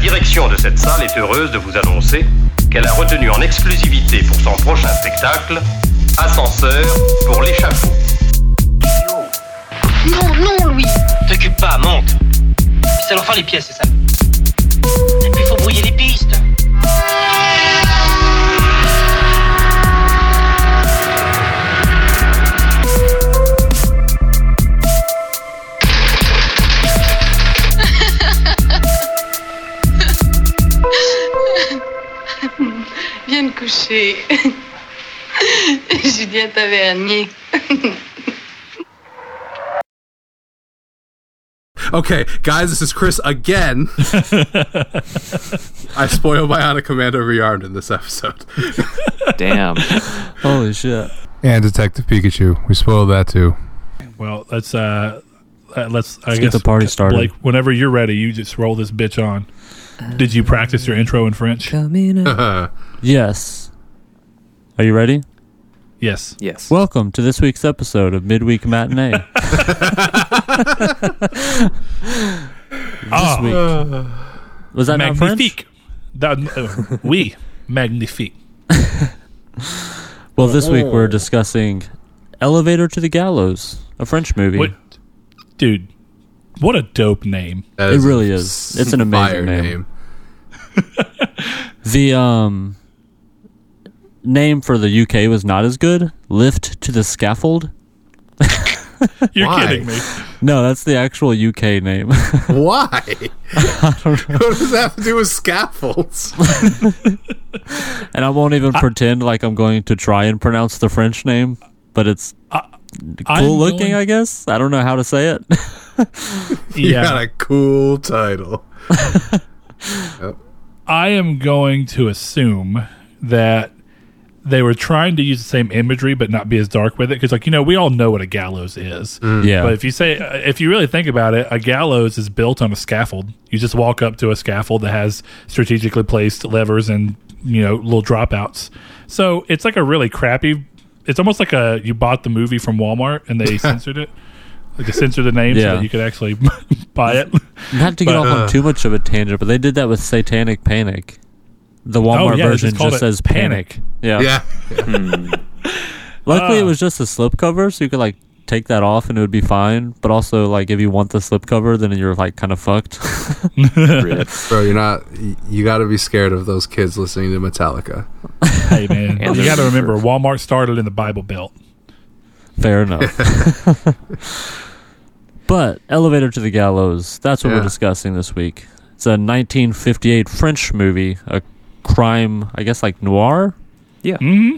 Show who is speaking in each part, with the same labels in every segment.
Speaker 1: direction de cette salle est heureuse de vous annoncer qu'elle a retenu en exclusivité pour son prochain spectacle Ascenseur pour l'échafaud.
Speaker 2: Non, non, Louis
Speaker 3: T'occupe pas, monte. Ça leur faire les pièces, c'est ça. Et puis il faut brouiller les pistes.
Speaker 2: Coucher. Julien Tavernier.
Speaker 4: Okay, guys, this is Chris again. I spoiled my Bionic Commando rearmed in this episode.
Speaker 5: Damn.
Speaker 6: Holy shit.
Speaker 7: And Detective Pikachu. We spoiled that too.
Speaker 8: Well, let's uh, uh, let's.
Speaker 6: Let's
Speaker 8: guess
Speaker 6: get the party started.
Speaker 8: Like whenever you're ready, you just roll this bitch on. Did you practice your intro in French?
Speaker 6: Yes. Are you ready?
Speaker 8: Yes.
Speaker 5: Yes.
Speaker 6: Welcome to this week's episode of Midweek Matinee. this
Speaker 8: Ah,
Speaker 6: week. Was that not French?
Speaker 8: magnifique. That, uh, oui, magnifique.
Speaker 6: Well, this week we're discussing Elevator to the Gallows, a French movie.
Speaker 8: What, dude? What a dope name.
Speaker 4: That
Speaker 6: It really is. It's an amazing
Speaker 4: fire
Speaker 6: name. The um name for the UK was not as good. Lift to the scaffold.
Speaker 8: You're
Speaker 4: Why?
Speaker 8: kidding me.
Speaker 6: No, that's the actual UK name.
Speaker 4: Why? What does that have to do with scaffolds?
Speaker 6: and I won't even pretend like I'm going to try and pronounce the French name, but it's
Speaker 8: I'm
Speaker 6: cool looking,
Speaker 8: going-
Speaker 6: I guess. I don't know how to say it.
Speaker 4: You got a cool title.
Speaker 8: I am going to assume that they were trying to use the same imagery, but not be as dark with it. Because, like you know, we all know what a gallows is.
Speaker 6: yeah.
Speaker 8: But if you say, uh, if you really think about it, a gallows is built on a scaffold. You just walk up to a scaffold that has strategically placed levers and you know little dropouts. So it's like a really crappy. It's almost like a you bought the movie from Walmart and they censored it, like they censored the name so
Speaker 6: Yeah.
Speaker 8: that you could actually buy it.
Speaker 6: Not to get
Speaker 8: But,
Speaker 6: off
Speaker 4: uh,
Speaker 6: on too much of a tangent, but they did that with Satanic Panic. The Walmart
Speaker 8: Oh, yeah, they
Speaker 6: version
Speaker 8: just called
Speaker 6: just
Speaker 8: it
Speaker 6: says Panic.
Speaker 8: Panic.
Speaker 6: Yeah.
Speaker 4: Yeah.
Speaker 6: Luckily, it
Speaker 8: Ah.
Speaker 6: was just a slipcover, so you could like take that off and it would be fine. But also, like if you want the slipcover, then you're like kind of fucked.
Speaker 4: Bro, you're not. You got to be scared of those kids listening to Metallica.
Speaker 8: hey man,
Speaker 5: And
Speaker 8: you got to remember. Walmart started in the Bible Belt.
Speaker 6: Fair enough. but Elevator to the Gallows, that's what we're discussing this week. It's a 1958 French movie, a crime, I guess like noir.
Speaker 5: Yeah.
Speaker 8: hmm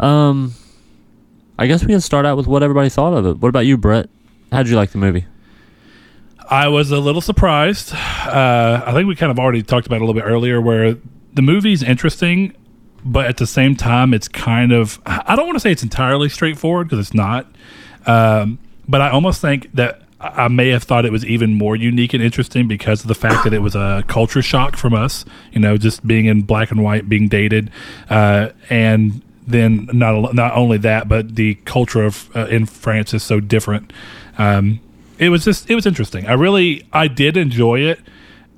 Speaker 6: Um, I guess we can start out with what everybody thought of it. What about you, Brett? How'd you like the movie?
Speaker 8: I was a little surprised. Uh, I think we kind of already talked about it a little bit earlier, where the movie's interesting, but at the same time, it's kind of I don't want to say it's entirely straightforward because it's not. Um, but I almost think that I may have thought it was even more unique and interesting because of the fact that it was a culture shock from us. You know, just being in black and white, being dated, uh, and then not not only that, but the culture of uh, in France is so different. Um, it was just it was interesting. I really I did enjoy it,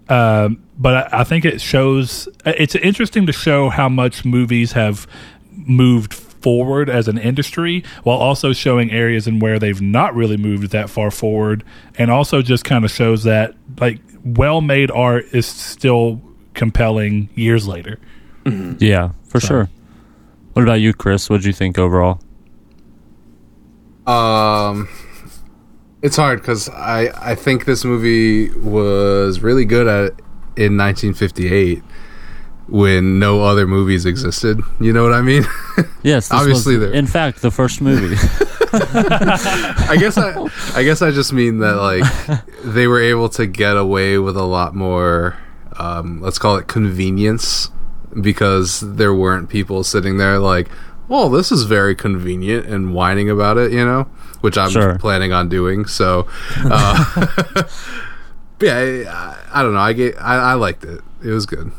Speaker 8: um, but I, I think it shows it's interesting to show how much movies have moved forward as an industry while also showing areas in where they've not really moved that far forward and also just kind of shows that like well-made art is still compelling years later
Speaker 6: Yeah, for sure. What about you, Chris? What did you think overall?
Speaker 4: Um, it's hard because I I think this movie was really good at in 1958 when no other movies existed. You know what I mean?
Speaker 6: Yes, this
Speaker 4: Obviously
Speaker 6: was, in fact, the first movie.
Speaker 4: I guess I I guess I just mean that like they were able to get away with a lot more um, let's call it convenience because there weren't people sitting there like, "Well, this is very convenient," and whining about it, you know, which I'm
Speaker 6: Sure.
Speaker 4: planning on doing. So, uh, yeah, I, I don't know. I get I, I liked it. It was good.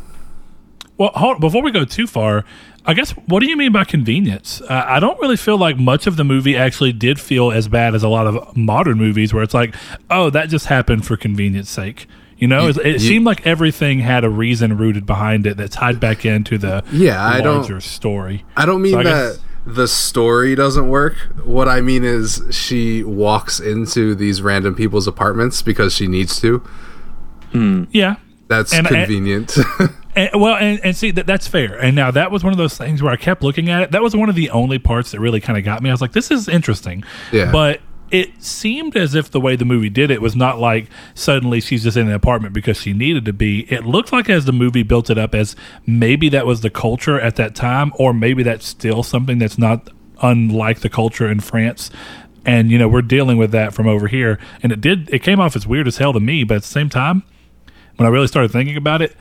Speaker 8: Well, hold, before we go too far, I guess what do you mean by convenience? Uh, I don't really feel like much of the movie actually did feel as bad as a lot of modern movies, where it's like, oh, that just happened for convenience sake. You know, it, it
Speaker 4: you-
Speaker 8: seemed like everything had a reason rooted behind it that tied back into the
Speaker 4: Yeah, I don't-
Speaker 8: larger story.
Speaker 4: I don't mean
Speaker 8: So I
Speaker 4: that
Speaker 8: guess-
Speaker 4: the story doesn't work. What I mean is she walks into these random people's apartments because she needs to. Hmm.
Speaker 8: Yeah.
Speaker 4: That's
Speaker 8: And- and-
Speaker 4: convenient.
Speaker 8: And, well, and, and see that that's fair. And now that was one of those things where I kept looking at it. That was one of the only parts that really kind of got me. I was like, this is interesting.
Speaker 4: Yeah.
Speaker 8: But it seemed as if the way the movie did it was not like suddenly she's just in an apartment because she needed to be. It looked like as the movie built it up as maybe that was the culture at that time, or maybe that's still something that's not unlike the culture in France. And you know we're dealing with that from over here, and it did. It came off as weird as hell to me, but at the same time, when I really started thinking about it,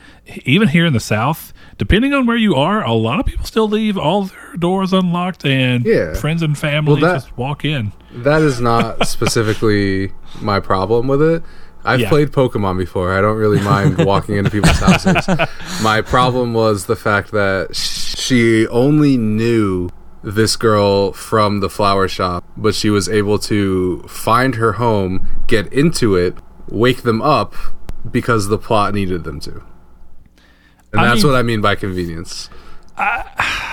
Speaker 8: even here in the South, depending on where you are, a lot of people still leave all their doors unlocked and
Speaker 4: Yeah.
Speaker 8: friends and family
Speaker 4: Well, that-
Speaker 8: just walk in.
Speaker 4: that is not specifically my problem with it. I've
Speaker 8: Yeah.
Speaker 4: played Pokemon before. I don't really mind walking into people's houses. My problem was the fact that she only knew this girl from the flower shop, but she was able to find her home, get into it, wake them up because the plot needed them to. And
Speaker 8: I
Speaker 4: that's
Speaker 8: mean-
Speaker 4: what I mean by convenience.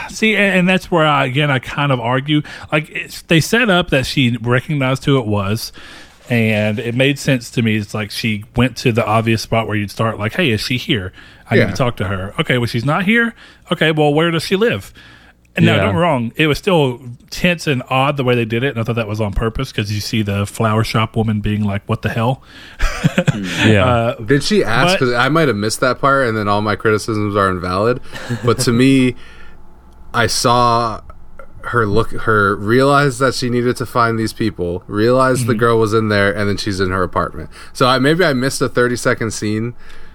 Speaker 8: See, and, and that's where I again I kind of argue. Like it's, they set up that she recognized who it was, and it made sense to me. It's like she went to the obvious spot where you'd start. Like, hey, is she here? I need to talk to her. Okay, well she's not here. Okay, well where does she live? And now,
Speaker 6: Yeah.
Speaker 8: don't get wrong. It was still tense and odd the way they did it, and I thought that was on purpose because you see the flower shop woman being like, "What the hell?"
Speaker 6: Yeah.
Speaker 8: Uh,
Speaker 4: Did she ask? Because I might have missed that part, and then all my criticisms are invalid. But to me, I saw her look, her realize that she needed to find these people, realize
Speaker 8: Mm-hmm.
Speaker 4: the girl was in there, and then she's in her apartment. So I, maybe I missed a thirty second scene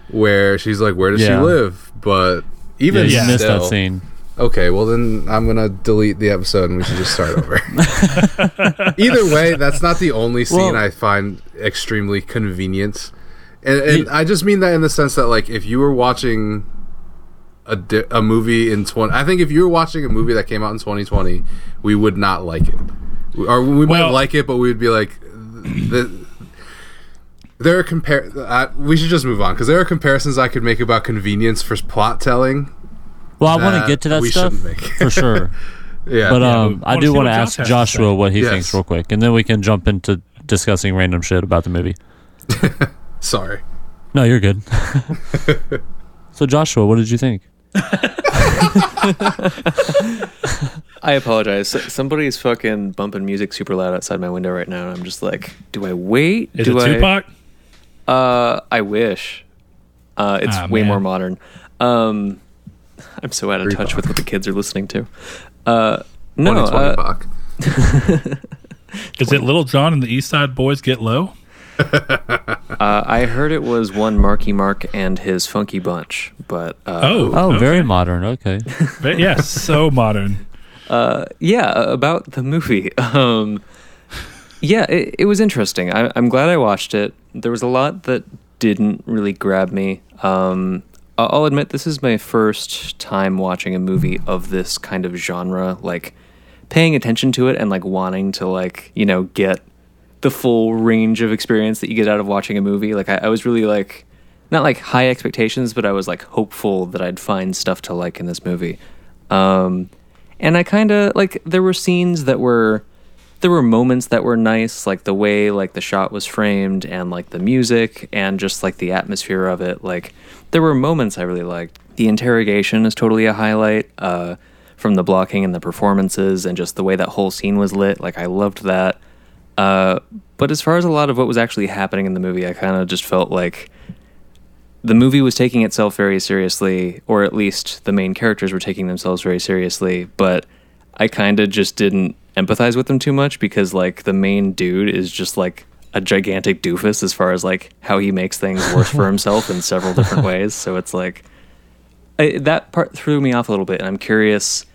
Speaker 4: where she's like, "Where does she live?" But even
Speaker 6: yeah, you missed that scene.
Speaker 4: Okay, well then I'm gonna delete the episode and we should just start over. Either way, that's not the only scene
Speaker 6: Well-
Speaker 4: I find extremely convenient, and, and I just mean that in the sense that like if you were watching a di- a movie in twenty, I think if you were watching a movie that came out in 2020, we would not like it, or we might
Speaker 8: Well-
Speaker 4: like it, but we would be like, the, there are compare. Uh, we should just move on because there are comparisons I could make about convenience for plot telling.
Speaker 6: Well, I want to get to that
Speaker 4: we
Speaker 6: stuff
Speaker 4: make.
Speaker 6: for sure.
Speaker 4: Yeah,
Speaker 6: But
Speaker 8: Yeah,
Speaker 6: um, I do want to ask
Speaker 8: has
Speaker 6: Joshua what he
Speaker 4: Yes.
Speaker 6: thinks real quick, and then we can jump into discussing random shit about the movie.
Speaker 4: sorry.
Speaker 6: No, you're good. so Joshua, what did you think?
Speaker 5: I apologize. Somebody's fucking bumping music super loud outside my window right now, and I'm just like, do I wait?
Speaker 8: Is
Speaker 5: do
Speaker 8: it
Speaker 5: I?
Speaker 8: Tupac?
Speaker 5: Uh, I wish. Uh, it's
Speaker 8: Ah,
Speaker 5: way
Speaker 8: man.
Speaker 5: more modern. Um, I'm so out of touch with what the kids are listening to. Uh, no,
Speaker 4: 2020
Speaker 5: uh,
Speaker 4: Pac.
Speaker 8: Is it Lil Jon and the East Side Boys Get Low?
Speaker 5: uh, I heard it was one Marky Mark and his Funky Bunch, but uh,
Speaker 8: Oh,
Speaker 6: Oh,
Speaker 8: okay.
Speaker 6: very modern. Okay.
Speaker 8: But yeah, so modern.
Speaker 5: uh, yeah, uh, about the movie. Um, yeah, it, it was interesting. I, I'm glad I watched it. There was a lot that didn't really grab me. Um, I- I'll admit this is my first time watching a movie of this kind of genre, like paying attention to it and like wanting to like you know get the full range of experience that you get out of watching a movie. Like I, I was really like not like high expectations, but I was like hopeful that I'd find stuff to like in this movie. Um, and I kind of like there were scenes that were there were moments that were nice, like the way like the shot was framed and like the music and just like the atmosphere of it. Like there were moments I really liked. The interrogation is totally a highlight. Uh, from the blocking and the performances and just the way that whole scene was lit, like I loved that. Uh, but as far as a lot of what was actually happening in the movie, I kind of just felt like the movie was taking itself very seriously, or at least the main characters were taking themselves very seriously. But I kind of just didn't empathize with them too much because, like, the main dude is just like a gigantic doofus as far as like how he makes things worse for himself in several different ways. So it's like I, that part threw me off a little bit, and I'm curious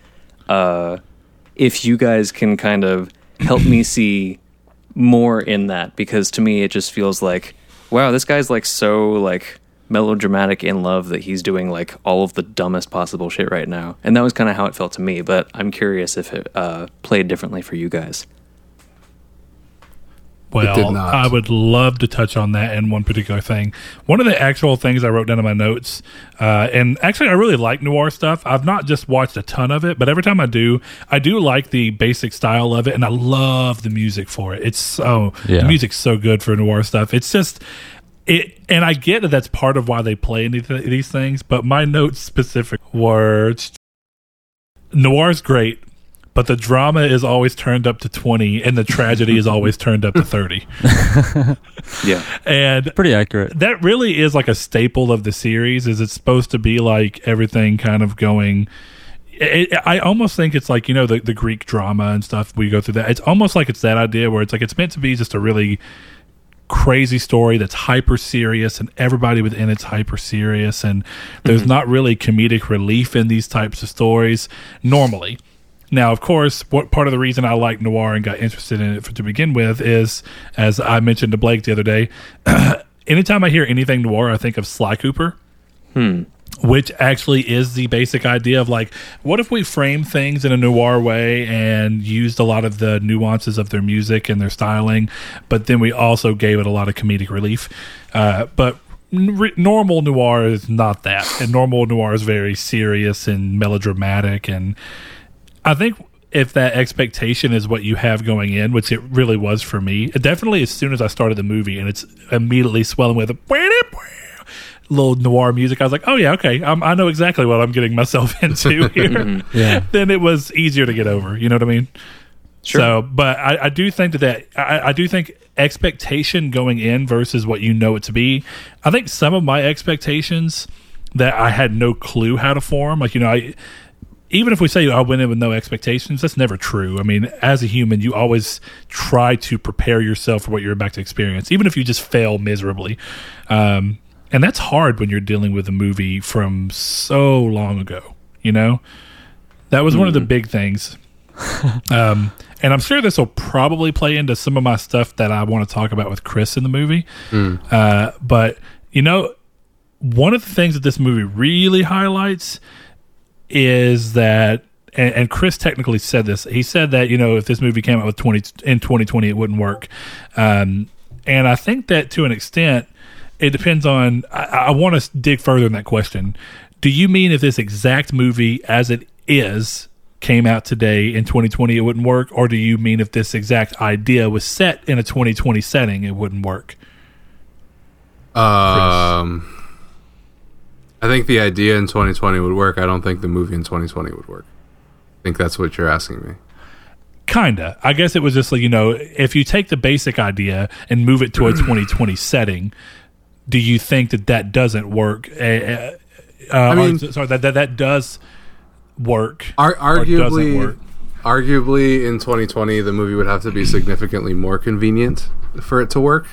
Speaker 5: uh, if you guys can kind of help me see more in that because to me it just feels like wow this guy's like so like melodramatic in love that he's doing like all of the dumbest possible shit right now and that was kind of how it felt to me but i'm curious if it uh, played differently for you guys
Speaker 8: well. I would love to touch on that in one particular thing. One of the actual things I wrote down in my notes, uh, and actually, I really like noir stuff. I've not just watched a ton of it, but every time I do, I do like the basic style of it, and I love the music for it. It's so
Speaker 6: Yeah.
Speaker 8: the music's so good for noir stuff. It's just it, and I get that that's part of why they play any th- these things. But my notes specific were noir's great, but the drama is always turned up to twenty, and the tragedy is always turned up to thirty.
Speaker 5: Yeah.
Speaker 8: And
Speaker 6: Pretty accurate.
Speaker 8: that really is like a staple of the series. Is it's supposed to be like everything kind of going. It, I almost think it's like you know the the Greek drama and stuff. We go through that. It's almost like it's that idea where it's like it's meant to be just a really crazy story that's hyper serious and everybody within it's hyper serious and there's mm-hmm. not really comedic relief in these types of stories normally now of course what part of the reason i like noir and got interested in it for, to begin with is as i mentioned to blake the other day anytime i hear anything noir i think of sly cooper. Which actually is the basic idea of like what if we frame things in a noir way and used a lot of the nuances of their music and their styling but then we also gave it a lot of comedic relief. Uh, but normal noir is not that. And normal noir is very serious and melodramatic and i think if that expectation is what you have going in which it really was for me definitely as soon as i started the movie and it's immediately swelling with a little noir music. I was like, oh yeah, okay, i I know exactly what I'm getting myself into here.
Speaker 6: Yeah.
Speaker 8: then it was easier to get over. You know what I mean?
Speaker 5: Sure.
Speaker 8: So, but I, I do think that, that I, I do think expectation going in versus what you know it to be. I think some of my expectations that I had no clue how to form, like you know, I even if we say I went in with no expectations, that's never true. I mean, as a human, you always try to prepare yourself for what you're about to experience, even if you just fail miserably. Um, and that's hard when you're dealing with a movie from so long ago. You know, that was one of the big things. um, and I'm sure this will probably play into some of my stuff that I want to talk about with Chris in the movie. Uh, but you know, one of the things that this movie really highlights is that and, and Chris technically said this. He said that you know if this movie came out with twenty in twenty twenty, it wouldn't work. Um, and I think that to an extent, it depends on. I, I want to dig further in that question. Do you mean if this exact movie as it is came out today in 2020, it wouldn't work, or do you mean if this exact idea was set in a 2020 setting, it wouldn't work?
Speaker 4: Um, I think the idea in 2020 would work. I don't think the movie in 2020 would work. I think that's what you're asking me.
Speaker 8: Kinda. I guess it was just like you know, if you take the basic idea and move it to a 2020 setting, do you think that that doesn't work? Uh, uh, I
Speaker 4: mean-
Speaker 8: sorry, that that that does work.
Speaker 4: Ar- arguably,
Speaker 8: work.
Speaker 4: arguably in 2020, the movie would have to be significantly more convenient for it to work.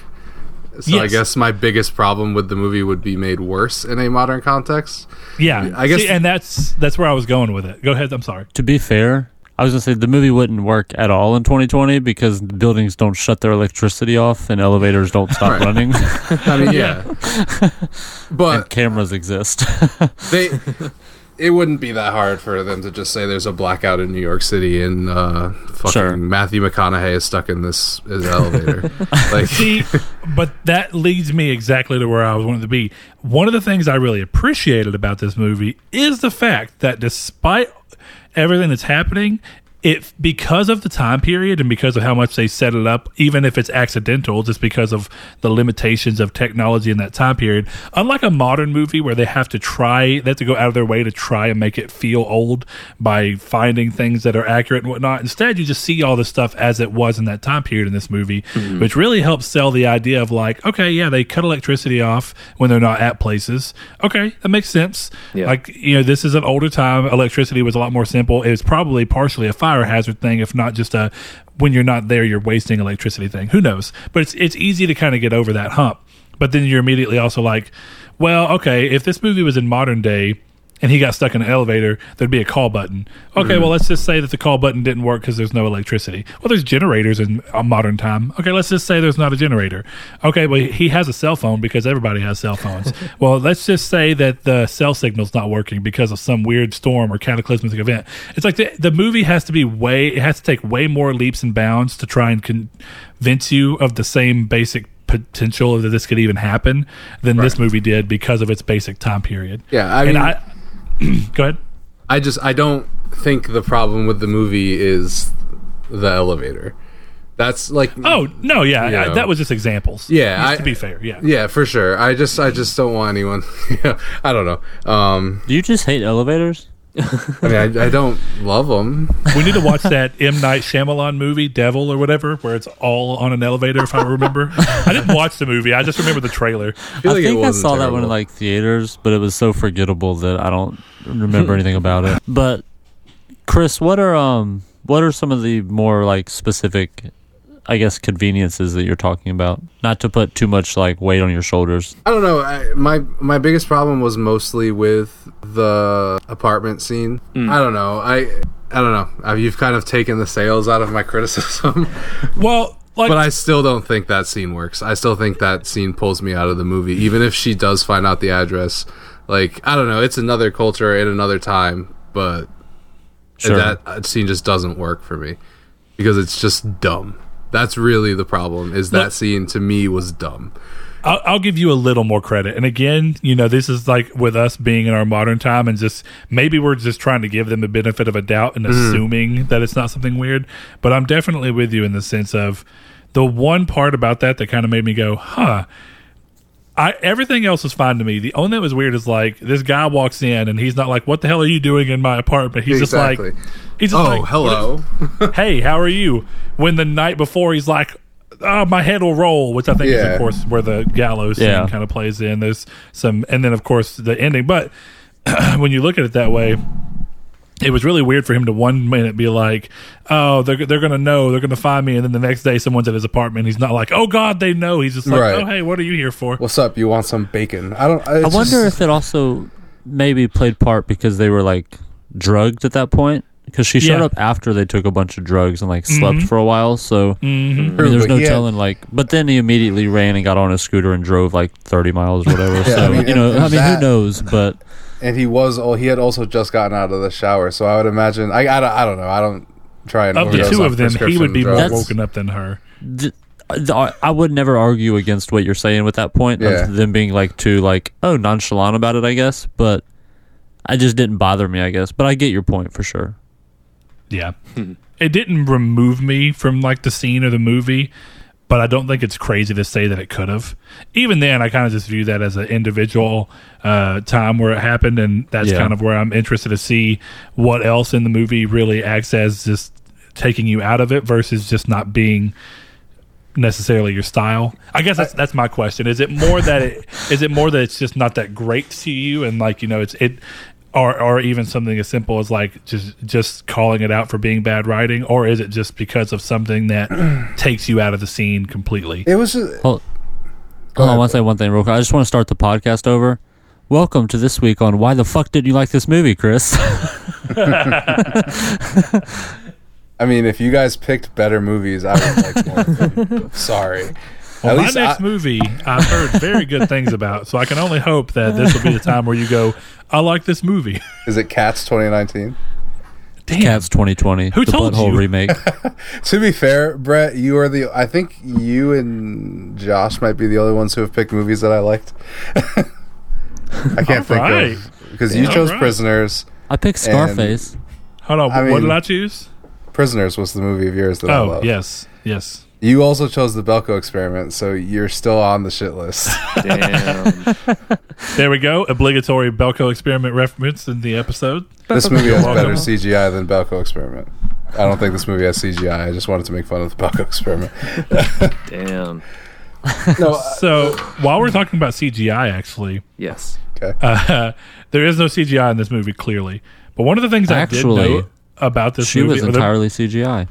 Speaker 4: So I guess my biggest problem with the movie would be made worse in a modern context.
Speaker 8: Yeah,
Speaker 4: I guess-
Speaker 8: See, and that's that's where I was going with it. Go ahead. I'm sorry.
Speaker 6: To be fair, I was gonna say the movie wouldn't work at all in 2020 because buildings don't shut their electricity off and elevators don't stop
Speaker 4: Right.
Speaker 6: running
Speaker 4: I mean, yeah,
Speaker 6: and
Speaker 4: but
Speaker 6: cameras exist.
Speaker 4: they it wouldn't be that hard for them to just say there's a blackout in New York City and uh, fucking
Speaker 6: Sure.
Speaker 4: Matthew McConaughey is stuck in this, this elevator. like,
Speaker 8: See, but that leads me exactly to where I was wanting to be. One of the things I really appreciated about this movie is the fact that despite everything that's happening, it because of the time period and because of how much they set it up, even if it's accidental, just because of the limitations of technology in that time period. Unlike a modern movie where they have to try, they have to go out of their way to try and make it feel old by finding things that are accurate and whatnot. Instead, you just see all the stuff as it was in that time period in this movie, mm-hmm. which really helps sell the idea of like, okay, yeah, they cut electricity off when they're not at places. Okay, that makes sense.
Speaker 5: Yeah.
Speaker 8: Like you know, this is an older time. Electricity was a lot more simple. It was probably partially a fire hazard thing, if not just a when you're not there, you're wasting electricity thing. Who knows? But it's it's easy to kind of get over that hump. But then you're immediately also like, well, okay, if this movie was in modern day and he got stuck in an elevator, there'd be a call button. Okay, well, let's just say that the call button didn't work because there's no electricity. Well, there's generators in a modern time. Okay, let's just say there's not a generator. Okay, well, he has a cell phone because everybody has cell phones. well, let's just say that the cell signal's not working because of some weird storm or cataclysmic event. It's like the, the movie has to be way, it has to take way more leaps and bounds to try and convince you of the same basic potential that this could even happen than this movie did because of its basic time period.
Speaker 4: Yeah, I
Speaker 8: and
Speaker 4: mean,
Speaker 8: I go ahead.
Speaker 4: I just I don't think the problem with the movie is the elevator. That's like
Speaker 8: Oh no, yeah,
Speaker 4: You
Speaker 8: I- that was just examples.
Speaker 4: Yeah, I-
Speaker 8: to be fair, yeah.
Speaker 4: yeah, for sure. I just I just don't want anyone. yeah, I don't know. Um,
Speaker 6: Do you just hate elevators?
Speaker 4: I mean, I, I don't love them.
Speaker 8: We need to watch that M Night Shyamalan movie, Devil or whatever, where it's all on an elevator. If I remember, I didn't watch the movie. I just remember the trailer.
Speaker 4: feel
Speaker 6: I
Speaker 4: like
Speaker 6: think I
Speaker 4: wasn't
Speaker 6: saw that one in like theaters, but it was so forgettable that I don't remember anything about it. But Chris, what are um what are some of the more like specific I guess conveniences that you're talking about? Not to put too much like weight on your shoulders.
Speaker 4: I don't know. I, my my biggest problem was mostly with the apartment scene. I don't know. I I don't know. Uh, You've kind of taken the sales out of my criticism,
Speaker 8: Well, like
Speaker 4: but I still don't think that scene works. I still think that scene pulls me out of the movie, even if she does find out the address. Like I don't know. It's another culture in another time, but
Speaker 6: Sure.
Speaker 4: that uh, scene just doesn't work for me because it's just dumb. That's really the problem. Is that
Speaker 8: Look-
Speaker 4: scene to me was dumb.
Speaker 8: I'll, I'll give you a little more credit. And again, you know, this is like with us being in our modern time and just maybe we're just trying to give them the benefit of a doubt and mm. assuming that it's not something weird. But I'm definitely with you in the sense of the one part about that that kind of made me go, huh. I everything else was fine to me. The only thing that was weird is like this guy walks in and he's not like, "What the hell are you doing in my apartment?" He's
Speaker 4: Exactly.
Speaker 8: just like, he's just
Speaker 4: Oh,
Speaker 8: like,
Speaker 4: hello.
Speaker 8: hey, how are you? When the night before he's like, oh, my head will roll, which I think is, of course, where the gallows
Speaker 6: Yeah.
Speaker 8: scene kind of plays in. There's some, and then, of course, the ending. But when you look at it that way, it was really weird for him to one minute be like, oh, they're, they're going to know, they're going to find me. And then the next day, someone's at his apartment. He's not like, oh, God, they know. He's just like,
Speaker 4: Right.
Speaker 8: oh, hey, what are you here for?
Speaker 4: What's up? You want some bacon? I don't.
Speaker 6: I wonder if it also maybe played part because they were like drugged at that point. Because she showed
Speaker 8: Yeah.
Speaker 6: up after they took a bunch of drugs and like slept
Speaker 8: Mhm.
Speaker 6: for a while, so
Speaker 8: hmm
Speaker 6: I mean, there's no
Speaker 4: he had-
Speaker 6: telling. Like, but then he immediately ran and got on a scooter and drove like 30 miles or whatever.
Speaker 4: Yeah,
Speaker 6: so
Speaker 4: I mean,
Speaker 6: you know, I mean,
Speaker 4: that-
Speaker 6: who knows? But
Speaker 4: and he was. Oh, he had also just gotten out of the shower, so I would imagine. I I, don't- I don't know. I don't try and
Speaker 8: Of the two of them, he would be more
Speaker 4: drugs.
Speaker 6: That's-
Speaker 8: woken up than her.
Speaker 6: d- I I would never argue against what you're saying with that point
Speaker 4: Yeah.
Speaker 6: of them being like too like oh nonchalant about it. I guess, but I just didn't bother me. I guess, but I get your point for sure.
Speaker 8: Yeah. It didn't remove me from like the scene or the movie, but I don't think it's crazy to say that it could have. Even then, I kind of just view that as an individual uh, time where it happened, and that's
Speaker 6: Yeah.
Speaker 8: kind of where I'm interested to see what else in the movie really acts as just taking you out of it versus just not being necessarily your style. I guess that's that's my question. Is it more that it is it more that it's just not that great to you and like, you know, it's it or or even something as simple as like just just calling it out for being bad writing or is it just because of something that takes you out of the scene completely?
Speaker 4: It was. Just,
Speaker 6: Hold, hold on,
Speaker 4: ahead,
Speaker 6: I want to say one thing real quick. I just want to start the podcast over. Welcome to this week on why the fuck did you like this movie, Chris?
Speaker 4: I mean, if you guys picked better movies, I would like more. Sorry.
Speaker 8: Well, my next
Speaker 4: I-
Speaker 8: movie I've heard very good things about, so I can only hope that this will be the time where you go, I like this movie.
Speaker 4: Is it Cats 2019?
Speaker 8: Damn.
Speaker 6: Cats 2020,
Speaker 8: Who
Speaker 6: the
Speaker 8: told
Speaker 6: butthole
Speaker 8: you?
Speaker 6: remake.
Speaker 4: To be fair, Brett, you are the. I think you and Josh might be the only ones who have picked movies that I liked. I can't think
Speaker 8: Alright.
Speaker 4: of because you
Speaker 8: Damn.
Speaker 4: chose
Speaker 8: Alright.
Speaker 4: Prisoners.
Speaker 6: I picked Scarface.
Speaker 8: Hold on,
Speaker 4: I
Speaker 8: what
Speaker 4: mean-
Speaker 8: did I choose?
Speaker 4: Prisoners was the movie of yours that I
Speaker 8: Oh, yes. Yes.
Speaker 4: You also chose the Belko Experiment, so you're still on the shit list.
Speaker 5: Damn.
Speaker 8: There we go. Obligatory Belko experiment reference in the episode.
Speaker 4: this movie has better CGI than Belko Experiment. I don't think this movie has CGI. I just wanted to make fun of the Belko Experiment.
Speaker 5: Damn.
Speaker 4: no,
Speaker 8: So while we're talking about CGI, actually,
Speaker 5: Yes.
Speaker 4: okay.
Speaker 8: uh, there is no CGI in this movie, clearly. But one of the things I did
Speaker 6: Actually,
Speaker 8: know about this
Speaker 6: She
Speaker 8: movie,
Speaker 6: was
Speaker 8: or the-
Speaker 6: entirely CGI.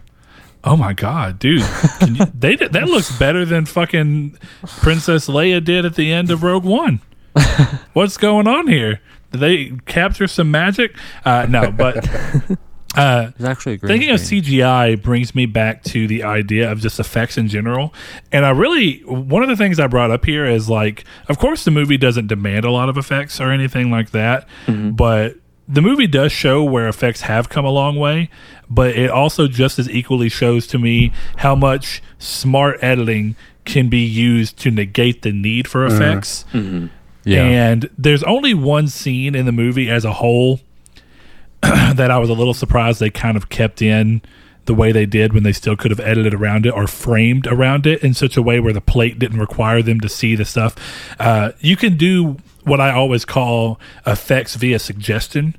Speaker 8: Oh my god, dude, Can you, they that looks better than fucking Princess Leia did at the end of Rogue One. What's going on here? Did they capture some magic? Uh, no, but uh,
Speaker 6: It's actually
Speaker 8: thinking of. CGI brings me back to the idea of just effects in general. And I really, one of the things I brought up here is like, of course, the movie doesn't demand a lot of effects or anything like that, but the movie does show where effects have come a long way. But it also just as equally shows to me how much smart editing can be used to negate the need for effects.
Speaker 6: Yeah.
Speaker 8: And there's only one scene in the movie as a whole that I was a little surprised they kind of kept in the way they did when they still could have edited around it or framed around it in such a way where the plate didn't require them to see the stuff. Uh, you can do what I always call effects via suggestion.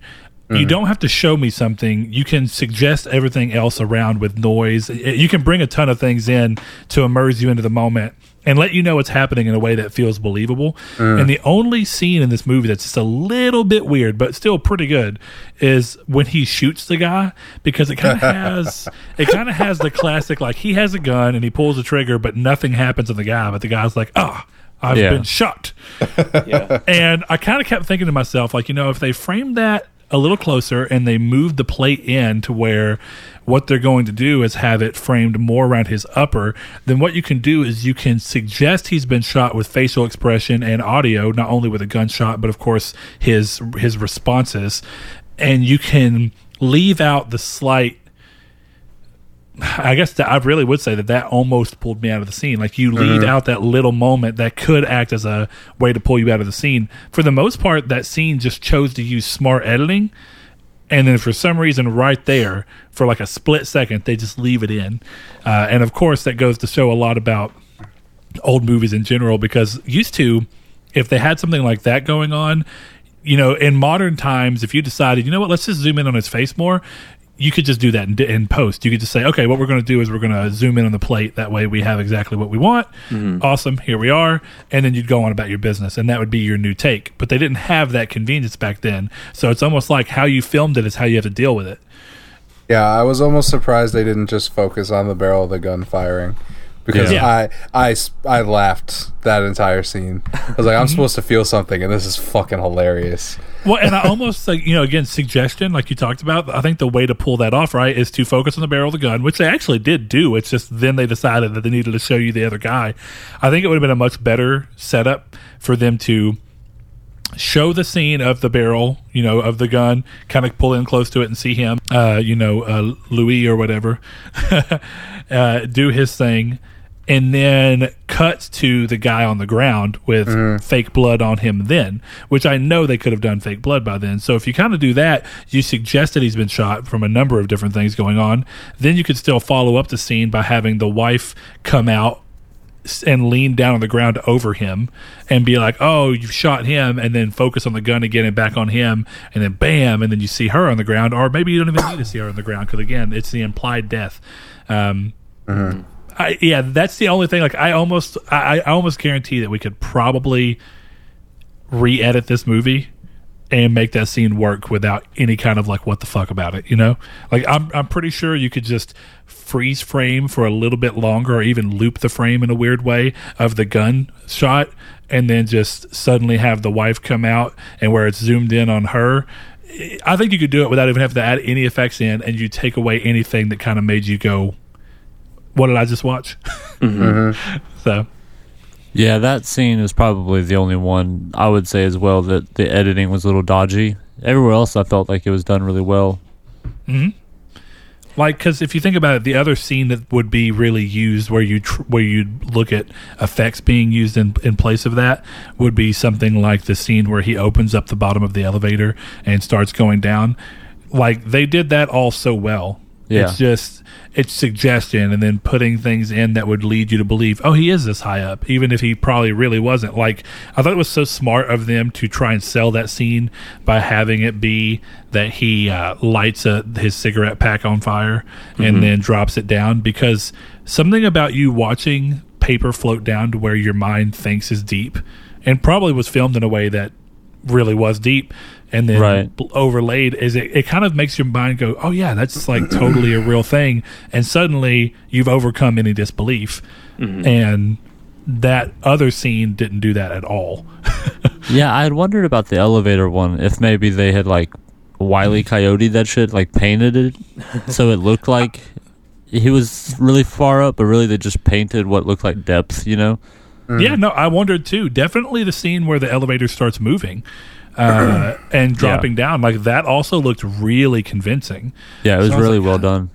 Speaker 8: You don't have to show me something. You can suggest everything else around with noise. You can bring a ton of things in to immerse you into the moment and let you know what's happening in a way that feels believable. And the only scene in this movie that's just a little bit weird, but still pretty good, is when he shoots the guy because it kind of has it kind of has the classic like he has a gun and he pulls the trigger, but nothing happens to the guy. But the guy's like, ah. I've
Speaker 6: Yeah.
Speaker 8: been shot.
Speaker 5: Yeah.
Speaker 8: And I kind of kept thinking to myself, like, you know, if they framed that a little closer and they moved the plate in to where what they're going to do is have it framed more around his upper, then what you can do is you can suggest he's been shot with facial expression and audio, not only with a gunshot, but of course his his responses. And you can leave out the slight I guess that I really would say that that almost pulled me out of the scene. Like you leave out that little moment that could act as a way to pull you out of the scene. For the most part, that scene just chose to use smart editing, and then for some reason, right there, for like a split second, they just leave it in. Uh, and of course, that goes to show a lot about old movies in general because used to, if they had something like that going on, you know, in modern times, if you decided, you know what, let's just zoom in on his face more, you could just do that in, in post. You could just say, okay, what we're going to do is we're going to zoom in on the plate. That way we have exactly what we want. Mm-hmm. Awesome. Here we are. And then you'd go on about your business, and that would be your new take. But they didn't have that convenience back then. So it's almost like how you filmed it is how you have to deal with it.
Speaker 4: Yeah, I was almost surprised they didn't just focus on the barrel of the gun firing because
Speaker 8: Yeah.
Speaker 4: I, I I laughed that entire scene. I was like, I'm supposed to feel something, and this is fucking hilarious.
Speaker 8: Well, and I almost like you know again suggestion like you talked about. I think the way to pull that off right is to focus on the barrel of the gun, which they actually did do. It's just then they decided that they needed to show you the other guy. I think it would have been a much better setup for them to show the scene of the barrel, you know, of the gun, kind of pull in close to it and see him, uh, you know, uh, Louis or whatever, uh, do his thing, and then cuts to the guy on the ground with fake blood on him then, which I know they could have done fake blood by then. So if you kind of do that, you suggest that he's been shot from a number of different things going on, then you could still follow up the scene by having the wife come out and lean down on the ground over him and be like, "Oh, you've shot him," and then focus on the gun again and back on him, and then bam, and then you see her on the ground, or maybe you don't even need to see her on the ground because again, it's the implied death. Um, I, yeah, that's the only thing. Like, I almost, I, I almost guarantee that we could probably re-edit this movie and make that scene work without any kind of like what the fuck about it, you know? Like I'm I'm pretty sure you could just freeze frame for a little bit longer or even loop the frame in a weird way of the gun shot and then just suddenly have the wife come out and where it's zoomed in on her. I think you could do it without even having to add any effects in and you take away anything that kind of made you go what did I just watch? so
Speaker 6: Yeah, that scene is probably the only one I would say as well that the editing was a little dodgy. Everywhere else, I felt like it was done really well. Mm-hmm.
Speaker 8: like because if you think about it the other scene that would be really used where you tr- where you'd look at effects being used in in place of that would be something like the scene where he opens up the bottom of the elevator and starts going down like they did that all so well
Speaker 6: Yeah.
Speaker 8: it's just it's suggestion and then putting things in that would lead you to believe oh he is this high up even if he probably really wasn't. Like i thought it was so smart of them to try and sell that scene by having it be that he uh, lights a, his cigarette pack on fire and then drops it down because something about you watching paper float down to where your mind thinks is deep and probably was filmed in a way that really was deep and then
Speaker 6: Right.
Speaker 8: overlaid is it, it kind of makes your mind go oh yeah that's like totally a real thing and suddenly you've overcome any disbelief mm-hmm. and that other scene didn't do that at all.
Speaker 6: Yeah, I had wondered about the elevator one. If maybe they had like Wiley Coyote that shit, like painted it so it looked like he was really far up, but really they just painted what looked like depth. You know?
Speaker 8: Yeah, no, I wondered too. Definitely the scene where the elevator starts moving uh, and dropping down, like that also looked really convincing.
Speaker 6: Yeah, it was
Speaker 8: So I was
Speaker 6: really
Speaker 8: like,
Speaker 6: well done.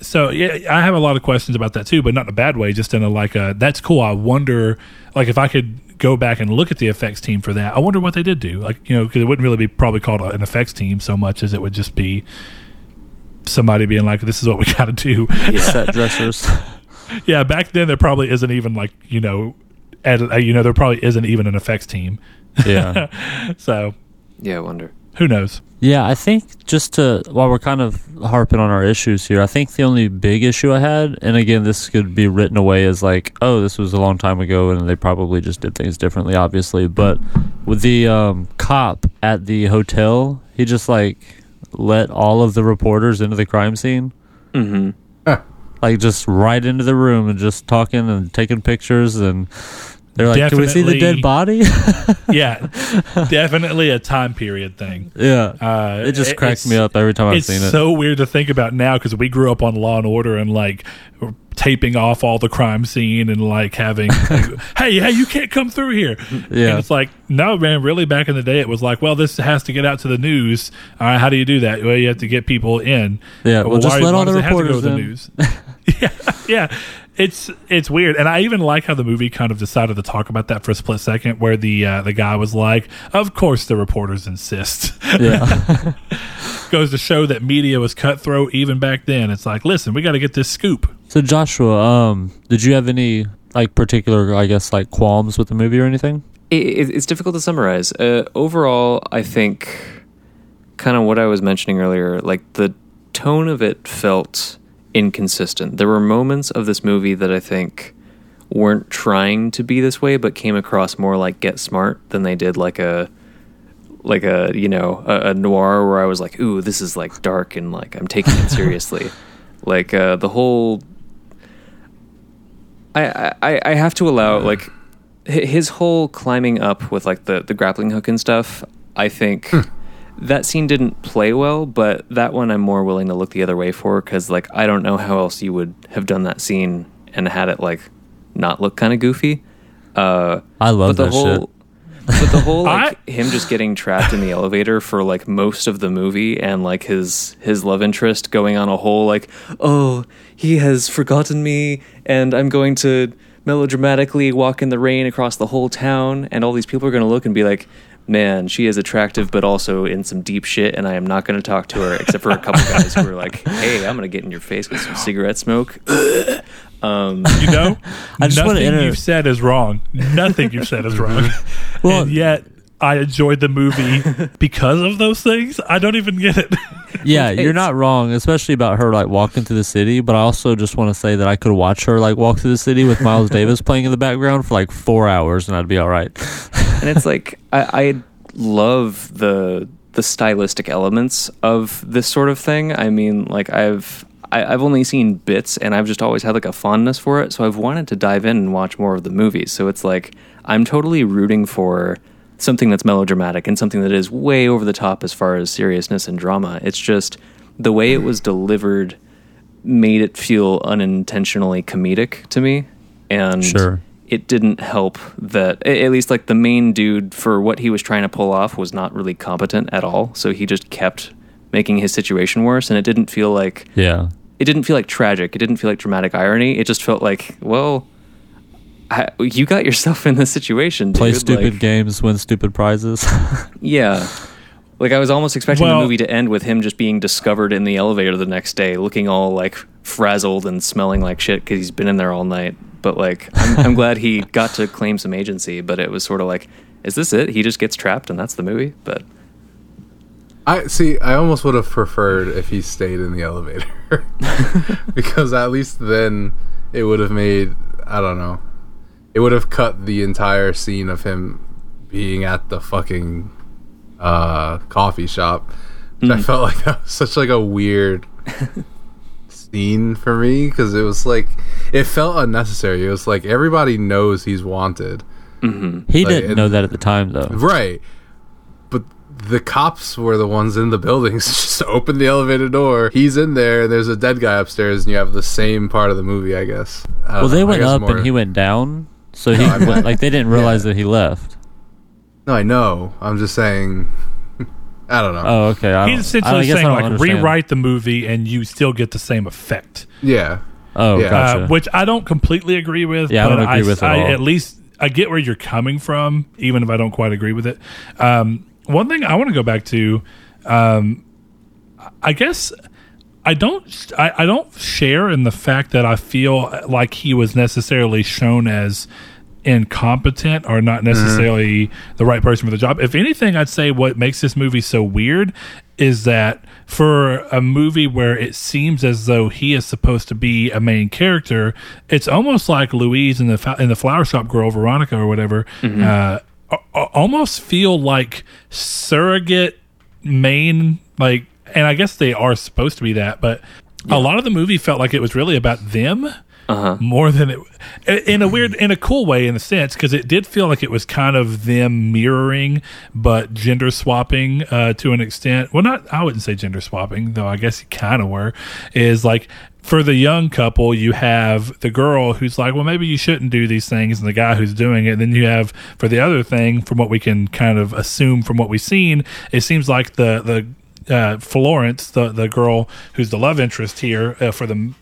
Speaker 8: So yeah, I have a lot of questions about that too, but not in a bad way. Just in a like a that's cool. I wonder, like, if I could go back and look at the effects team for that, I wonder what they did do. Like, you know, because it wouldn't really be probably called an effects team so much as it would just be somebody being like, "This is what we got to do."
Speaker 6: Set dressers.
Speaker 8: yeah, back then there probably isn't even like you know, edit, uh, you know, there probably isn't even an effects team.
Speaker 6: Yeah.
Speaker 8: So
Speaker 5: Yeah, I wonder.
Speaker 8: who knows?
Speaker 6: Yeah, I think just to while we're kind of harping on our issues here, I think the only big issue I had, and again, this could be written away as like, oh, this was a long time ago, and they probably just did things differently, obviously. But with the um, cop at the hotel, he just like let all of the reporters into the crime scene,
Speaker 5: hmm
Speaker 6: like just right into the room and just talking and taking pictures, and they're like, "Can we see the dead body?"
Speaker 8: Yeah, definitely a time period thing.
Speaker 6: yeah,
Speaker 8: Uh,
Speaker 6: it just cracks me up every time I've seen it.
Speaker 8: It's so weird to think about now because we grew up on Law and Order and like taping off all the crime scene and like having, like, hey, hey, you can't come through here.
Speaker 6: Yeah.
Speaker 8: And it's like, no, man, really back in the day, it was like, well, this has to get out to the news. All right, how do you do that? Well, you have to get people in.
Speaker 6: Yeah, well, just let all the
Speaker 8: have to
Speaker 6: reporters
Speaker 8: to the news? yeah, yeah. It's it's weird, and I even like how the movie kind of decided to talk about that for a split second, where the uh, the guy was like, "Of course, the reporters insist."
Speaker 6: yeah.
Speaker 8: goes to show that media was cutthroat even back then. It's like, listen, we got to get this scoop.
Speaker 6: So Joshua, um, did you have any like particular, I guess, like qualms with the movie or anything?
Speaker 5: It, it, it's difficult to summarize. Uh, overall, I think kind of what I was mentioning earlier, like the tone of it felt inconsistent. There were moments of this movie that I think weren't trying to be this way, but came across more like Get Smart than they did like a like a you know a, a noir where I was like, ooh, this is like dark and like I'm taking it seriously. like uh, the whole I, I I have to allow like his whole climbing up with like the the grappling hook and stuff. I think that scene didn't play well, but that one I'm more willing to look the other way for because like I don't know how else you would have done that scene and had it like not look kind of goofy. Uh,
Speaker 6: I love
Speaker 5: but the
Speaker 6: that
Speaker 5: whole,
Speaker 6: shit.
Speaker 5: But the whole like
Speaker 8: I-
Speaker 5: him just getting trapped in the elevator for like most of the movie, and like his his love interest going on a whole like, oh, he has forgotten me, and I'm going to melodramatically walk in the rain across the whole town, and all these people are going to look and be like. Man, she is attractive, but also in some deep shit, and I am not going to talk to her, except for a couple guys who are like, "Hey, I'm going to get in your face with some cigarette smoke." um,
Speaker 8: You know,
Speaker 6: I just wanna
Speaker 8: nothing
Speaker 6: enter-
Speaker 8: you've said is wrong. Nothing you've said is wrong.
Speaker 6: Well-
Speaker 8: and yet I enjoyed the movie because of those things. I don't even get it.
Speaker 6: Yeah, you're not wrong, especially about her like walking through the city. But I also just want to say that I could watch her like walk through the city with Miles Davis playing in the background for like four hours, and I'd be all right.
Speaker 5: And it's like I, I love the the stylistic elements of this sort of thing. I mean, like I've I, I've only seen bits, and I've just always had like a fondness for it. So I've wanted to dive in and watch more of the movies. So it's like I'm totally rooting for something that's melodramatic and something that is way over the top as far as seriousness and drama. It's just the way it was delivered made it feel unintentionally comedic to me, and
Speaker 6: Sure.
Speaker 5: It didn't help that at least like the main dude for what he was trying to pull off was not really competent at all. So he just kept making his situation worse, and it didn't feel like
Speaker 6: Yeah,
Speaker 5: it didn't feel like tragic. It didn't feel like dramatic irony. It just felt like, well, I, you got yourself in this situation.
Speaker 6: play stupid
Speaker 5: Like,
Speaker 6: games, win stupid prizes.
Speaker 5: yeah. Like I was almost expecting
Speaker 8: Well-
Speaker 5: the movie to end with him just being discovered in the elevator the next day, looking all like frazzled and smelling like shit because he's been in there all night. But like, I'm, I'm glad he got to claim some agency. But it was sort of like, is this it? He just gets trapped and that's the movie. But
Speaker 4: I see. I almost would have preferred if he stayed in the elevator because at least then it would have made. I don't know. It would have cut the entire scene of him being at the fucking uh, coffee shop. Which I felt like that was such like a weird, s- scene for me because it was like it felt unnecessary. It was like everybody knows he's wanted, mm-hmm.
Speaker 6: He
Speaker 4: Like,
Speaker 6: didn't
Speaker 4: and-
Speaker 6: know that at the time, though.
Speaker 4: right? But the cops were the ones in the buildings. Just open the elevator door. He's in there, and there's a dead guy upstairs, and you have the same part of the movie, I guess. I
Speaker 6: Well, they
Speaker 4: I
Speaker 6: went up
Speaker 4: more-
Speaker 6: and he went down, so he
Speaker 4: I
Speaker 6: went, like they didn't realize
Speaker 4: Yeah.
Speaker 6: that he left.
Speaker 4: No, I know. I'm just saying. I don't know.
Speaker 6: Oh, okay. I
Speaker 8: He's essentially
Speaker 6: I guess I
Speaker 8: saying like
Speaker 6: understand.
Speaker 8: rewrite the movie and you still get the same effect.
Speaker 4: yeah.
Speaker 6: Oh,
Speaker 4: Yeah.
Speaker 6: gotcha.
Speaker 8: uh, which I don't completely agree with.
Speaker 6: Yeah, I
Speaker 8: but
Speaker 6: don't agree with it
Speaker 8: I,
Speaker 6: at all.
Speaker 8: at least I get where you're coming from, even if I don't quite agree with it. Um, one thing I want to go back to, um, I guess I don't I, I don't share in the fact that I feel like he was necessarily shown as incompetent or not necessarily the right person for the job. If anything, I'd say what makes this movie so weird is that for a movie where it seems as though he is supposed to be a main character, it's almost like Louise in the in the flower shop girl Veronica or whatever. Uh, a- a- almost feel like surrogate main like and I guess they are supposed to be that, but a lot of the movie felt like it was really about them more than it in a weird in a cool way in a sense because it did feel like it was kind of them mirroring but gender swapping uh, to an extent. Well not i wouldn't say gender swapping though i guess you kind of were is like for the young couple you have the girl who's like well maybe you shouldn't do these things and the guy who's doing it. And then you have for the other thing from what we can kind of assume from what we've seen it seems like the the uh, Florence, the the girl who's the love interest here uh, for the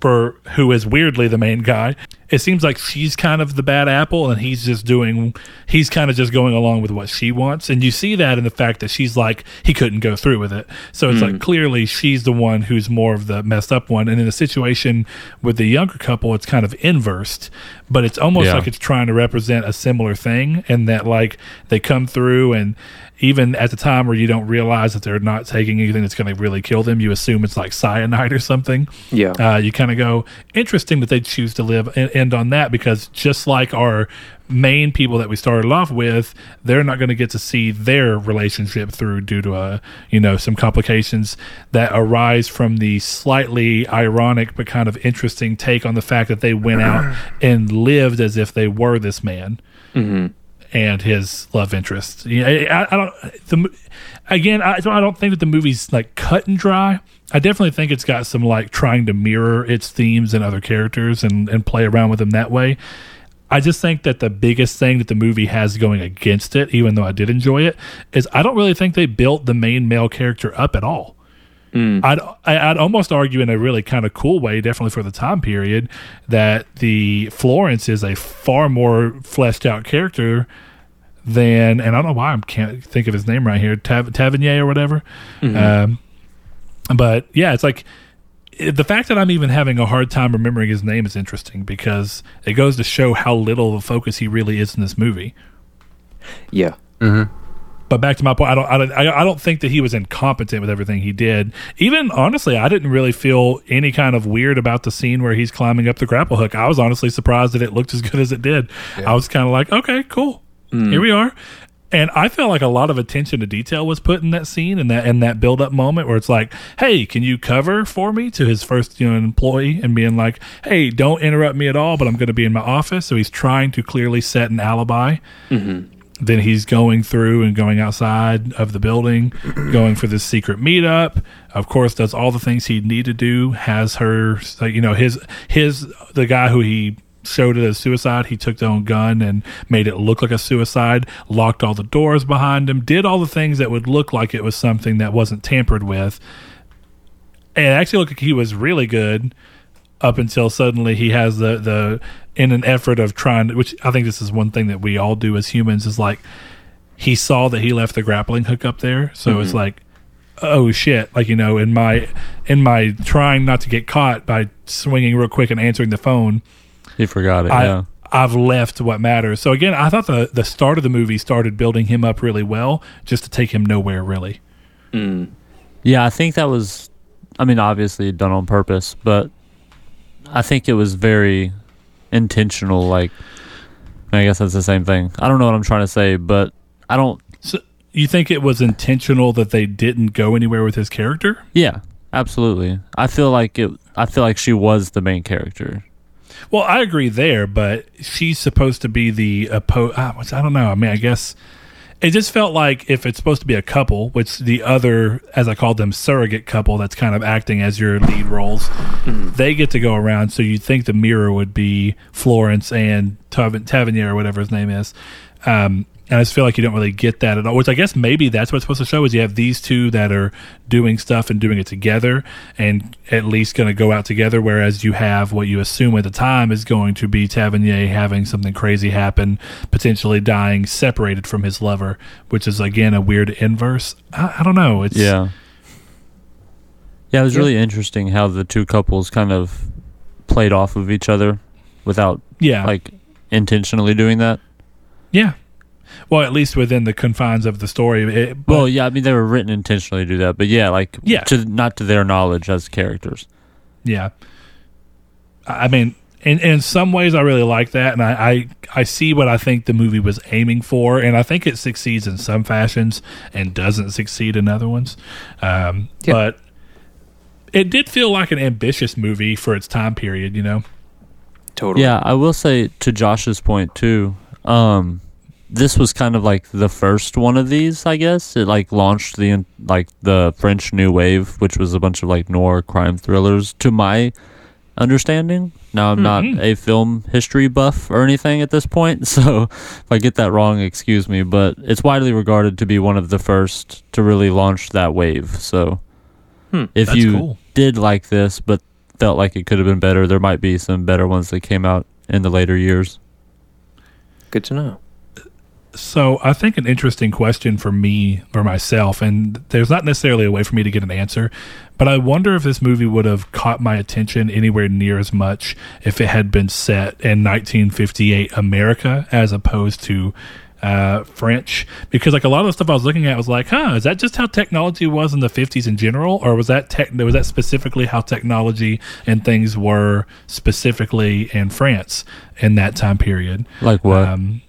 Speaker 8: for who is weirdly the main guy. It seems like she's kind of the bad apple, and he's just doing. He's kind of just going along with what she wants, and you see that in the fact that she's like he couldn't go through with it. So it's like clearly she's the one who's more of the messed up one, and in the situation with the younger couple, it's kind of inversed, but it's almost
Speaker 6: Yeah.
Speaker 8: like it's trying to represent a similar thing, and that like they come through and even at the time where you don't realize that they're not taking anything that's going to really kill them, you assume it's like cyanide or something.
Speaker 5: Yeah.
Speaker 8: Uh, you kind of go, interesting that they choose to live and end on that because just like our main people that we started off with, they're not going to get to see their relationship through due to a, you know some complications that arise from the slightly ironic but kind of interesting take on the fact that they went out and lived as if they were this man mm-hmm. And his love interest. I, I don't. The again, I don't. I don't think that the movie's like cut and dry. I definitely think it's got some like trying to mirror its themes and other characters and and play around with them that way. I just think that the biggest thing that the movie has going against it, even though I did enjoy it, is I don't really think they built the main male character up at all. Mm. I'd I- I'd almost argue in a really kind of cool way, definitely for the time period, that the Florence is a far more fleshed out character than, and I don't know why I can't think of his name right here, Tav- Tavernier or whatever. Mm-hmm. Um, but yeah, it's like the fact that I'm even having a hard time remembering his name is interesting because it goes to show how little of a focus he really is in this movie.
Speaker 5: Yeah. Mm-hmm.
Speaker 8: But back to my point, I don't, I don't, I don't think that he was incompetent with everything he did. Even honestly, I didn't really feel any kind of weird about the scene where he's climbing up the grapple hook. I was honestly surprised that it looked as good as it did. I was kind of like, okay, cool, mm. here we are. And I felt like a lot of attention to detail was put in that scene and that and that build up moment where it's like, hey, can you cover for me to his first you know employee and being like, hey, don't interrupt me at all, but I'm going to be in my office. So he's trying to clearly set an alibi mm-hmm. Then he's going through and going outside of the building, going for this secret meetup. Of course, does all the things he'd need to do. Has her, you know, his his the guy who he showed it as suicide. He took their own gun and made it look like a suicide. Locked all the doors behind him. Did all the things that would look like it was something that wasn't tampered with. And actually looked like he was really good up until suddenly he has the the in an effort of trying to, which I think this is one thing that we all do as humans is like he saw that he left the grappling hook up there so it's mm-hmm. like oh shit like you know in my in my trying not to get caught by swinging real quick and answering the phone
Speaker 6: He forgot it.
Speaker 8: I
Speaker 6: yeah.
Speaker 8: I've left what matters so again I thought the the start of the movie started building him up really well just to take him nowhere really mm.
Speaker 6: Yeah, I think that was. I mean, obviously done on purpose, but I think it was very intentional. Like, I guess that's the same thing. I don't know what I'm trying to say, but I don't.
Speaker 8: so you think it was intentional that they didn't go anywhere with his character
Speaker 6: Yeah, absolutely. I feel like it. I feel like she was the main character.
Speaker 8: Well, I agree there, but she's supposed to be the oppo- uh, I don't know. I mean, I guess it just felt like if it's supposed to be a couple, which the other, as I called them, surrogate couple that's kind of acting as your lead roles, they get to go around. So you'd think the mirror would be Florence and Tav- Tavernier or whatever his name is. Um, and I just feel like you don't really get that at all. Which I guess maybe that's what's supposed to show is you have these two that are doing stuff and doing it together, and at least going to go out together. Whereas you have what you assume at the time is going to be Tavernier having something crazy happen, potentially dying separated from his lover, which is again a weird inverse. I, I don't know. It's
Speaker 6: Yeah. Yeah, it was really interesting how the two couples kind of played off of each other without
Speaker 8: yeah,
Speaker 6: like intentionally doing that.
Speaker 8: yeah. Well, at least within the confines of the story. It, but,
Speaker 6: Well, yeah, I mean they were written intentionally to do that, but yeah, like
Speaker 8: Yeah.
Speaker 6: to not to their knowledge as characters.
Speaker 8: Yeah. I I mean, in in some ways, I really like that, and I, I I see what I think the movie was aiming for, and I think it succeeds in some fashions and doesn't succeed in other ones. Um,
Speaker 5: Yeah.
Speaker 8: But it did feel like an ambitious movie for its time period. You know.
Speaker 5: Totally.
Speaker 6: Yeah, I will say to Josh's point too. Um, this was kind of like the first one of these, I guess. It like launched the like the French New Wave, which was a bunch of like noir crime thrillers. To my understanding, now I'm not a film history buff or anything at this point, so if I get that wrong, excuse me. But it's widely regarded to be one of the first to really launch that wave. So
Speaker 5: Hmm,
Speaker 6: if you
Speaker 8: cool.
Speaker 6: did like this, but felt like it could have been better, there might be some better ones that came out in the later years.
Speaker 5: Good to know.
Speaker 8: So I think an interesting question for me or myself, and there's not necessarily a way for me to get an answer, but I wonder if this movie would have caught my attention anywhere near as much if it had been set in 1958 America as opposed to uh, French. Because like a lot of the stuff I was looking at was like, huh, is that just how technology was in the 50s in general, or was that tech? Was that specifically how technology and things were specifically in France in that time period?
Speaker 6: Like what?
Speaker 8: Um,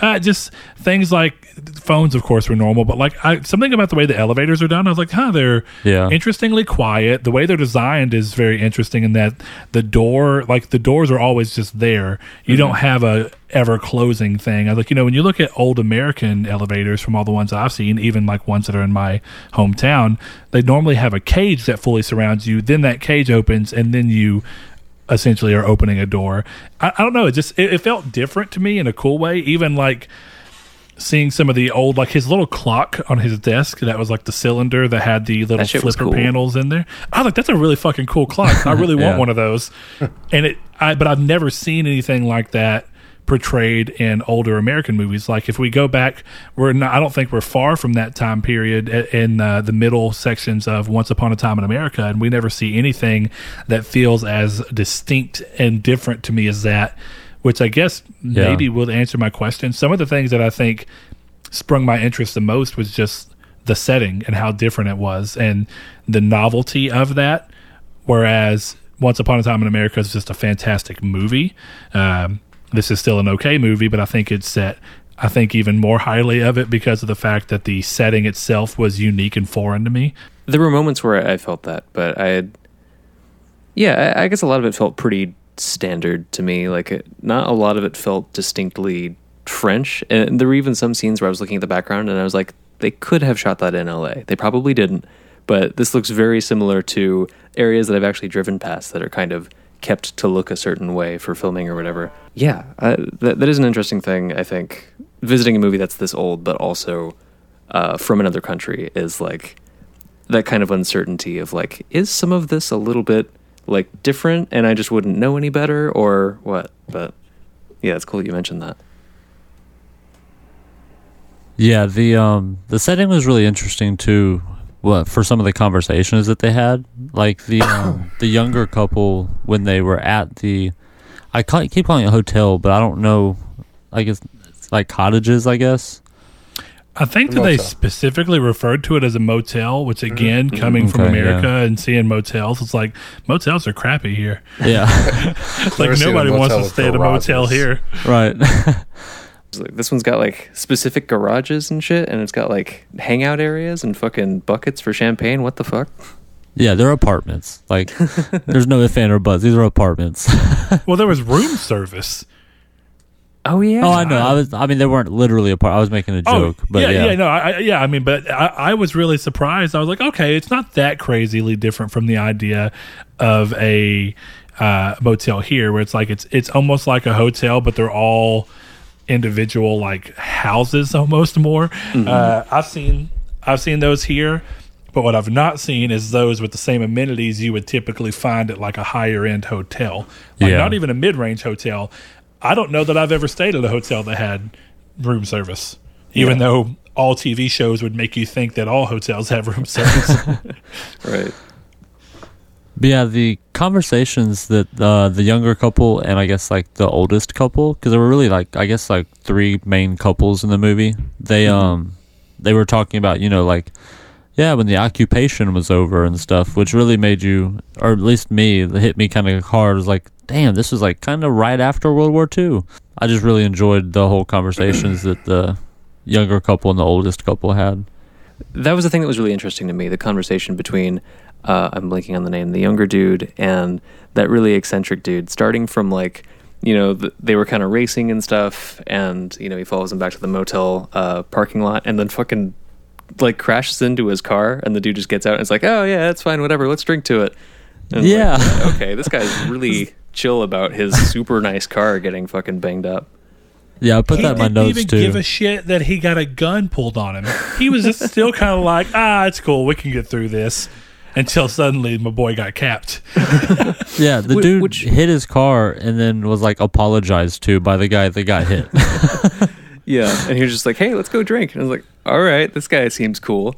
Speaker 8: uh, just things like phones, of course, were normal, but like I, something about the way the elevators are done, I was like, huh, they're
Speaker 6: Yeah.
Speaker 8: interestingly quiet. The way they're designed is very interesting in that the door, like the doors are always just there. You don't have a ever closing thing. I was like, you know, when you look at old American elevators from all the ones I've seen, even like ones that are in my hometown, they normally have a cage that fully surrounds you. Then that cage opens, and then you essentially are opening a door. I, I don't know. It just it, it felt different to me in a cool way. Even like seeing some of the old like his little clock on his desk that was like the cylinder that had the little
Speaker 5: That shit was
Speaker 8: flipper
Speaker 5: cool.
Speaker 8: panels in there. I was like, that's a really fucking cool clock. I really want
Speaker 6: Yeah.
Speaker 8: one of those. And it, I but I've never seen anything like that portrayed in older American movies. Like if we go back, we're not. I don't think we're far from that time period in uh, the middle sections of Once Upon a Time in America, and we never see anything that feels as distinct and different to me as that. Which I guess
Speaker 6: Yeah.
Speaker 8: maybe will answer my question. Some of the things that I think sprung my interest the most was just the setting and how different it was and the novelty of that. Whereas Once Upon a Time in America is just a fantastic movie. Um, this is still an okay movie, but I think it's set. I think even more highly of it because of the fact that the setting itself was unique and foreign to me.
Speaker 5: There were moments where I felt that, but I had, yeah, I, guess a lot of it felt pretty standard to me. Like, it, not a lot of it felt distinctly French. And there were even some scenes where I was looking at the background and I was like, they could have shot that in LA. They probably didn't. But this looks very similar to areas that I've actually driven past that are kind of kept to look a certain way for filming or whatever. Yeah, that, that is an interesting thing, I think. Visiting a movie that's this old, but also uh, from another country is like that kind of uncertainty of like, is some of this a little bit like different and I just wouldn't know any better or what? But yeah, it's cool you mentioned that.
Speaker 6: Yeah, the um the setting was really interesting too. What for some of the conversations that they had, like the um, the younger couple when they were at the, I ca- keep calling it hotel, but I don't know. I guess it's like cottages. I guess.
Speaker 8: I think that they specifically referred to it as a motel, which again, coming from
Speaker 6: Okay,
Speaker 8: America and seeing motels, it's like motels are crappy here.
Speaker 6: Yeah.
Speaker 8: like
Speaker 4: Never seen a
Speaker 8: nobody wants to stay at a
Speaker 4: Bill
Speaker 8: motel here.
Speaker 6: right.
Speaker 5: It's like, this one's got like specific garages and shit and it's got like hangout areas and fucking buckets for champagne. What the fuck?
Speaker 6: Yeah, they're apartments. Like, there's no if and or buts. These are apartments.
Speaker 8: Well, there was room service.
Speaker 5: Oh yeah.
Speaker 6: oh, I know. I was. I mean, they weren't literally apart. I was making a joke, but
Speaker 8: Oh, yeah,
Speaker 6: yeah,
Speaker 8: yeah, no, I, I- yeah. I mean, but I, I was really surprised. I was like, okay, it's not that crazily different from the idea of a uh, motel here, where it's like it's it's almost like a hotel, but they're all individual like houses almost more. Uh, I've seen I've seen those here. But what I've not seen is those with the same amenities you would typically find at like a higher end hotel. Like
Speaker 6: Yeah.
Speaker 8: not even a mid range hotel. I don't know that I've ever stayed at a hotel that had room service. Even though all TV shows would make you think that all hotels have room service.
Speaker 5: Right.
Speaker 6: But yeah, the conversations that uh, the younger couple and I guess like the oldest couple, because there were really like I guess like three main couples in the movie. They
Speaker 5: Mm-hmm.
Speaker 6: um they were talking about you know like yeah when the occupation was over and stuff, which really made you or at least me it hit me kind of hard. It was like damn, this was like kind of right after World War II. I just really enjoyed the whole conversations that the younger couple and the oldest couple had.
Speaker 5: that was the thing that was really interesting to me the conversation between uh, i'm blanking on the name the younger dude and that really eccentric dude starting from like you know th- they were kind of racing and stuff and you know he follows him back to the motel uh, parking lot and then fucking like crashes into his car and the dude just gets out and it's like oh yeah that's fine whatever let's drink to it And it's like,
Speaker 6: Yeah.
Speaker 5: okay this guy's really chill about his super nice car getting fucking banged up
Speaker 6: Yeah, I put
Speaker 8: he
Speaker 6: that in my
Speaker 8: didn't
Speaker 6: notes
Speaker 8: even
Speaker 6: too.
Speaker 8: give a shit that he got a gun pulled on him. He was just still kind of like, ah, it's cool. We can get through this. Until suddenly my boy got capped.
Speaker 6: Yeah, the
Speaker 5: Wh-
Speaker 6: dude
Speaker 5: which-
Speaker 6: hit his car and then was like apologized to by the guy that got hit.
Speaker 5: Yeah, and he was just like, "Hey, let's go drink." And I was like, "All right, this guy seems cool."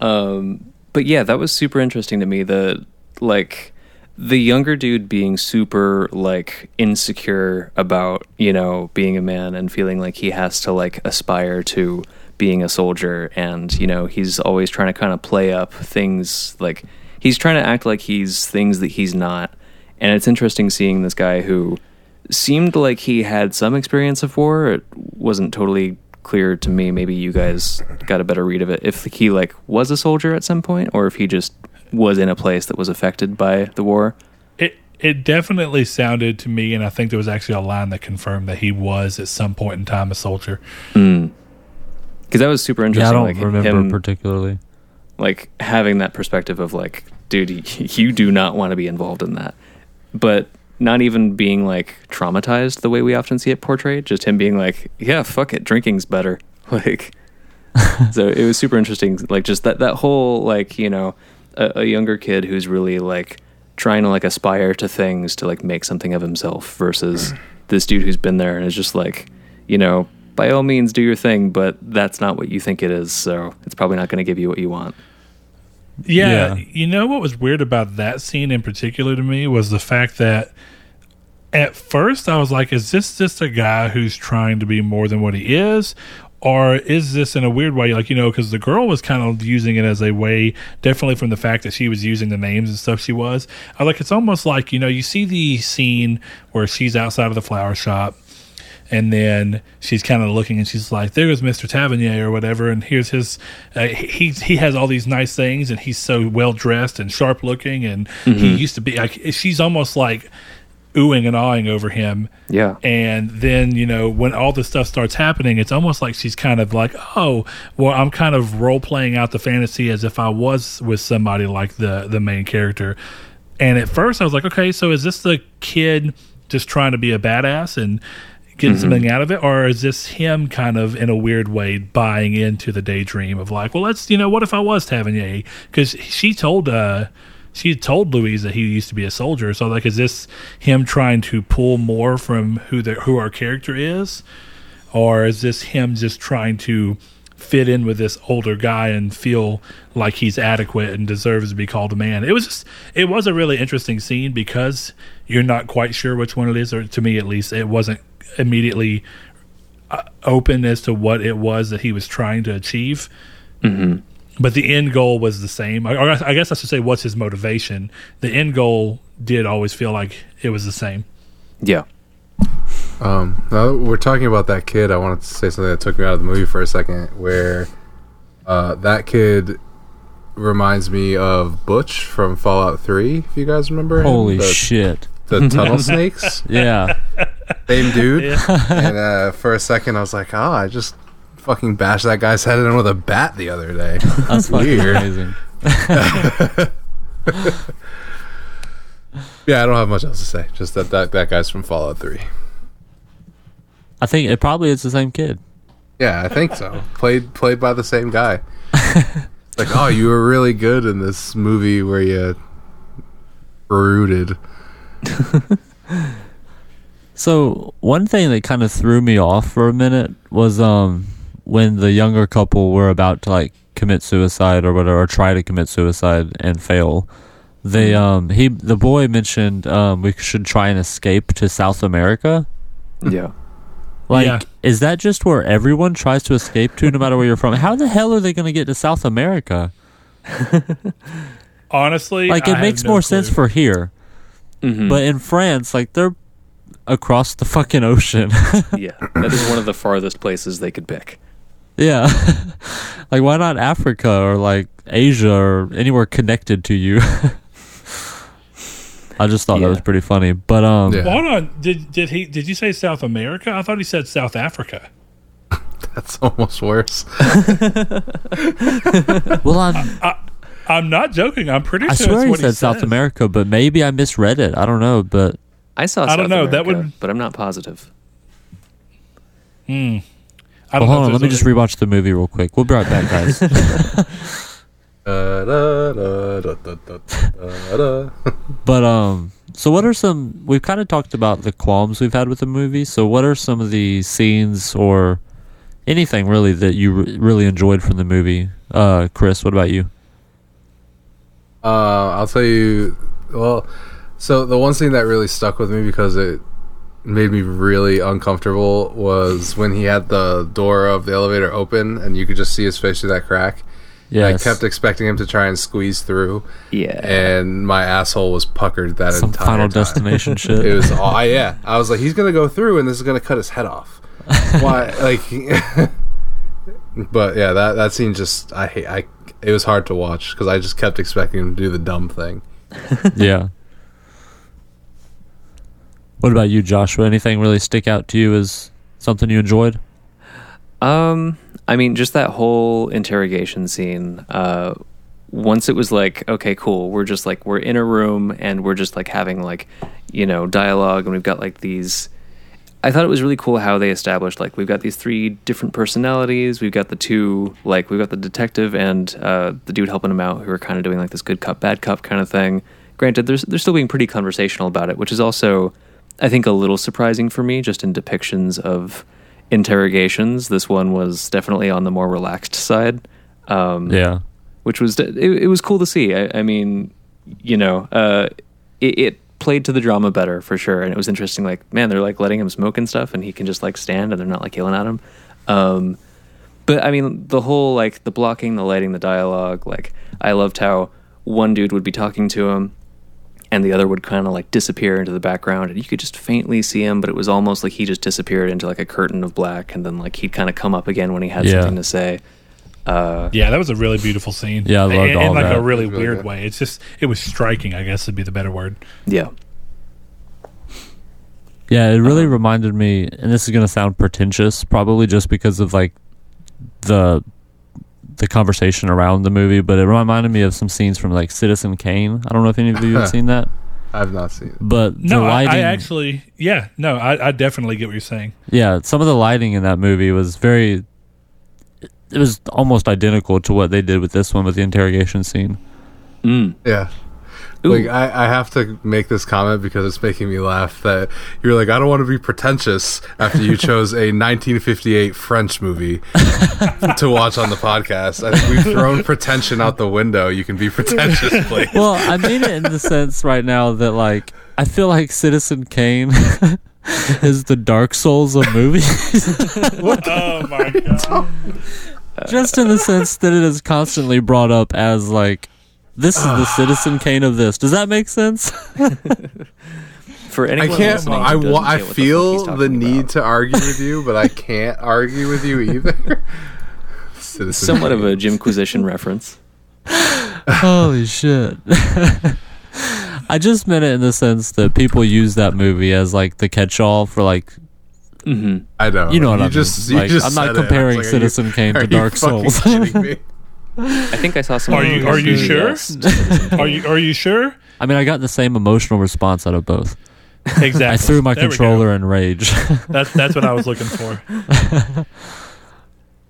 Speaker 5: Um, but yeah, that was super interesting to me. The like the younger dude being super like insecure about you know being a man and feeling like he has to like aspire to being a soldier, and you know he's always trying to kind of play up things like he's trying to act like he's things that he's not. And it's interesting seeing this guy who seemed like he had some experience of war. It wasn't totally clear to me. Maybe you guys got a better read of it. If he like was a soldier at some point, or if he just was in a place that was affected by the war.
Speaker 8: It it definitely sounded to me, and I think there was actually a line that confirmed that he was at some point in time a soldier. Hmm.
Speaker 5: Because that was super
Speaker 6: yeah, I don't
Speaker 5: like
Speaker 6: remember
Speaker 5: him,
Speaker 6: particularly.
Speaker 5: like having that perspective of like, dude, you do not want to be involved in that, but not even being like traumatized the way we often see it portrayed. Just him being like, yeah, fuck it, drinking's better. Like, so it was super interesting. Like just that that whole like you know a, a younger kid who's really like trying to like aspire to things to like make something of himself versus this dude who's been there and is just like you know by all means do your thing but that's not what you think it is so it's probably not going to give you what you want
Speaker 8: Yeah,
Speaker 6: Yeah.
Speaker 8: you know what was weird about that scene in particular to me was the fact that at first I was like, is this just a guy who's trying to be more than what he is? Or is this in a weird way, like, you know, because the girl was kind of using it as a way, definitely from the fact that she was using the names and stuff she was. I was like, it's almost like, you know, you see the scene where she's outside of the flower shop and then she's kind of looking and she's like there goes mr tavernier or whatever and here's his uh, he he has all these nice things and he's so well dressed and sharp looking and he used to be like she's almost like oohing and awing over him.
Speaker 5: Yeah.
Speaker 8: And then you know when all this stuff starts happening it's almost like she's kind of like oh well i'm kind of role playing out the fantasy as if i was with somebody like the the main character. And at first i was like okay so is this the kid just trying to be a badass and getting something out of it or is this him kind of in a weird way buying into the daydream of like well let's you know what if i was tavernier because she told uh she told Louise that he used to be a soldier. So like, is this him trying to pull more from who the who our character is, or is this him just trying to fit in with this older guy and feel like he's adequate and deserves to be called a man? It was just, it was a really interesting scene because you're not quite sure which one it is, or to me at least, it wasn't immediately uh, open as to what it was that he was trying to achieve but the end goal was the same. Or I guess I should say, what's his motivation? The end goal did always feel like it was the same.
Speaker 5: yeah
Speaker 4: Um, now that we're talking about that kid. I wanted to say something that took me out of the movie for a second. Where uh, that kid reminds me of Butch from Fallout 3, if you guys remember. him.
Speaker 6: Holy
Speaker 4: the,
Speaker 6: shit!
Speaker 4: The tunnel snakes.
Speaker 6: Yeah,
Speaker 4: Same dude. And uh, for a second, I was like, oh, I just fucking bashed that guy's head in with a bat the other day.
Speaker 6: that's
Speaker 4: Weird.
Speaker 6: amazing.
Speaker 4: Yeah, I don't have much else to say. Just that that, that guy's from Fallout 3.
Speaker 6: I think it probably is the same kid.
Speaker 4: Yeah, I think so. played played by the same guy. like, oh, you were really good in this movie where you rooted.
Speaker 6: So one thing that kind of threw me off for a minute was um when the younger couple were about to like commit suicide or whatever, or try to commit suicide and fail. They um he the boy mentioned um we should try and escape to South America.
Speaker 5: Yeah.
Speaker 6: Like,
Speaker 8: Yeah.
Speaker 6: is that just where everyone tries to escape to, no matter where you're from? How the hell are they going to get to South America?
Speaker 8: Honestly,
Speaker 6: Like,
Speaker 8: I
Speaker 6: it
Speaker 8: have
Speaker 6: makes
Speaker 8: no
Speaker 6: more
Speaker 8: clue.
Speaker 6: sense for here,
Speaker 5: Mhm.
Speaker 6: but in France, like they're across the fucking ocean.
Speaker 5: yeah, that is one of the farthest places they could pick.
Speaker 6: yeah, like why not Africa or like Asia or anywhere connected to you? I just thought that was pretty funny, but um,
Speaker 4: Yeah.
Speaker 8: Hold on. Did did he did you say South America? I thought he said South Africa.
Speaker 4: That's almost worse.
Speaker 6: well, I'm,
Speaker 8: I'm not joking. I'm pretty
Speaker 6: I
Speaker 8: sure
Speaker 6: swear
Speaker 8: it's
Speaker 6: he said South
Speaker 8: says.
Speaker 6: America, but maybe I misread it. I don't know, but
Speaker 5: I saw.
Speaker 8: I
Speaker 5: South
Speaker 8: don't know, that
Speaker 5: America,
Speaker 8: would-
Speaker 5: but I'm not positive.
Speaker 8: Hmm. I don't
Speaker 6: hold on, let me just rewatch the movie real quick. We'll be right back, guys. But um, so what are some? We've kind of talked about the qualms we've had with the movie. So what are some of the scenes or anything really that you re- really enjoyed from the movie? Uh, Chris, what about you?
Speaker 4: Uh, I'll tell you. Well, so the one thing that really stuck with me because it made me really uncomfortable was when he had the door of the elevator open and you could just see his face through that crack.
Speaker 6: Yeah,
Speaker 4: I kept expecting him to try and squeeze through,
Speaker 5: Yeah.
Speaker 4: and my asshole was puckered that
Speaker 6: some
Speaker 4: entire
Speaker 6: Final
Speaker 4: time.
Speaker 6: Destination shit.
Speaker 4: It was all yeah. I was like, he's gonna go through, and this is gonna cut his head off. Why? Like, but yeah, that that scene just I hate. I it was hard to watch because I just kept expecting him to do the dumb thing.
Speaker 6: yeah. What about you, Joshua? Anything really stick out to you as something you enjoyed?
Speaker 5: Um, I mean, just that whole interrogation scene. Uh, once it was like, okay, cool, we're just like we're in a room and we're just like having like, you know, dialogue, and we've got like these. I thought it was really cool how they established like we've got these three different personalities. We've got the two like we've got the detective and uh, the dude helping him out who are kind of doing like this good cop bad cop kind of thing. Granted, there's they're still being pretty conversational about it, which is also I think a little surprising for me, just in depictions of interrogations. This one was definitely on the more relaxed side, um,
Speaker 6: Yeah.
Speaker 5: which was it, it was cool to see. I, I mean, you know, uh, it, it played to the drama better for sure, and it was interesting. Like, man, they're like letting him smoke and stuff, and he can just like stand, and they're not like yelling at him. Um, but I mean, the whole like the blocking, the lighting, the dialogue. Like, I loved how one dude would be talking to him, and the other would kind of like disappear into the background, and you could just faintly see him, but it was almost like he just disappeared into like a curtain of black, and then like he'd kind of come up again when he had
Speaker 6: Yeah.
Speaker 5: something to say. Uh,
Speaker 8: Yeah, that was a really beautiful scene.
Speaker 6: Yeah, I loved
Speaker 8: in, in like
Speaker 6: that.
Speaker 8: a really
Speaker 4: really
Speaker 8: weird
Speaker 4: good.
Speaker 8: way. It's just it was striking. I guess would be the better word.
Speaker 5: yeah,
Speaker 6: Yeah, it really reminded me, and this is going to sound pretentious, probably just because of like the the conversation around the movie, but it reminded me of some scenes from like Citizen Kane. I don't know if any of you have seen that,
Speaker 4: I've not seen it.
Speaker 6: but
Speaker 8: No,
Speaker 6: the
Speaker 8: I,
Speaker 6: lighting,
Speaker 8: I actually, yeah, no, I, I definitely get what you're saying.
Speaker 6: yeah, some of the lighting in that movie was very. It was almost identical to what they did with this one with the interrogation scene.
Speaker 5: mm.
Speaker 4: Yeah.
Speaker 5: Ooh.
Speaker 4: Like I, I have to make this comment because it's making me laugh that you're like I don't want to be pretentious after you chose a 1958 French movie to watch on the podcast. I think we've thrown pretension out the window. You can be pretentious, please.
Speaker 6: Well, I mean it in the sense right now that like I feel like Citizen Kane is the Dark Souls of movies.
Speaker 8: oh my god!
Speaker 6: just in the sense that it is constantly brought up as like this is the citizen kane of this does that make sense
Speaker 5: for
Speaker 4: I
Speaker 5: anyone
Speaker 4: can't.
Speaker 5: listening who
Speaker 4: I
Speaker 5: doesn't
Speaker 4: wa-
Speaker 5: get
Speaker 4: I
Speaker 5: what the fuck
Speaker 4: feel
Speaker 5: he's
Speaker 4: the
Speaker 5: talking
Speaker 4: need
Speaker 5: about.
Speaker 4: to argue with you, but I can't argue with you either. Citizen
Speaker 5: somewhat of
Speaker 4: Kane.
Speaker 5: a Jimquisition reference.
Speaker 6: Holy shit. I just meant it in the sense that people use that movie as like the catch all for like
Speaker 5: hmm
Speaker 4: I know.
Speaker 6: You know what
Speaker 4: you
Speaker 6: I mean.
Speaker 4: just, you
Speaker 6: Like,
Speaker 4: just
Speaker 6: I'm not
Speaker 4: said it. I was
Speaker 6: comparing
Speaker 4: like, are
Speaker 6: Citizen
Speaker 4: you-
Speaker 6: Kane to
Speaker 4: are you
Speaker 6: Dark
Speaker 4: fucking
Speaker 6: Souls.
Speaker 4: kidding me?
Speaker 5: I think I saw some.
Speaker 8: Are you are you sure? Are you are you sure?
Speaker 6: I mean I got the same emotional response out of both.
Speaker 8: Exactly.
Speaker 6: I threw my
Speaker 8: There
Speaker 6: controller in rage.
Speaker 8: That's that's what I was looking for.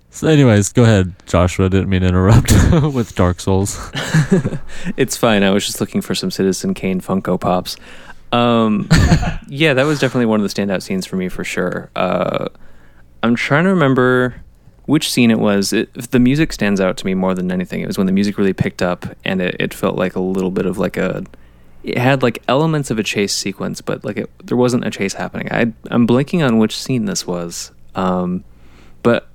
Speaker 6: so anyways, go ahead, Joshua. Didn't mean to interrupt with Dark Souls.
Speaker 5: It's fine. I was just looking for some Citizen Kane Funko Pops. Um, yeah, that was definitely one of the standout scenes for me for sure. Uh, I'm trying to remember which scene it was. It, the music stands out to me more than anything. It was when the music really picked up and it, it felt like a little bit of like a. It had like elements of a chase sequence, but like it, there wasn't a chase happening. I, I'm blanking on which scene this was. Um, but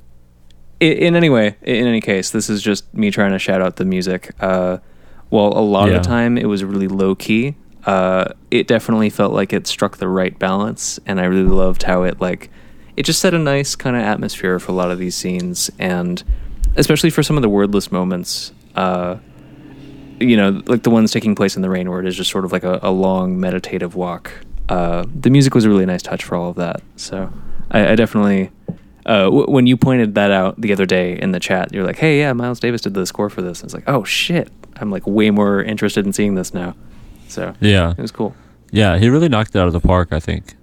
Speaker 5: in, in any way, in any case, this is just me trying to shout out the music. Uh, well, a lot
Speaker 6: Yeah.
Speaker 5: of the time it was really low key. Uh, it definitely felt like it struck the right balance, and I really loved how it like it just set a nice kind of atmosphere for a lot of these scenes, and especially for some of the wordless moments. Uh, you know, like the ones taking place in the rain, where it is just sort of like a, a long meditative walk. Uh, the music was a really nice touch for all of that. So I, I definitely, uh, w- when you pointed that out the other day in the chat, you're like, "Hey, yeah, Miles Davis did the score for this." I was like, "Oh shit!" I'm like way more interested in seeing this now. So
Speaker 6: Yeah,
Speaker 5: it was cool.
Speaker 6: yeah. He really knocked it out of the park. I think.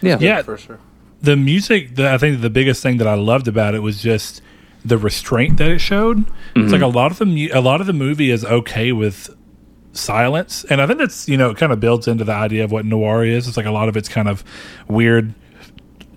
Speaker 5: Yeah,
Speaker 8: Yeah,
Speaker 4: for sure.
Speaker 8: The music the, i think the biggest thing that i loved about it was just the restraint that it showed. It's like a lot of the a lot of the movie is okay with silence. And i think that's you know it kind of builds into the idea of what noir is. It's like a lot of it's kind of weird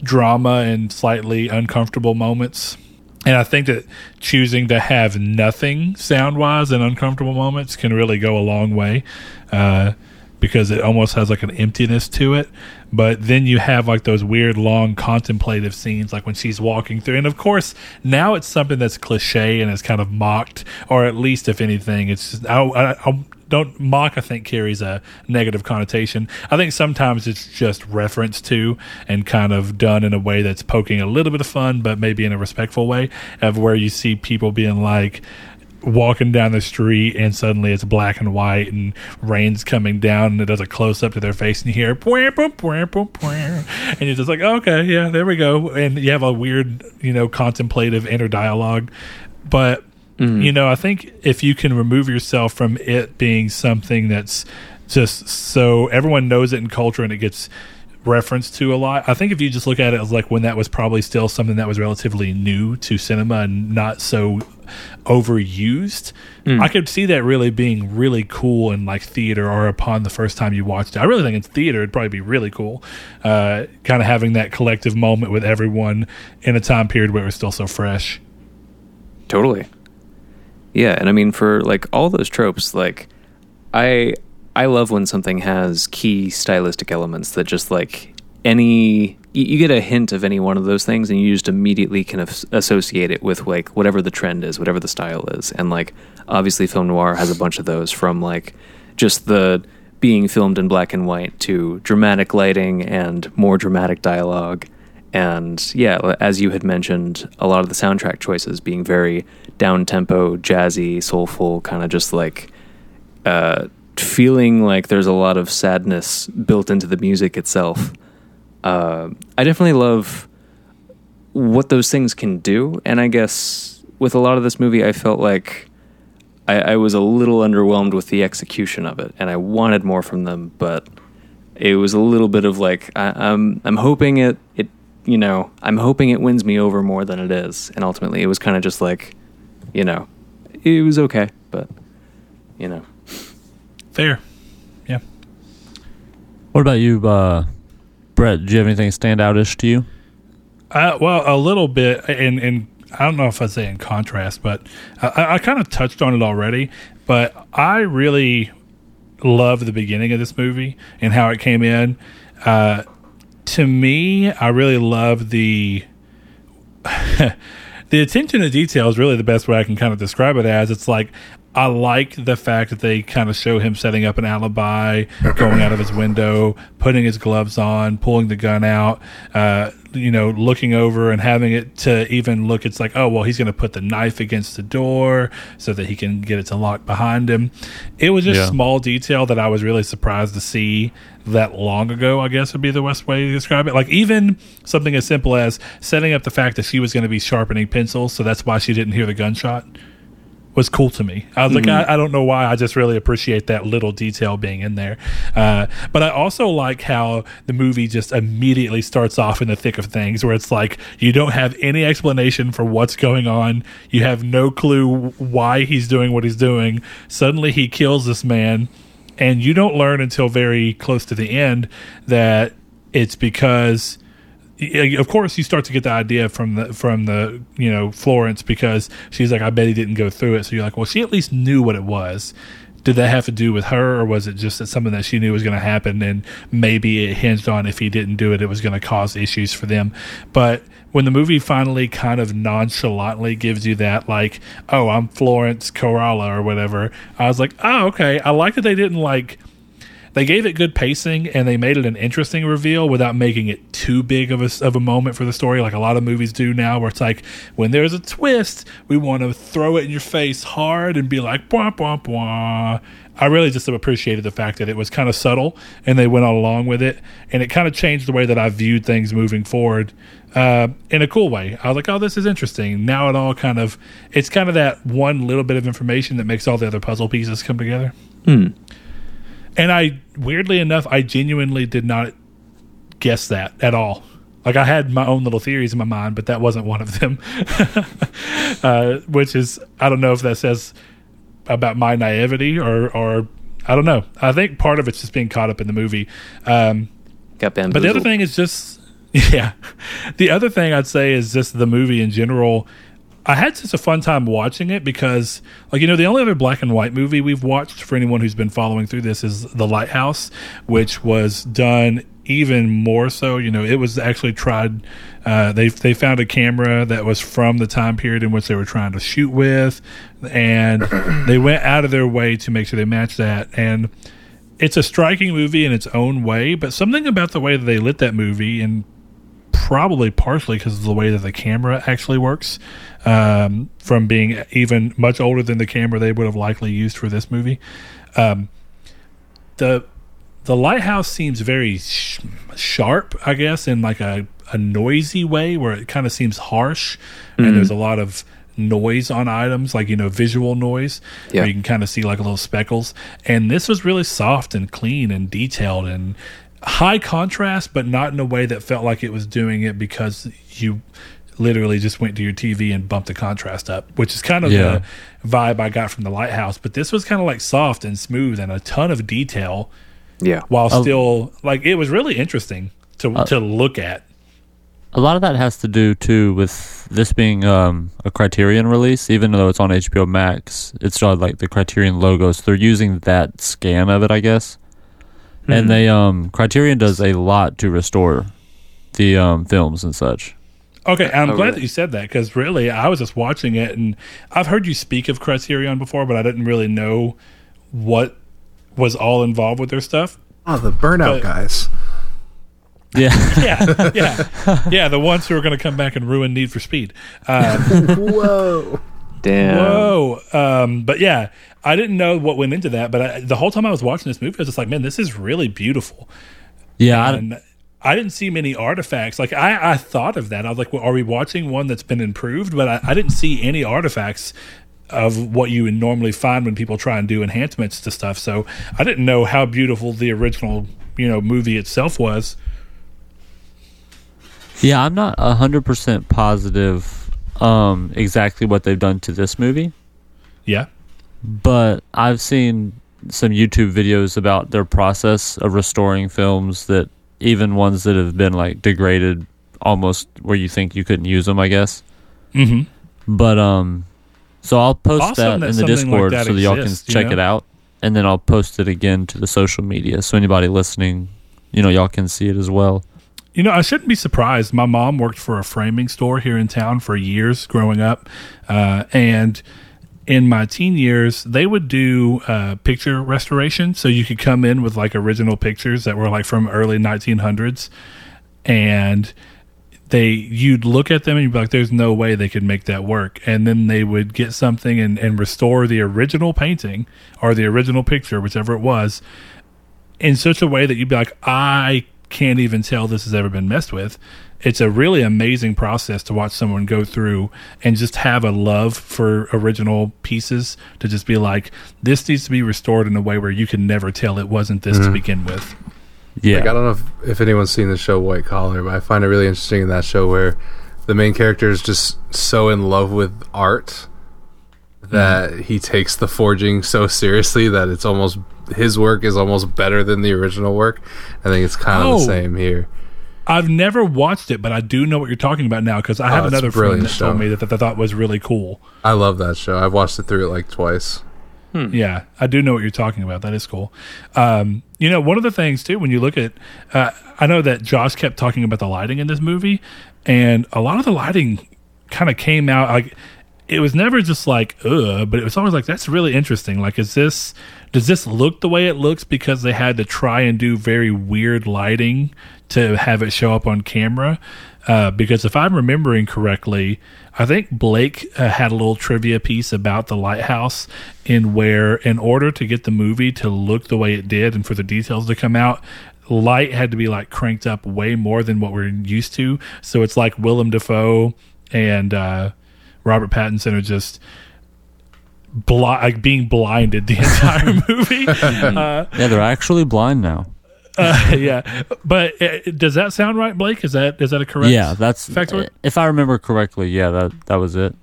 Speaker 8: drama and slightly uncomfortable moments. And i think that choosing to have nothing sound wise and uncomfortable moments can really go a long way uh, because it almost has like an emptiness to it. But then you have like those weird, long, contemplative scenes, like when she's walking through. And of course, now it's something that's cliche and is kind of mocked, or at least, if anything, it's just, I, I, I don't mock. I think carries a negative connotation. I think sometimes it's just reference to and kind of done in a way that's poking a little bit of fun, but maybe in a respectful way, of where you see people being like walking down the street and suddenly it's black and white and rain's coming down and it does a close up to their face and you hear and you're just like okay yeah there we go. And you have a weird you know contemplative inner dialogue. But mm. you know i think if you can remove yourself from it being something that's just so everyone knows it in culture and it gets referenced to a lot. I think if you just look at it as like when that was probably still something that was relatively new to cinema and not so overused, I could see that really being really cool in like theater or upon the first time you watched it. I really think in theater it'd probably be really cool, uh, kind of having that collective moment with everyone in a time period where it was still so fresh.
Speaker 5: Totally. Yeah, and I mean for like all those tropes, like I I love when something has key stylistic elements that just like any you, get a hint of any one of those things and you just immediately can as- associate it with like whatever the trend is, whatever the style is. And like obviously film noir has a bunch of those from like just the being filmed in black and white to dramatic lighting and more dramatic dialogue and yeah, as you had mentioned, a lot of the soundtrack choices being very down tempo, jazzy, soulful, kind of just like uh, feeling like there's a lot of sadness built into the music itself. Uh, I definitely love what those things can do, and I guess with a lot of this movie, I felt like I, I was a little underwhelmed with the execution of it, and I wanted more from them, but it was a little bit of like I, I'm I'm hoping it it you know I'm hoping it wins me over more than it is, and ultimately it was kind of just like you know it was okay, but you know
Speaker 8: Fair. Yeah.
Speaker 6: What about you, uh, Brett? Do you have anything stand outish to you?
Speaker 8: Uh, well, a little bit, and and I don't know if I'd say in contrast, but I, I kind of touched on it already. But I really love the beginning of this movie and how it came in. Uh, to me, I really love the the attention to detail is really the best way I can kind of describe it as. It's like I like the fact that they kind of show him setting up an alibi, going out of his window, putting his gloves on, pulling the gun out, uh, you know, looking over and having it to even look. It's like, oh, well, he's going to put the knife against the door so that he can get it to lock behind him. It was just
Speaker 6: Yeah.
Speaker 8: small detail that I was really surprised to see that long ago, I guess would be the best way to describe it. Like, even something as simple as setting up the fact that she was going to be sharpening pencils, so that's why she didn't hear the gunshot was cool to me. I was like, I, I don't know why. I just really appreciate that little detail being in there. Uh, but I also like how the movie just immediately starts off in the thick of things, where it's like you don't have any explanation for what's going on. You have no clue why he's doing what he's doing. Suddenly, he kills this man, and you don't learn until very close to the end that it's because of course you start to get the idea from the from the you know Florence because she's like I bet he didn't go through it. So you're like well she at least knew what it was. Did that have to do with her or was it just that something that she knew was going to happen and maybe it hinged on if he didn't do it it was going to cause issues for them? But when the movie finally kind of nonchalantly gives you that like oh I'm Florence Carala or whatever I was like oh okay I like that they didn't like they gave it good pacing and they made it an interesting reveal without making it too big of a, of a moment for the story like a lot of movies do now where it's like when there's a twist we want to throw it in your face hard and be like blah blah blah i really just appreciated the fact that it was kind of subtle and they went along with it and it kind of changed the way that i viewed things moving forward uh, in a cool way. I was like oh this is interesting. Now it all kind of it's kind of that one little bit of information that makes all the other puzzle pieces come together and I, weirdly enough, I genuinely did not guess that at all. Like I had my own little theories in my mind, but that wasn't one of them. uh, which is, I don't know if that says about my naivety or, or I don't know. I think part of it's just being caught up in the movie. Um,
Speaker 5: Got bamboozled.
Speaker 8: but the other thing is just, yeah. The other thing I'd say is just the movie in general. I had such a fun time watching it because, like, you know, the only other black and white movie we've watched for anyone who's been following through this is The Lighthouse, which was done even more so. You know, it was actually tried. Uh, they they found a camera that was from the time period in which they were trying to shoot with, and they went out of their way to make sure they matched that. And it's a striking movie in its own way, but something about the way that they lit that movie, and probably partially because of the way that the camera actually works, um, from being even much older than the camera they would have likely used for this movie. Um, the the lighthouse seems very sh- sharp, I guess, in like a, a noisy way where it kind of seems harsh, and there's a lot of noise on items, like you know, visual noise,
Speaker 5: Yeah.
Speaker 8: where you can kind of see like little speckles. And this was really soft and clean and detailed and high contrast, but not in a way that felt like it was doing it because you literally just went to your TV and bumped the contrast up, which is kind of
Speaker 6: Yeah.
Speaker 8: the vibe I got from the lighthouse. But this was kind of like soft and smooth and a ton of detail
Speaker 5: yeah.
Speaker 8: while still like it was really interesting to
Speaker 6: Uh,
Speaker 8: to look at.
Speaker 6: A lot of that has to do too with this being um, a Criterion release, even though it's on HBO Max. It's still had, like the Criterion logos. They're using that scan of it, I guess. And they um Criterion does a lot to restore the um, films and such.
Speaker 8: Okay, I'm
Speaker 5: Oh,
Speaker 8: glad
Speaker 5: really?
Speaker 8: that you said that because really, I was just watching it, and I've heard you speak of Criterion before, but I didn't really know what was all involved with their stuff.
Speaker 4: Oh, the burnout
Speaker 8: But-
Speaker 4: guys.
Speaker 6: Yeah,
Speaker 8: Yeah, yeah, yeah. The ones who are going to come back and ruin Need for Speed. Um,
Speaker 4: Whoa.
Speaker 5: Damn.
Speaker 8: Whoa! Um, but yeah, I didn't know what went into that. But I, the whole time I was watching this movie, I was just like, "Man, this is really beautiful."
Speaker 6: yeah. I,
Speaker 8: and I didn't see many artifacts. Like I, I thought of that. I was like, well, "Are we watching one that's been improved?" But I, I didn't see any artifacts of what you would normally find when people try and do enhancements to stuff. So I didn't know how beautiful the original, you know, movie itself was.
Speaker 6: Yeah, I'm not hundred percent positive um, exactly what they've done to this movie,
Speaker 8: Yeah.
Speaker 6: But I've seen some YouTube videos about their process of restoring films that even ones that have been like degraded almost where you think you couldn't use them, I guess.
Speaker 8: Mm-hmm.
Speaker 6: But um, so I'll post
Speaker 8: Awesome
Speaker 6: that
Speaker 8: that
Speaker 6: in the
Speaker 8: like
Speaker 6: Discord
Speaker 8: that
Speaker 6: so that y'all
Speaker 8: exists,
Speaker 6: can
Speaker 8: you
Speaker 6: check
Speaker 8: know?
Speaker 6: it out, and then I'll post it again to the social media so anybody listening, you know, y'all can see it as well.
Speaker 8: You know, I shouldn't be surprised. My mom worked for a framing store here in town for years growing up, uh, and in my teen years, they would do uh, picture restoration. So you could come in with like original pictures that were like from early 1900s, and they you'd look at them and you'd be like, "There's no way they could make that work." And then they would get something and, and restore the original painting or the original picture, whichever it was, in such a way that you'd be like, "I can't even tell this has ever been messed with." It's a really amazing process to watch someone go through and just have a love for original pieces to just be like, this needs to be restored in a way where you can never tell it wasn't this to mm-hmm. begin with.
Speaker 6: Yeah.
Speaker 4: Like I don't know if, if anyone's seen the show White Collar, but I find it really interesting in that show where the main character is just so in love with art that mm-hmm. he takes the forging so seriously that it's almost his work is almost better than the original work. I think it's kind of
Speaker 8: Oh.
Speaker 4: the same here.
Speaker 8: I've never watched it, but I do know what you're talking about now because I have
Speaker 4: Oh,
Speaker 8: another friend
Speaker 4: brilliant
Speaker 8: that told me that, that I thought was really cool.
Speaker 4: I love that show. I've watched it through it like twice.
Speaker 8: Yeah, I do know what you're talking about. That is cool. Um, you know, one of the things too, when you look at, uh, I know that Josh kept talking about the lighting in this movie, and a lot of the lighting kind of came out like it was never just like but it was always like that's really interesting. Like, is this does this look the way it looks because they had to try and do very weird lighting to have it show up on camera? Uh, because if I'm remembering correctly, I think Blake uh, had a little trivia piece about the lighthouse, in where in order to get the movie to look the way it did and for the details to come out, light had to be like cranked up way more than what we're used to. So it's like Willem Dafoe and uh, Robert Pattinson are just bli- like being blinded the entire movie. uh,
Speaker 6: Yeah, they're actually blind now.
Speaker 8: uh, yeah, but uh, does that sound right, Blake? Is that is that a correct?
Speaker 6: yeah, that's
Speaker 8: factoid?
Speaker 6: if I remember correctly. Yeah, that that was it.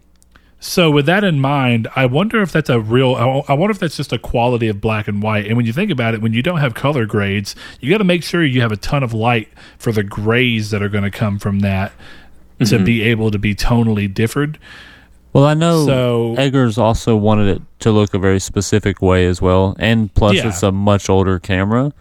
Speaker 8: So with that in mind, I wonder if that's a real. I wonder if that's just a quality of black and white. And when you think about it, when you don't have color grades, you got to make sure you have a ton of light for the grays that are going to come from that to mm-hmm. be able to be tonally differed.
Speaker 6: Well, I know
Speaker 8: So-
Speaker 6: Eggers also wanted it to look a very specific way as well, and plus
Speaker 8: Yeah.
Speaker 6: it's a much older camera.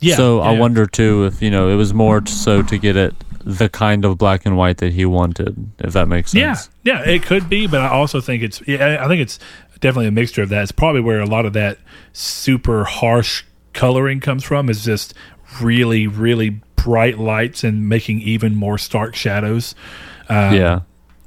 Speaker 8: Yeah.
Speaker 6: so I wonder too if you know it was more so to get it the kind of black and white that he wanted, if that makes sense.
Speaker 8: Yeah, yeah, it could be, but I also think it's. Yeah, I think it's definitely a mixture of that. It's probably where a lot of that super harsh coloring comes from. Is just really, really bright lights and making even more stark shadows. Um,
Speaker 6: Yeah.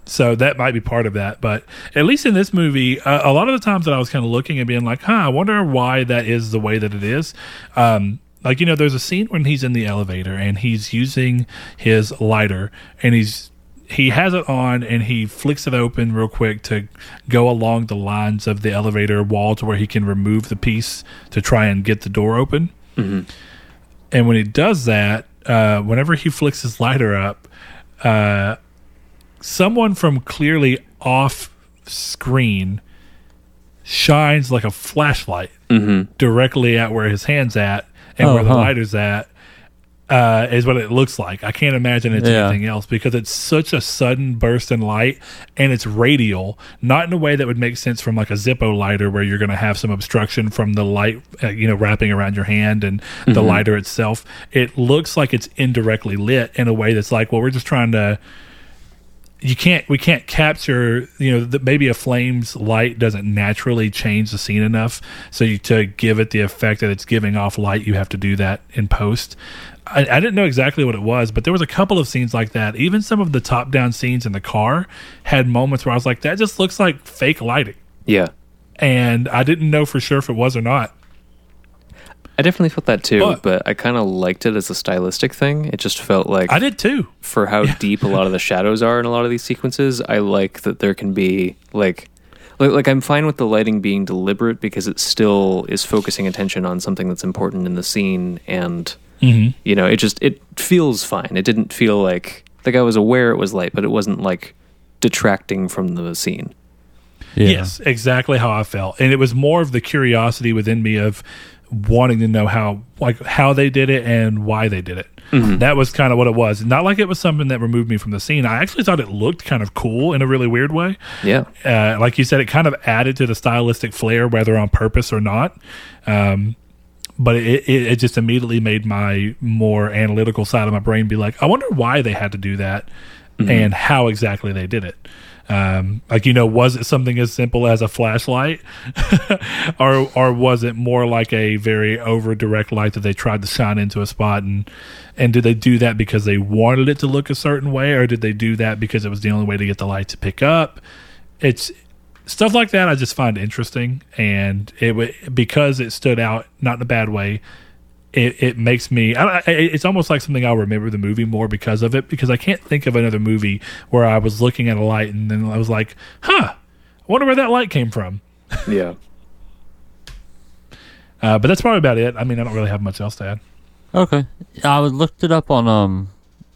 Speaker 8: So that might be part of that, but at least in this movie, uh, a lot of the times that I was kind of looking and being like, "Huh, I wonder why that is the way that it is." Um, like you know, there's a scene when he's in the elevator and he's using his lighter and he's he has it on and he flicks it open real quick to go along the lines of the elevator wall to where he can remove the piece to try and get the door open. And when he does that, uh, whenever he flicks his lighter up, uh, someone from clearly off screen shines like a flashlight directly at where his hand's at and
Speaker 6: Oh,
Speaker 8: where the
Speaker 6: huh.
Speaker 8: lighter's at uh, is what it looks like. I can't imagine it's
Speaker 6: Yeah.
Speaker 8: anything else because it's such a sudden burst in light and it's radial, not in a way that would make sense from like a Zippo lighter where you're going to have some obstruction from the light, uh, you know, wrapping around your hand and the lighter itself. It looks like it's indirectly lit in a way that's like, well, we're just trying to you can't we can't capture you know the, maybe a flame's light doesn't naturally change the scene enough so you to give it the effect that it's giving off light you have to do that in post I, I didn't know exactly what it was but there was a couple of scenes like that. Even some of the top down scenes in the car had moments where i was like that just looks like fake lighting.
Speaker 5: Yeah.
Speaker 8: and i didn't know for sure if it was or not.
Speaker 5: I definitely felt that too,
Speaker 8: But-
Speaker 5: but, I kind of liked it as a stylistic thing. It just felt like
Speaker 8: i did too.
Speaker 5: for how deep a lot of the shadows are in a lot of these sequences, I like that there can be like, like like I'm fine with the lighting being deliberate because it still is focusing attention on something that's important in the scene and you know, it just it feels fine. It didn't feel like like I was aware it was light, but it wasn't like detracting from the scene.
Speaker 6: Yeah.
Speaker 8: Yes, exactly how I felt, and it was more of the curiosity within me of wanting to know how like how they did it and why they did it. That was kind of what it was. Not like it was something that removed me from the scene. I actually thought it looked kind of cool in a really weird way.
Speaker 5: Yeah.
Speaker 8: Uh, like you said, it kind of added to the stylistic flair, whether on purpose or not. Um, but it, it, it just immediately made my more analytical side of my brain be like, I wonder why they had to do that and how exactly they did it. Um, like you know, was it something as simple as a flashlight, or or was it more like a very over direct light that they tried to shine into a spot and and did they do that because they wanted it to look a certain way, or did they do that because it was the only way to get the light to pick up? It's stuff like that. I just find interesting, and it because it stood out not in a bad way it, it makes me I, I- it's almost like something i'll remember the movie more because of it because i can't think of another movie where i was looking at a light and then i was like huh i wonder where that light came from
Speaker 5: Yeah.
Speaker 8: uh, but that's probably about it i mean i don't really have much else to add
Speaker 6: Okay. I was- looked it up on um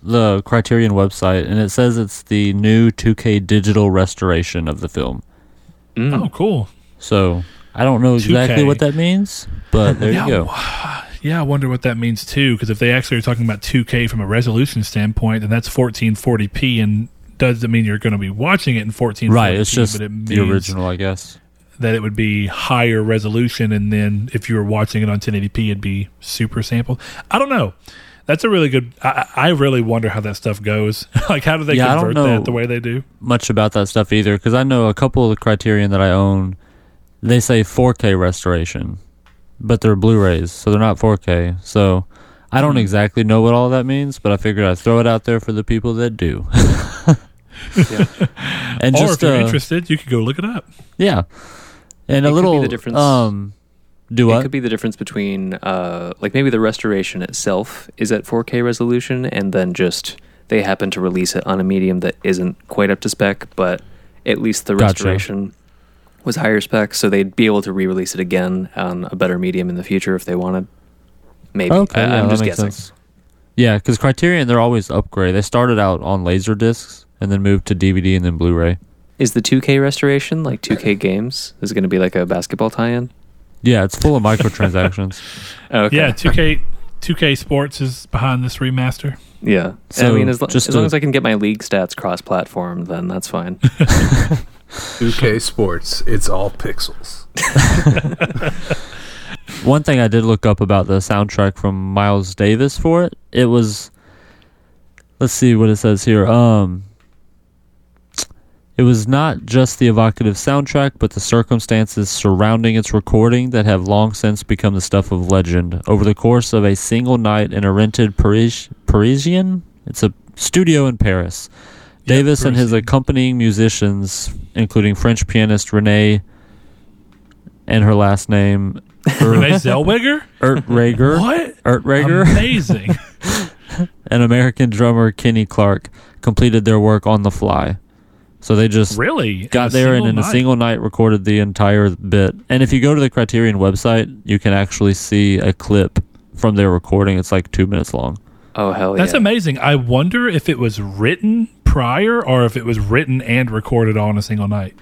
Speaker 6: the Criterion website, and it says it's the new 2K digital restoration of the film.
Speaker 5: Mm.
Speaker 8: oh cool
Speaker 6: So I don't know exactly
Speaker 8: 2K.
Speaker 6: what that means, but there
Speaker 8: Yeah,
Speaker 6: you go.
Speaker 8: yeah i wonder what that means too because if they actually are talking about 2k from a resolution standpoint then that's 1440p and doesn't mean you're going to be watching it in 1440p
Speaker 6: Right, it's just
Speaker 8: it
Speaker 6: the original, I guess.
Speaker 8: that it would be higher resolution and then if you were watching it on 1080p it'd be super sampled i don't know that's a really good i, I really wonder how that stuff goes like how do they
Speaker 6: Yeah,
Speaker 8: convert that the way they do
Speaker 6: Much about that stuff either, because I know a couple of the Criterion that I own, they say 4K restoration, but they're Blu-rays, so they're not 4K. So I
Speaker 8: Hmm.
Speaker 6: don't exactly know what all that means, but I figured I'd throw it out there for the people that do. And
Speaker 8: or
Speaker 6: just
Speaker 8: if you're
Speaker 6: uh,
Speaker 8: interested you could go look it up
Speaker 6: Yeah, and
Speaker 5: It
Speaker 6: a
Speaker 5: could be
Speaker 6: little
Speaker 5: the difference-
Speaker 6: Um, do
Speaker 5: It
Speaker 6: what?
Speaker 5: could be the difference between, uh, like maybe the restoration itself is at 4K resolution, and then just they happen to release it on a medium that isn't quite up to spec, but at least the
Speaker 6: Gotcha.
Speaker 5: restoration was higher spec, so they'd be able to re-release it again on a better medium in the future if they wanted. Maybe.
Speaker 6: Okay,
Speaker 5: I,
Speaker 6: yeah,
Speaker 5: I'm just guessing.
Speaker 6: sense. Yeah, because Criterion they're always upgrade. They started out on laser discs and then moved to DVD and then Blu-ray.
Speaker 5: Is the 2K restoration like 2K games? Is it going to be like a basketball tie-in?
Speaker 6: Yeah, it's full of microtransactions.
Speaker 5: Okay.
Speaker 8: yeah 2k 2k sports is behind this remaster
Speaker 5: Yeah.
Speaker 6: So,
Speaker 5: I mean, as, lo-
Speaker 6: just
Speaker 5: as long
Speaker 6: to-
Speaker 5: as I can get my league stats cross-platform, then that's fine.
Speaker 4: 2K Sports, it's all pixels.
Speaker 6: One thing I did look up about the soundtrack from Miles Davis for it, it was let's see what it says here. Um it was not just the evocative soundtrack, but the circumstances surrounding its recording that have long since become the stuff of legend. Over the course of a single night in a rented Paris- Parisian, it's a studio in Paris.
Speaker 8: Yeah,
Speaker 6: Davis and his accompanying musicians, including French pianist Renee and her last name er-
Speaker 8: renee zellweger?
Speaker 6: Urtreger,
Speaker 8: what?
Speaker 6: Urtreger,
Speaker 8: amazing.
Speaker 6: And American drummer Kenny Clarke completed their work on the fly. So they just
Speaker 8: really
Speaker 6: got
Speaker 8: In
Speaker 6: there and
Speaker 8: single
Speaker 6: in a single night recorded the entire bit. And if you go to the Criterion website, you can actually see a clip from their recording. It's like two minutes long.
Speaker 5: Oh, hell
Speaker 8: That's
Speaker 5: yeah.
Speaker 8: amazing. I wonder if it was written prior or if it was written and recorded all in a single night.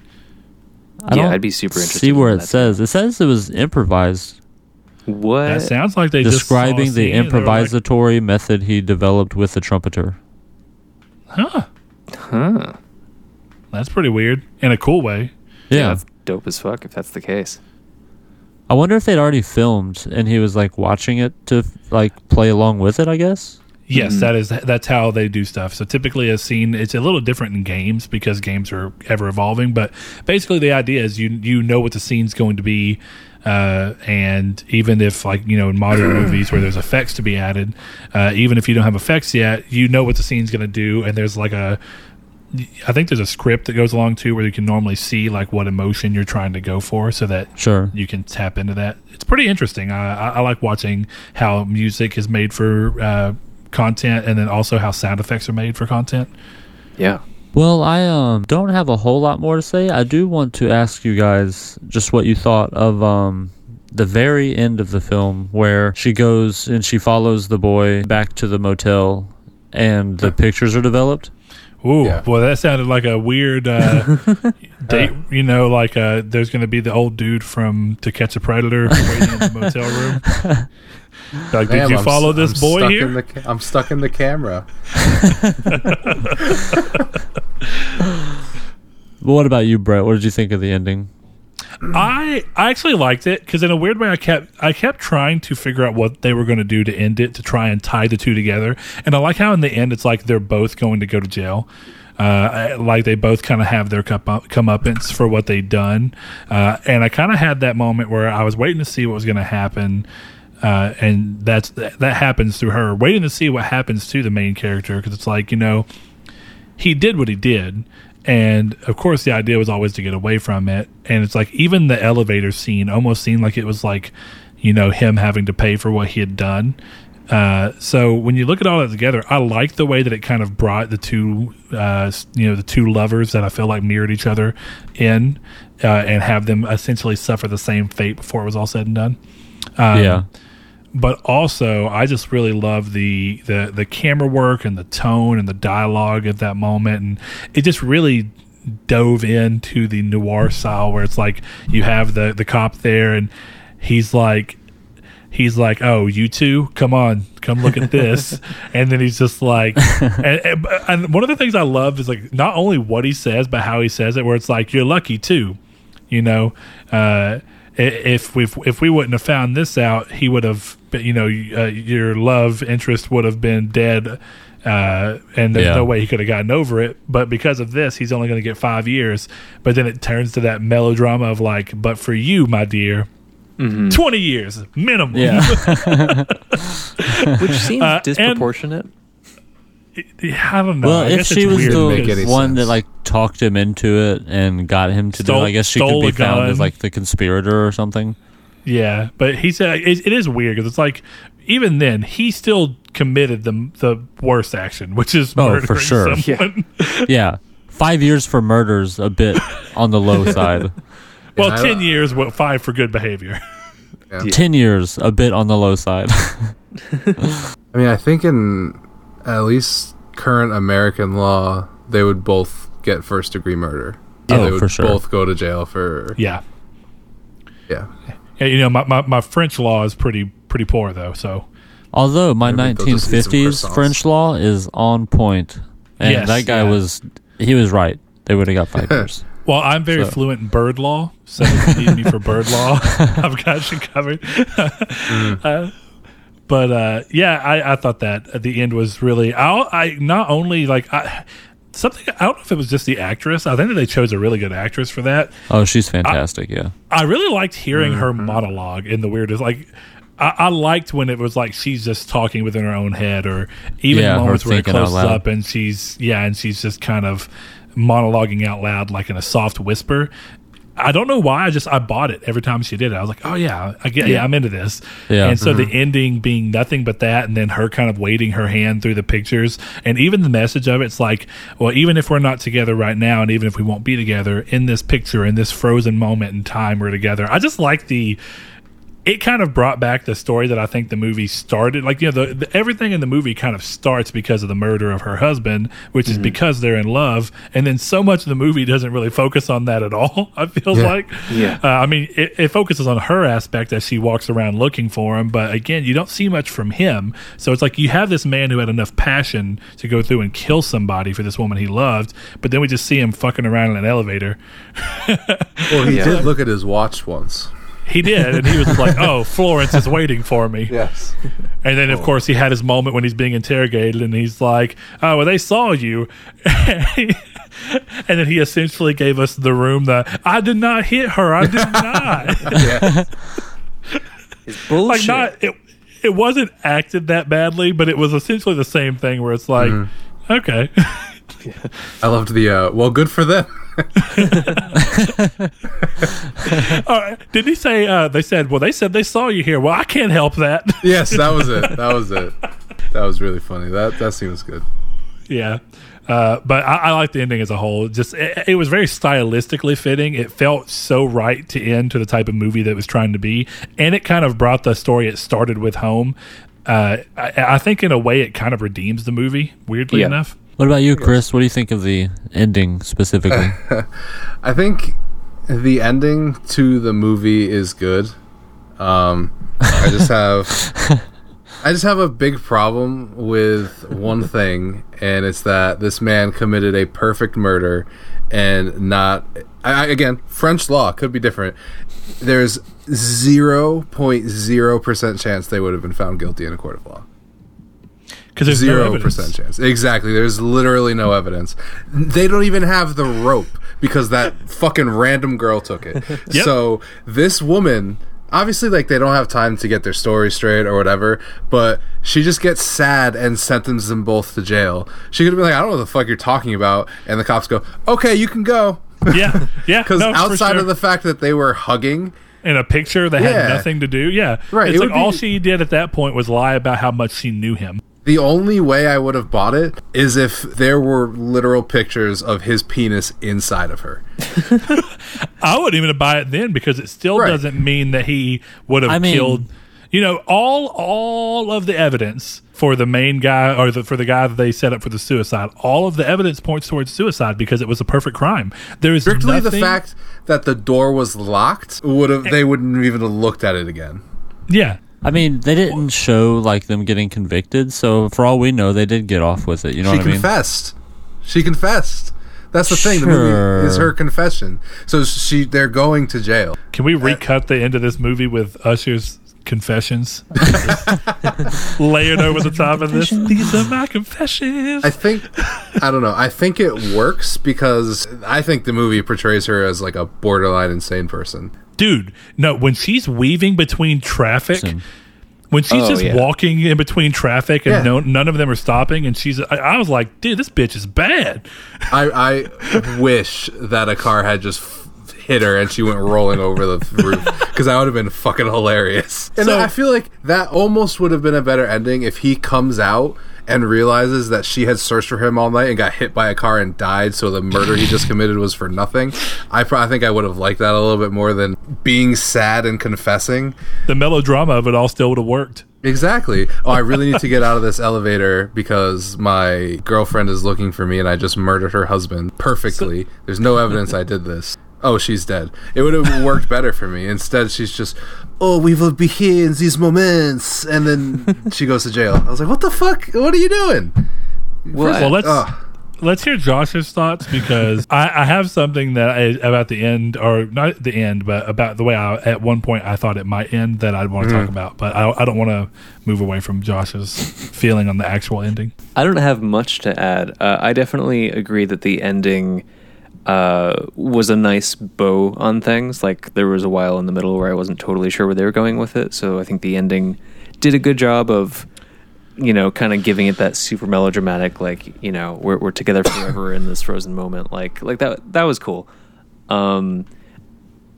Speaker 6: I
Speaker 5: Yeah,
Speaker 6: don't
Speaker 5: I'd be super interested
Speaker 6: See where
Speaker 5: in
Speaker 6: it
Speaker 5: that.
Speaker 6: says. It says it was improvised,
Speaker 5: What?
Speaker 8: That sounds like they just
Speaker 6: describing
Speaker 8: saw a
Speaker 6: the
Speaker 8: scene and they like,
Speaker 6: improvisatory method he developed with the trumpeter.
Speaker 8: huh?
Speaker 5: huh.
Speaker 8: That's pretty weird in a cool way.
Speaker 6: Yeah.
Speaker 5: That's dope as fuck if that's the case.
Speaker 6: I wonder if they'd already filmed and he was like watching it to like play along with it. I guess.
Speaker 8: Yes,
Speaker 5: Mhm.
Speaker 8: that is that's how they do stuff. So typically, a scene it's a little different in games because games are ever evolving. But basically, the idea is you you know what the scene's going to be, uh, and even if like you know in modern movies where there's effects to be added, uh, even if you don't have effects yet, you know what the scene's going to do, and there's like a I think there's a script that goes along too where you can normally see like what emotion you're trying to go for, so that
Speaker 6: Sure.
Speaker 8: you can tap into that. It's pretty interesting. I, I, I like watching how music is made for uh, content, and then also how sound effects are made for content.
Speaker 5: Yeah.
Speaker 6: Well, I um don't have a whole lot more to say. I do want to ask you guys just what you thought of um the very end of the film where she goes and she follows the boy back to the motel and the pictures are developed.
Speaker 8: Ooh,
Speaker 4: Yeah.
Speaker 8: boy, that sounded like a weird uh, date. You know, like uh, there's going to be the old dude from To Catch a Predator waiting in the motel room. Like, did
Speaker 4: Damn,
Speaker 8: you
Speaker 4: I'm
Speaker 8: follow this
Speaker 4: I'm
Speaker 8: boy here?
Speaker 4: The, I'm stuck in the camera.
Speaker 6: But what about you, Brett? What did you think of the ending?
Speaker 8: I I actually liked it because in a weird way I kept I kept trying to figure out what they were going to do to end it to try and tie the two together, and I like how in the end it's like they're both going to go to jail. Uh, like they both kind of have their up, comeuppance for what they've done. Uh, and I kind of had that moment where I was waiting to see what was going to happen. Uh, and that's that happens through her waiting to see what happens to the main character because it's like you know he did what he did and of course the idea was always to get away from it. And it's like even the elevator scene almost seemed like it was like you know him having to pay for what he had done. Uh, so when you look at all that together i like the way that it kind of brought the two uh, you know the two lovers that i feel like mirrored each other in uh, and have them essentially suffer the same fate before it was all said and done. Um,
Speaker 6: yeah.
Speaker 8: But also I just really love the the the camera work and the tone and the dialogue at that moment, and it just really dove into the noir style where it's like you have the the cop there and he's like he's like oh you two? Come on come look at this. And then he's just like and, and, and one of the things i love is like not only what he says but how he says it where it's like you're lucky too you know? Uh if we if we wouldn't have found this out, he would have, you know, uh, your love interest would have been dead, uh, and there's
Speaker 6: Yeah.
Speaker 8: no way he could have gotten over it. But because of this, he's only going to get five years. But then it turns to that melodrama of like, but for you, my dear. Twenty years minimum.
Speaker 6: Yeah.
Speaker 5: which seems
Speaker 8: Uh, and-
Speaker 5: disproportionate.
Speaker 8: I don't know.
Speaker 6: well,
Speaker 8: I
Speaker 6: if
Speaker 8: guess
Speaker 6: she
Speaker 8: it's
Speaker 6: was
Speaker 8: weird
Speaker 6: the
Speaker 4: any
Speaker 6: one that like talked him into it and got him to do it, I guess she could be found as like the conspirator or something.
Speaker 8: Yeah, but he said it, it is weird because it's like even then he still committed the the worst action, which is
Speaker 6: Oh,
Speaker 8: murdering
Speaker 6: for sure.
Speaker 8: someone.
Speaker 6: Yeah. Five years for murders, a bit on the low side.
Speaker 8: well,
Speaker 4: Yeah, I-
Speaker 8: ten years, what five for good behavior.
Speaker 6: Ten years, a bit on the low side.
Speaker 4: I mean, I think in at least current American law, they would both get first degree murder.
Speaker 6: Oh,
Speaker 4: they would
Speaker 6: for sure.
Speaker 4: both go to jail for
Speaker 8: yeah.
Speaker 4: yeah.
Speaker 8: Yeah, you know, my, my, my French law is pretty pretty poor though. So
Speaker 6: Although my
Speaker 4: but they'll just eat some
Speaker 6: 1950s. French law is on point, and
Speaker 8: Yes,
Speaker 6: that guy
Speaker 8: yeah.
Speaker 6: was he was right. They would have got five years.
Speaker 8: well, I'm very
Speaker 6: So-
Speaker 8: fluent in bird law, so if you need me for bird law, I've got you covered. Uh, but uh, yeah, I, I thought that at the end was really. I, I not only like I, something. I don't know if it was just the actress. I think that they chose a really good actress for that.
Speaker 6: Oh, she's fantastic. yeah.
Speaker 8: I really liked hearing her
Speaker 6: Mm-hmm.
Speaker 8: monologue in the weirdest. Like, I, I liked when it was like she's just talking within her own head, or even
Speaker 6: Yeah, her
Speaker 8: moments where it closes up and she's yeah, and she's just kind of monologuing out loud, like in a soft whisper. I don't know why. I just I bought it every time she did it. I was like, oh yeah, I get, yeah, I'm into this.
Speaker 6: Yeah. Mm-hmm.
Speaker 8: And so the ending being nothing but that, and then her kind of waving her hand through the pictures, and even the message of it's like, well, even if we're not together right now, and even if we won't be together in this picture, in this frozen moment in time, we're together. I just like the. It kind of brought back the story that I think the movie started. Like you know, the, the everything in the movie kind of starts because of the murder of her husband, which is because they're in love, and then so much of the movie doesn't really focus on that at all. I feel
Speaker 4: Yeah.
Speaker 8: like,
Speaker 5: Yeah.
Speaker 8: uh, I mean, it, it focuses on her aspect as she walks around looking for him, but again, you don't see much from him. So it's like you have this man who had enough passion to go through and kill somebody for this woman he loved, but then we just see him fucking around in an elevator.
Speaker 4: Well, he
Speaker 5: Yeah.
Speaker 4: did look at his watch once.
Speaker 8: He did, and he was like, "Oh, Florence is waiting for me."
Speaker 4: Yes.
Speaker 8: And then, of course, he had his moment when he's being interrogated, and he's like, "Oh, well, they saw you." and then he essentially gave us the room that I did not hit her. I did not.
Speaker 4: yeah.
Speaker 5: It's bullshit.
Speaker 8: like not it. It wasn't acted that badly, but it was essentially the same thing where it's like, okay,
Speaker 4: I loved the uh well good for them.
Speaker 8: all right. Did he say? Uh, they said, well, they said they saw you here. Well, I can't help that.
Speaker 4: yes, that was it. That was it. That was really funny. That that scene was good.
Speaker 8: Yeah. Uh, but I, I like the ending as a whole. Just it, it was very stylistically fitting. It felt so right to end to the type of movie that it was trying to be, and it kind of brought the story it started with home. Uh, I, I think in a way it kind of redeems the movie. Weirdly
Speaker 5: Yeah.
Speaker 8: enough,
Speaker 6: What about you, Chris? What do you think of the ending specifically?
Speaker 4: I think the ending to the movie is good. Um, I just have I just have a big problem with one thing, and it's that this man committed a perfect murder, and not I, again French law could be different. There's zero point zero percent chance they would have been found guilty in a court of law.
Speaker 8: Because there's
Speaker 4: Zero
Speaker 8: evidence.
Speaker 4: percent chance. Exactly. There's literally no evidence. They don't even have the rope because that fucking random girl took it.
Speaker 8: Yep.
Speaker 4: So this woman, obviously, like they don't have time to get their story straight or whatever. But she just gets sad and sentences them both to jail. She could have been like, "I don't know what the fuck you're talking about," and the cops go, "Okay, you can go."
Speaker 8: Yeah, yeah.
Speaker 4: Because
Speaker 8: no,
Speaker 4: outside
Speaker 8: sure.
Speaker 4: of the fact that they were hugging,
Speaker 8: in a picture that
Speaker 4: Yeah.
Speaker 8: had nothing to do. Yeah,
Speaker 4: Right,
Speaker 8: It's
Speaker 4: it
Speaker 8: like
Speaker 4: would be-
Speaker 8: all she did at that point was lie about how much she knew him.
Speaker 4: The only way I would have bought it is if there were literal pictures of his penis inside of her.
Speaker 8: I wouldn't even buy it then because it still
Speaker 4: Right.
Speaker 8: doesn't mean that he would have
Speaker 6: I mean-
Speaker 8: killed. You know, all all of the evidence for the main guy or the, for the guy that they set up for the suicide, all of the evidence points towards suicide because it was a perfect crime. There is
Speaker 4: Strictly the fact that the door was locked would have they wouldn't even have looked at it again.
Speaker 8: Yeah,
Speaker 6: I mean, they didn't show like them getting convicted, so for all we know, they did get off with it. You know
Speaker 4: she
Speaker 6: what I mean?
Speaker 4: confessed. She confessed. That's the thing. The movie is her confession. So she they're going to jail.
Speaker 8: Can we uh, recut the end of this movie with Usher's confessions layered over the top of this? These are my confessions.
Speaker 4: I think I don't know. I think it works because I think the movie portrays her as like a borderline insane person.
Speaker 8: Dude, no, when she's weaving between traffic,
Speaker 6: Listen.
Speaker 8: when she's
Speaker 5: Oh,
Speaker 8: just
Speaker 5: yeah.
Speaker 8: walking in between traffic and
Speaker 4: Yeah.
Speaker 8: no, none of them are stopping, and she's, I, I was like, dude, this bitch is bad.
Speaker 4: I, I wish that a car had just f- hit her and she went rolling over the roof because that would have been fucking hilarious. And
Speaker 8: So-
Speaker 4: I feel like that almost would have been a better ending if he comes out and realizes that she had searched for him all night and got hit by a car and died. So the murder he just committed was for nothing. I, pro- I think I would have liked that a little bit more than being sad and confessing.
Speaker 8: The melodrama of it all still would have worked.
Speaker 4: Exactly. Oh, I really need to get out of this elevator because my girlfriend is looking for me and I just murdered her husband perfectly. There's no evidence I did this. Oh, she's dead. It would have worked better for me. Instead, she's just, oh, we will be here in these moments. And then she goes to jail. I was like, what the fuck? What are you doing?
Speaker 5: Well,
Speaker 8: Well, let's
Speaker 4: Ugh.
Speaker 8: let's hear Josh's thoughts because I, I have something that I, about the end, or not the end, but about the way I at one point I thought it might end that I'd want to talk about, but I, I don't want to move away from Josh's feeling on the actual ending.
Speaker 5: I don't have much to add. Uh, I definitely agree that the ending uh, was a nice bow on things. Like there was a while in the middle where I wasn't totally sure where they were going with it. So I think the ending did a good job of, you know, kind of giving it that super melodramatic, like you know, we're we're together forever in this frozen moment. Like like that that was cool. Um,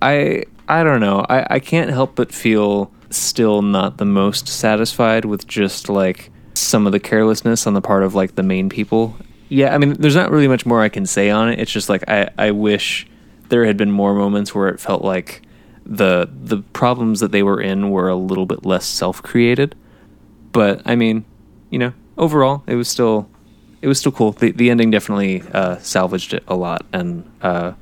Speaker 5: I I don't know. I, I can't help but feel still not the most satisfied with just like some of the carelessness on the part of like the main people. Yeah, I mean there's not really much more I can say on it. It's just like I, I wish there had been more moments where it felt like the the problems that they were in were a little bit less self created. But I mean, you know, overall it was still it was still cool. The the ending definitely uh, salvaged it a lot and uh,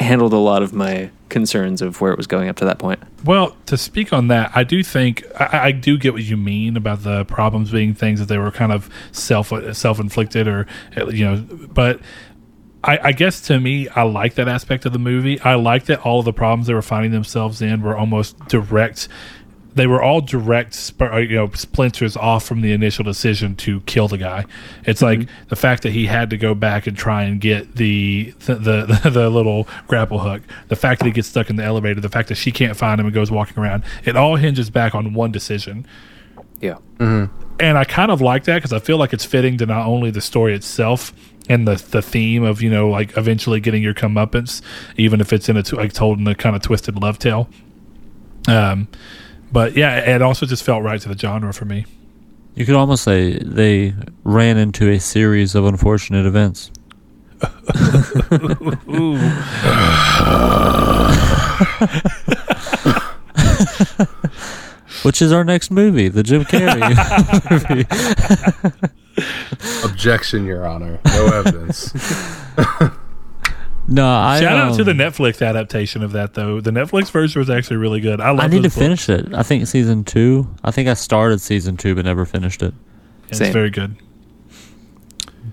Speaker 5: handled a lot of my concerns of where it was going up to that point.
Speaker 8: Well, to speak on that, I do think I, I do get what you mean about the problems being things that they were kind of self self inflicted or uh, you know, but. I, I guess to me, I like that aspect of the movie. I like that all of the problems they were finding themselves in were almost direct. They were all direct, sp- uh, you know, splinters off from the initial decision to kill the guy. It's like the fact that he had to go back and try and get the the, the the little grapple hook. The fact that he gets stuck in the elevator. The fact that she can't find him and goes walking around. It all hinges back on one decision
Speaker 5: Yeah.
Speaker 8: and I kind of like that because I feel like it's fitting to not only the story itself and the the theme of you know like eventually getting your comeuppance, even if it's in a t- like told in a kind of twisted love tale. Um, but yeah, it also just felt right to the genre for me.
Speaker 6: You could almost say they ran into a series of unfortunate events. Which is our next movie, the Jim Carrey movie.
Speaker 4: Objection, Your Honor. No evidence.
Speaker 6: No, I
Speaker 8: Shout out to
Speaker 6: um,
Speaker 8: the Netflix adaptation of that though. The Netflix version was actually really good. I.
Speaker 6: I need to
Speaker 8: books.
Speaker 6: finish it. I think season two. I think I started season two, but never finished it.
Speaker 8: It's very good.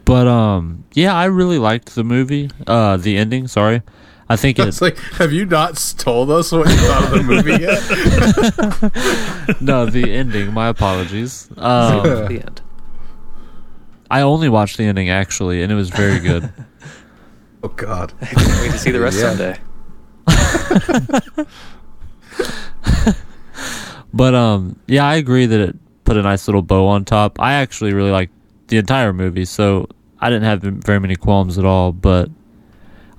Speaker 6: But um, yeah, I really liked the movie. Uh, the ending. Sorry, I think
Speaker 4: it's like, have you not told us what you thought of the movie yet?
Speaker 6: no, the ending. My apologies. Um,
Speaker 5: the end.
Speaker 6: I only watched the ending actually, and it was very good.
Speaker 4: Oh God.
Speaker 5: Can't wait to see the rest
Speaker 4: Yeah.
Speaker 5: someday.
Speaker 6: But um, yeah, I agree that it put a nice little bow on top. I actually really liked the entire movie, so I didn't have very many qualms at all. But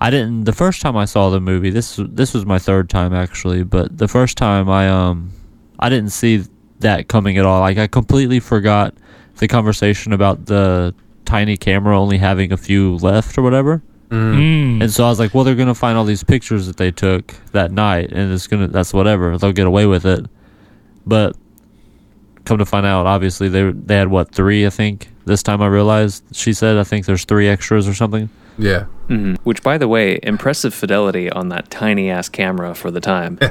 Speaker 6: I didn't the first time I saw the movie. This this was my third time actually, but the first time I um I didn't see that coming at all. Like I completely forgot the conversation about the tiny camera only having a few left or whatever.
Speaker 8: Mm.
Speaker 6: And so I was like, well, they're gonna find all these pictures that they took that night, and it's gonna that's whatever they'll get away with it. But come to find out, obviously they they had what three? I think this time I realized she said I think there's three extras or something.
Speaker 4: Yeah.
Speaker 5: Mhm. Which, by the way, impressive fidelity on that tiny ass camera for the time.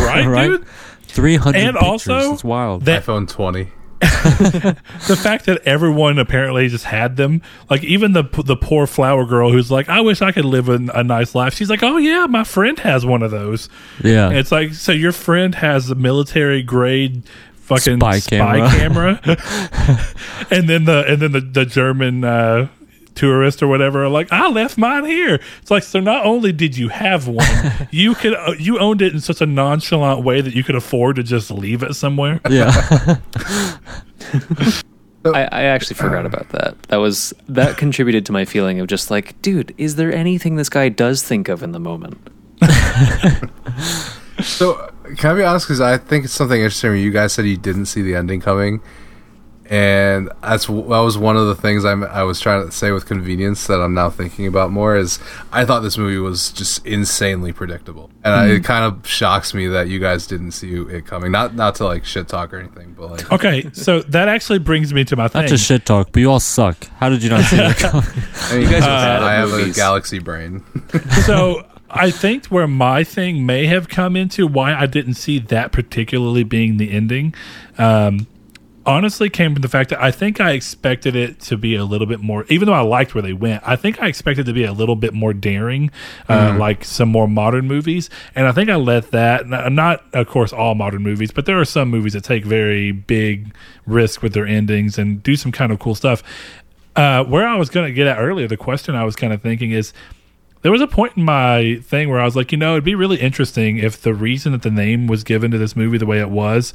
Speaker 8: Right,
Speaker 6: Right?
Speaker 8: dude?
Speaker 6: Three hundred.
Speaker 8: And also,
Speaker 6: it's wild.
Speaker 8: That
Speaker 4: iPhone 20.
Speaker 8: the fact that everyone apparently just had them, like even the the poor flower girl who's like, I wish I could live a, a nice life. She's like, Oh yeah, my friend has one of those.
Speaker 6: yeah,
Speaker 8: And it's like, so your friend has a military grade fucking
Speaker 6: Spy
Speaker 8: spy, camera, and then the and then the the German. uh tourist or whatever are like i left mine here it's like so not only did you have one you could uh, you owned it in such a nonchalant way that you could afford to just leave it somewhere
Speaker 6: yeah.
Speaker 5: I, I actually forgot about that. That was that contributed to my feeling of just like, dude, is there anything this guy does think of in the moment?
Speaker 4: So, can I be honest? Because I think it's something interesting. Where you guys said you didn't see the ending coming, and that's that was one of the things I'm, I was trying to say with convenience that I'm now thinking about more. Is I thought this movie was just insanely predictable, and I, it kind of shocks me that you guys didn't see it coming. Not not to like shit talk or anything, but like
Speaker 8: okay so that actually brings me to my thing
Speaker 6: Not just shit talk, but you all suck. How did you not see that coming?
Speaker 4: I mean,
Speaker 5: guys are
Speaker 4: I have a galaxy brain.
Speaker 8: so I think where my thing may have come into why I didn't see that particularly being the ending, um, honestly came from the fact that I think I expected it to be a little bit more, even though I liked where they went, I think I expected it to be a little bit more daring, uh, like some more modern movies. And I think I let that, not of course all modern movies, but there are some movies that take very big risk with their endings and do some kind of cool stuff. Uh, where I was going to get at earlier, the question I was kind of thinking is, there was a point in my thing where I was like, you know, it'd be really interesting if the reason that the name was given to this movie the way it was.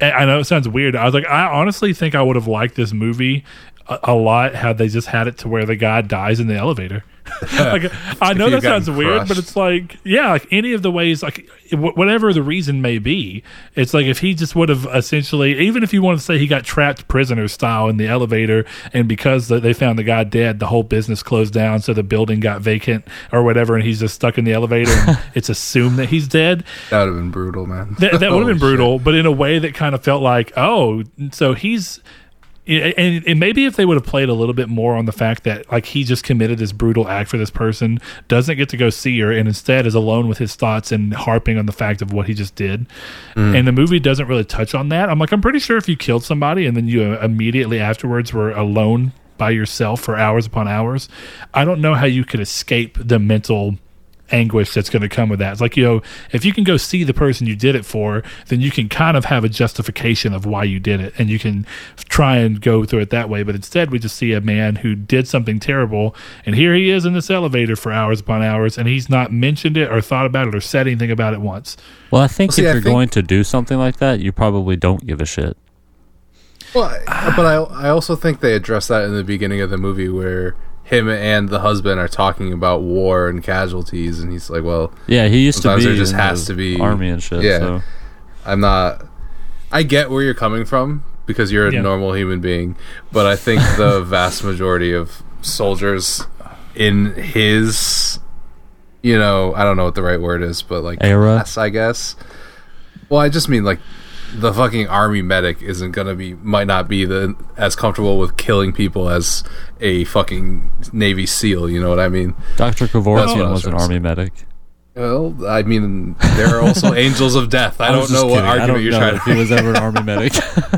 Speaker 8: I know it sounds weird. I was like, I honestly think I would have liked this movie a, a lot had they just had it to where the guy dies in the elevator. like I know that sounds weird, but it's like yeah, like any of the ways, like wh- whatever the reason may be, it's like if he just would have essentially, even if you want to say he got trapped prisoner style in the elevator, and because the, they found the guy dead, the whole business closed down, so the building got vacant or whatever, and he's just stuck in the elevator, and it's assumed that he's dead.
Speaker 4: That would have been brutal, man.
Speaker 8: That, that would have been brutal, but in a way that kind of felt like, oh, so he's. And, and maybe if they would have played a little bit more on the fact that like he just committed this brutal act for this person, doesn't get to go see her, and instead is alone with his thoughts and harping on the fact of what he just did, and the movie doesn't really touch on that. I'm like, I'm pretty sure if you killed somebody and then you uh, immediately afterwards were alone by yourself for hours upon hours, I don't know how you could escape the mental anguish that's going to come with that. It's like, you know, if you can go see the person you did it for, then you can kind of have a justification of why you did it and you can try and go through it that way. But instead, we just see a man who did something terrible and here he is in this elevator for hours upon hours and he's not mentioned it or thought about it or said anything about it once.
Speaker 6: Well, I think
Speaker 4: Well, see,
Speaker 6: if
Speaker 4: I
Speaker 6: you're
Speaker 4: think-
Speaker 6: going to do something like that, you probably don't give a shit.
Speaker 4: Well, I- but I I also think they address that in the beginning of the movie where him and the husband are talking about war and casualties, and he's like, "Well,
Speaker 6: Yeah, he used to be
Speaker 4: there just
Speaker 6: in
Speaker 4: has
Speaker 6: the
Speaker 4: to be-
Speaker 6: army and shit.
Speaker 4: yeah.
Speaker 6: So.
Speaker 4: I'm not." I get where you're coming from because you're a
Speaker 8: Yeah.
Speaker 4: normal human being, but I think the vast majority of soldiers in his, you know, I don't know what the right word is, but like
Speaker 6: Era?
Speaker 4: class, I guess. Well, I just mean like the fucking army medic isn't gonna be might not be the as comfortable with killing people as a fucking Navy SEAL. You know what I mean?
Speaker 6: Dr.
Speaker 4: That's
Speaker 6: Kevorkian
Speaker 4: was
Speaker 6: an army medic.
Speaker 4: Well, I mean, there are also angels of death. I,
Speaker 6: was
Speaker 4: don't know
Speaker 6: just
Speaker 4: what
Speaker 6: kidding. I
Speaker 4: argument
Speaker 6: don't
Speaker 4: you're
Speaker 6: know
Speaker 4: trying
Speaker 6: if
Speaker 4: to.
Speaker 6: he was ever an army medic.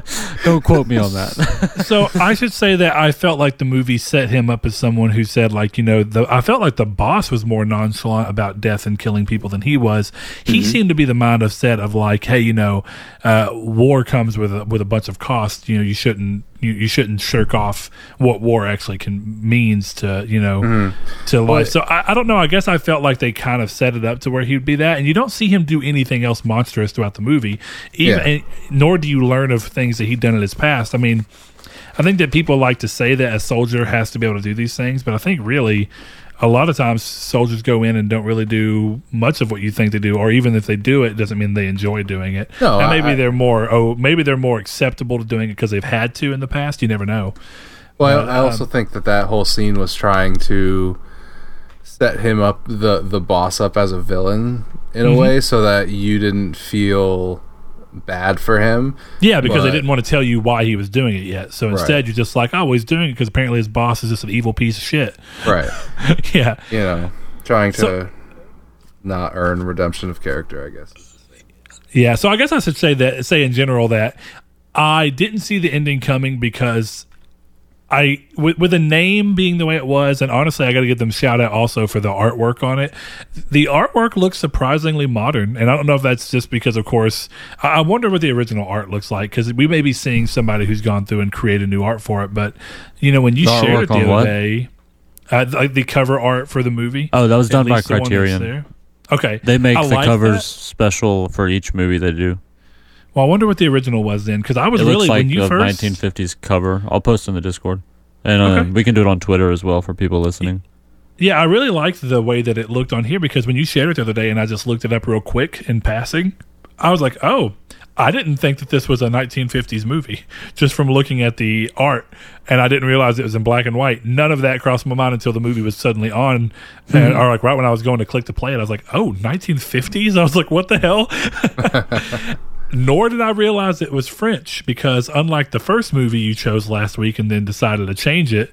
Speaker 6: don't quote me on that.
Speaker 8: so I should say that I felt like the movie set him up as someone who said, like, you know, the I felt like the boss was more nonchalant about death and killing people than he was. He seemed to be the mindset of set of like, hey, you know, uh, war comes with a, with a bunch of costs. You know, you shouldn't you, you shouldn't shirk off what war actually can means to you know
Speaker 4: Mm-hmm.
Speaker 8: to life. So I, I don't know. I guess I felt like they kind of set it up to where he would be that, and you don't see him do anything else monstrous throughout the movie. Even
Speaker 4: Yeah.
Speaker 8: and, nor do you learn of things that he'd done in his past. I mean, I think that people like to say that a soldier has to be able to do these things, but I think really a lot of times soldiers go in and don't really do much of what you think they do, or even if they do it, it doesn't mean they enjoy doing it.
Speaker 4: No,
Speaker 8: and maybe
Speaker 4: I-
Speaker 8: they're more oh maybe they're more acceptable to doing it because they've had to in the past. You never know.
Speaker 4: Well,
Speaker 8: Uh,
Speaker 4: I, I also think that that whole scene was trying to set him up the the boss up as a villain in
Speaker 8: Mm-hmm.
Speaker 4: a way, so that you didn't feel bad for him.
Speaker 8: Yeah, because they didn't want to tell you why he was doing it yet. So instead,
Speaker 4: Right.
Speaker 8: you're just like, oh, he's doing it because apparently his boss is just an evil piece of shit.
Speaker 4: Right.
Speaker 8: yeah.
Speaker 4: you know, trying to
Speaker 8: So-
Speaker 4: not earn redemption of character, I guess.
Speaker 8: Yeah, so I guess I should say that say in general that I didn't see the ending coming because I with, with the name being the way it was, and honestly, I got to give them shout out also for the artwork on it. The artwork looks surprisingly modern, and I don't know if that's just because, of course, I, I wonder what the original art looks like because we may be seeing somebody who's gone through and created new art for it. But you know, when you
Speaker 6: The
Speaker 8: shared it the other
Speaker 6: what?
Speaker 8: day, uh, like the cover art for the movie.
Speaker 6: Oh, that was done by Criterion.
Speaker 8: Okay,
Speaker 6: They make
Speaker 8: I
Speaker 6: the
Speaker 8: like
Speaker 6: covers
Speaker 8: that.
Speaker 6: special for each movie they do.
Speaker 8: Well, I wonder what the original was then, because I was
Speaker 6: It
Speaker 8: really
Speaker 6: looks like
Speaker 8: when you
Speaker 6: a
Speaker 8: first
Speaker 6: 1950s cover. I'll post in the Discord, and uh,
Speaker 8: Okay.
Speaker 6: we can do it on Twitter as well for people listening.
Speaker 8: Yeah, I really liked the way that it looked on here because when you shared it the other day and I just looked it up real quick in passing, I was like, oh, I didn't think that this was a 1950s movie just from looking at the art. And I didn't realize it was in black and white. None of that crossed my mind until the movie was suddenly on. And, or like right when I was going to click to play it, I was like, oh, 1950s? I was like, what the hell? Nor did I realize it was French because, unlike the first movie you chose last week and then decided to change it,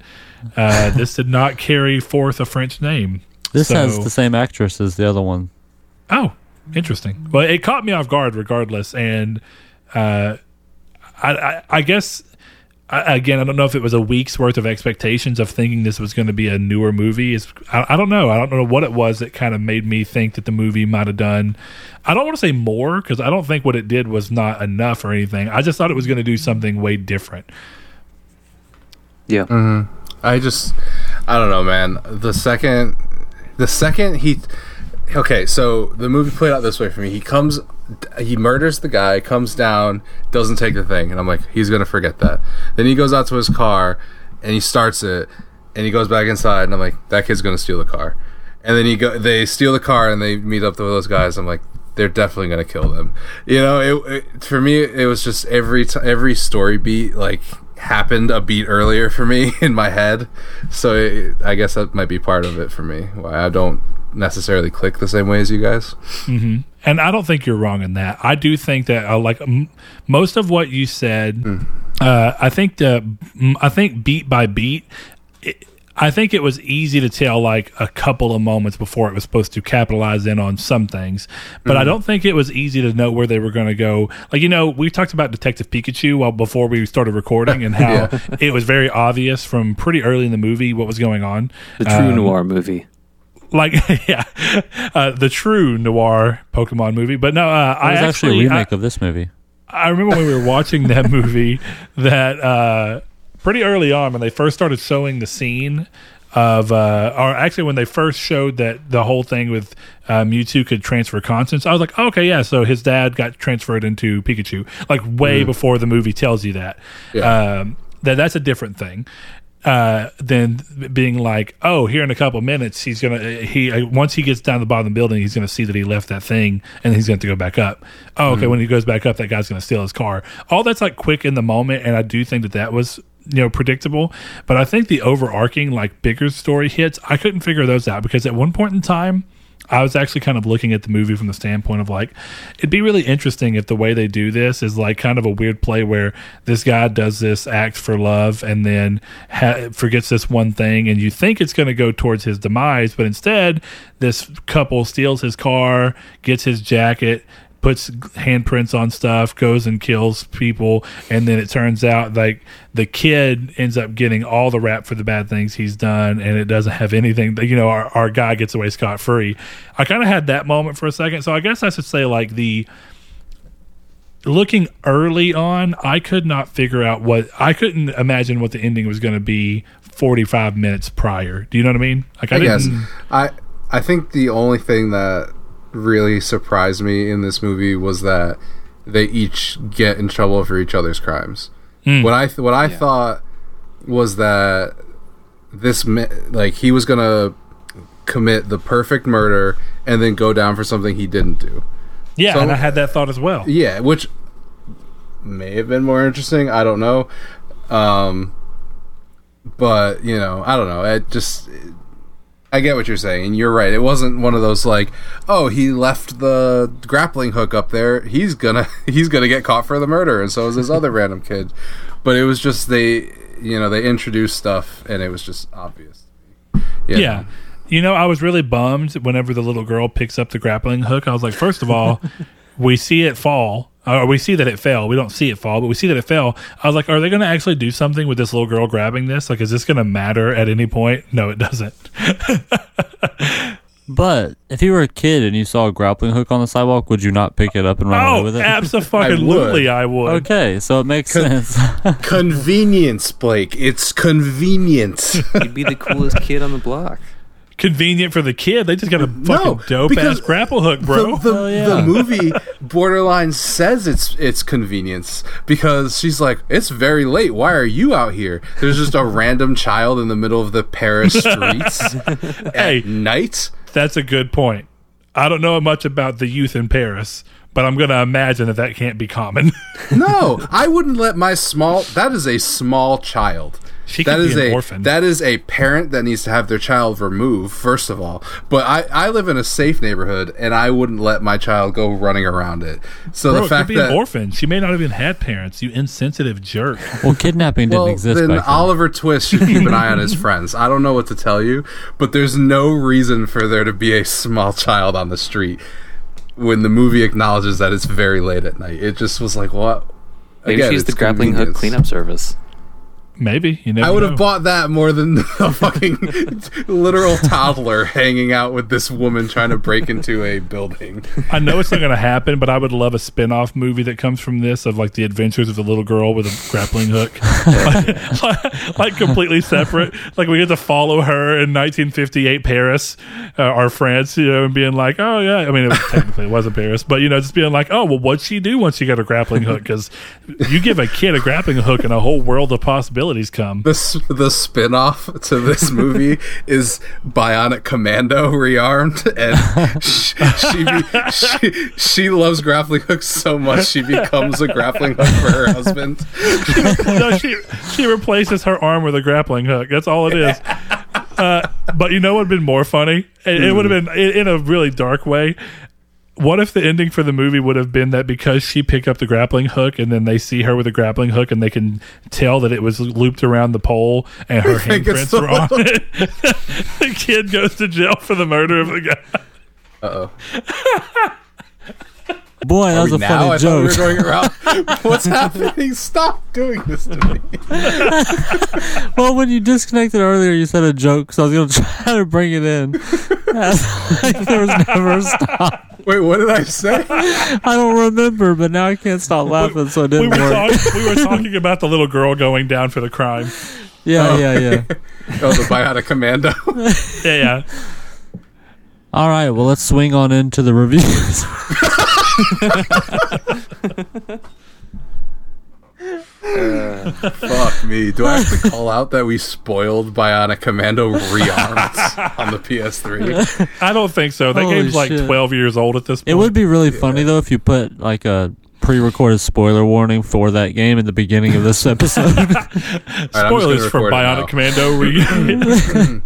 Speaker 8: uh, this did not carry forth a French name.
Speaker 6: This
Speaker 8: So-
Speaker 6: has the same actress as the other one.
Speaker 8: Oh, interesting. Well, it caught me off guard regardless, and uh, I, I, I guess I, again, I don't know if it was a week's worth of expectations of thinking this was going to be a newer movie. It's, I, I don't know. I don't know what it was that kind of made me think that the movie might have done. I don't want to say more because I don't think what it did was not enough or anything. I just thought it was going to do something way different.
Speaker 5: Yeah. Mm-hmm.
Speaker 4: I just I don't know, man. The second the second he Okay, so the movie played out this way for me. He comes he murders the guy, comes down, doesn't take the thing, and I'm like, he's gonna forget that. Then he goes out to his car and he starts it and he goes back inside and I'm like, that kid's gonna steal the car. And then he go they steal the car and they meet up with those guys. I'm like, they're definitely gonna kill them. You know, it, it for me it was just every t- every story beat like happened a beat earlier for me in my head. So it, I guess that might be part of it for me. Why I don't necessarily click the same way as you guys.
Speaker 8: And I don't think you're wrong in that. I do think that uh, like m- most of what you said, uh, I think the m- I think beat by beat. It, I think it was easy to tell like a couple of moments before it was supposed to capitalize in on some things, but I don't think it was easy to know where they were going to go. Like you know, we talked about Detective Pikachu while before we started recording, and how it was very obvious from pretty early in the movie what was going on.
Speaker 5: The true
Speaker 8: Um,
Speaker 5: noir movie.
Speaker 8: Like yeah, uh, the true noir Pokemon movie. But no, uh,
Speaker 6: It
Speaker 8: I
Speaker 6: was actually,
Speaker 8: actually
Speaker 6: a remake
Speaker 8: I,
Speaker 6: of this movie.
Speaker 8: I remember when we were watching that movie that uh, pretty early on when they first started showing the scene of, uh, or actually when they first showed that the whole thing with uh, Mewtwo could transfer conscience, I was like, oh, okay, yeah. So his dad got transferred into Pikachu, like way before the movie tells you that.
Speaker 4: Yeah.
Speaker 8: Um, that that's a different thing uh, than being like, oh, here in a couple minutes, he's gonna he uh, once he gets down to the bottom of the building, he's gonna see that he left that thing, and he's gonna have to go back up. Oh, okay. When he goes back up, that guy's gonna steal his car. All that's like quick in the moment, and I do think that that was you know predictable. But I think the overarching like bigger story hits, I couldn't figure those out because at one point in time. I was actually kind of looking at the movie from the standpoint of like, it'd be really interesting if the way they do this is like kind of a weird play where this guy does this act for love and then ha- forgets this one thing, and you think it's going to go towards his demise, but instead, this couple steals his car, gets his jacket, puts handprints on stuff, goes and kills people, and then it turns out like the kid ends up getting all the rap for the bad things he's done, and it doesn't have anything. You know, our, our guy gets away scot free. I kind of had that moment for a second, so I guess I should say like the looking early on, I could not figure out what I couldn't imagine what the ending was going to be 45 minutes prior. Do you know what I mean? Like I,
Speaker 4: I guess
Speaker 8: didn't.
Speaker 4: I I think the only thing that really surprised me in this movie was that they each get in trouble for each other's crimes. What I th- what I thought was that this mi- like he was gonna commit the perfect murder and then go down for something he didn't do.
Speaker 8: Yeah,
Speaker 4: So-
Speaker 8: and I had that thought as well.
Speaker 4: Yeah, which may have been more interesting. I don't know. Um, but you know, I don't know. It just, I get what you're saying, and you're right. It wasn't one of those like, oh, he left the grappling hook up there. He's gonna, he's gonna get caught for the murder, and so is this other random kid. But it was just they, you know, they introduced stuff, and it was just obvious. You
Speaker 8: Yeah. You know, I was really bummed whenever the little girl picks up the grappling hook. I was like, first of all, we see it fall. Or we see that it fell. We don't see it fall, but we see that it fell. I was like, are they going to actually do something with this little girl grabbing this? Like, is this going to matter at any point? No, it doesn't.
Speaker 6: But if you were a kid and you saw a grappling hook on the sidewalk, would you not pick it up and run oh, away
Speaker 8: Oh,
Speaker 6: with it?
Speaker 8: absolutely, I would.
Speaker 6: Okay, so it makes sense.
Speaker 4: Convenience, Blake. It's convenience.
Speaker 5: You'd be the coolest kid on the block.
Speaker 8: Convenient for the kid. They just got a fucking
Speaker 4: No,
Speaker 8: dope ass grapple hook, bro.
Speaker 4: The, the,
Speaker 6: yeah.
Speaker 4: the movie borderline says it's it's convenience because she's like, it's very late. Why are you out here? There's just a random child in the middle of the Paris streets
Speaker 8: Hey.
Speaker 4: at night.
Speaker 8: That's a good point. I don't know much about the youth in Paris, but I'm going to imagine that that can't be common.
Speaker 4: No, I wouldn't let my small. That is a small child.
Speaker 8: She
Speaker 4: That
Speaker 8: could
Speaker 4: is
Speaker 8: be an
Speaker 4: a
Speaker 8: orphan.
Speaker 4: that is a parent that needs to have their child removed first of all. But I, I live in a safe neighborhood and I wouldn't let my child go running around it. So
Speaker 8: Bro,
Speaker 4: the
Speaker 8: it
Speaker 4: fact
Speaker 8: could be
Speaker 4: that
Speaker 8: an orphan. She may not have even had parents. You insensitive jerk.
Speaker 6: well, kidnapping didn't
Speaker 4: well,
Speaker 6: exist
Speaker 4: then
Speaker 6: back then.
Speaker 4: Oliver Twist should keep an eye on his friends. I don't know what to tell you, but there's no reason for there to be a small child on the street when the movie acknowledges that it's very late at night. It just was like, what?
Speaker 5: Maybe
Speaker 4: Again,
Speaker 5: she's the grappling hook cleanup service.
Speaker 8: Maybe you never
Speaker 4: I would
Speaker 8: know.
Speaker 4: have bought that more than a fucking literal toddler hanging out with this woman trying to break into a building.
Speaker 8: I know it's not going to happen, but I would love a spin-off movie that comes from this of like the adventures of the little girl with a grappling hook, like, like completely separate. Like we get to follow her in 1958 Paris uh, or France, you know, and being like, oh yeah. I mean, it was, technically it wasn't Paris, but you know, just being like, oh well, what'd she do once she got a grappling hook? Because you give a kid a grappling hook, and a whole world of possibilities come.
Speaker 4: The spin-off to this movie is Bionic Commando rearmed, and she she, be, she she loves grappling hooks so much she becomes a grappling hook for her husband.
Speaker 8: no, she she replaces her arm with a grappling hook. That's all it is. Uh, but you know what would have been more funny? It, it would have been in, in a really dark way. What if the ending for the movie would have been that because she picked up the grappling hook and then they see her with a grappling hook and they can tell that it was looped around the pole and her
Speaker 4: think it's
Speaker 8: handprints
Speaker 4: the
Speaker 8: were on it? the kid goes to jail for the murder of the guy.
Speaker 4: Uh oh.
Speaker 6: Boy, that was a
Speaker 4: now
Speaker 6: funny
Speaker 4: I
Speaker 6: joke.
Speaker 4: we were going around. What's happening? Stop doing this to me.
Speaker 6: well, when you disconnected earlier, you said a joke, so I was going to try to bring it in. like there was never a stop.
Speaker 4: Wait, what did I say?
Speaker 6: I don't remember, but now I can't stop laughing, so it
Speaker 8: We
Speaker 6: didn't
Speaker 8: were,
Speaker 6: work.
Speaker 8: talk, we were talking about the little girl going down for the crime.
Speaker 6: Yeah, oh. yeah, yeah.
Speaker 4: Oh, the Bionic Commando.
Speaker 8: Yeah, yeah.
Speaker 6: All right, well, let's swing on into the reviews.
Speaker 4: Fuck me. Do I have to call out that we spoiled Bionic Commando rearmed on the PS3?
Speaker 8: I don't think so. That
Speaker 6: Holy
Speaker 8: game's like
Speaker 6: shit.
Speaker 8: 12 years old at this point.
Speaker 6: It would be really funny though if you put like a pre-recorded spoiler warning for that game at the beginning of this episode.
Speaker 4: All right, I'm just gonna
Speaker 8: Spoilers for
Speaker 4: record it now.
Speaker 8: Bionic Commando. Re-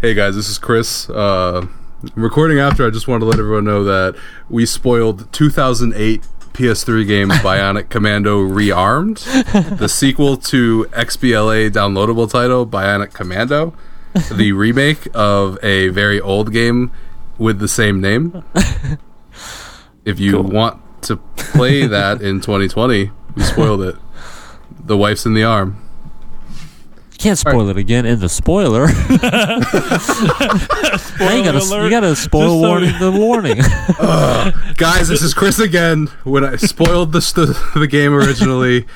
Speaker 4: Hey guys, this is Chris. Uh, recording after. I just want to let everyone know that we spoiled 2008 PS3 game Bionic Commando Rearmed, the sequel to XBLA downloadable title Bionic Commando, the remake of a very old game with the same name. If you want to play that in 2020, we spoiled it. The wife's in the arm.
Speaker 6: Can't spoil it again in the spoiler. now you gotta
Speaker 8: alert.
Speaker 6: you gotta spoil
Speaker 8: Just so-
Speaker 6: warning the warning.
Speaker 4: Guys, this is Chris again. When I spoiled the the, the game originally,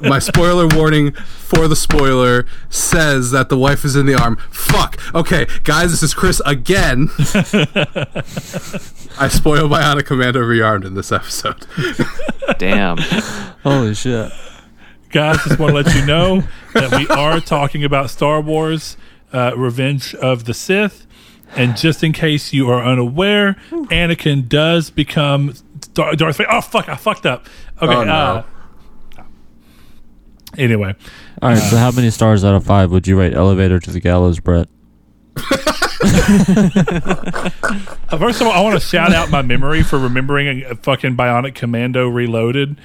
Speaker 4: my spoiler warning for the spoiler says that the wife is in the arm. Fuck. Okay, guys, this is Chris again. I spoiled my Bionic Commando rearmed in this episode.
Speaker 5: Damn.
Speaker 6: Holy shit!
Speaker 8: Guys, just want to let you know that we are talking about Star Wars uh, Revenge of the Sith. And just in case you are unaware, Anakin does become Dar- Darth Vader. Oh, fuck, I fucked up. Okay,
Speaker 4: Oh, no.
Speaker 8: uh, anyway.
Speaker 6: All right, so how many stars out of five would you rate Elevator to the Gallows, Brett?
Speaker 8: Uh, First of all, I want to shout out my memory for remembering a, a fucking Bionic Commando Reloaded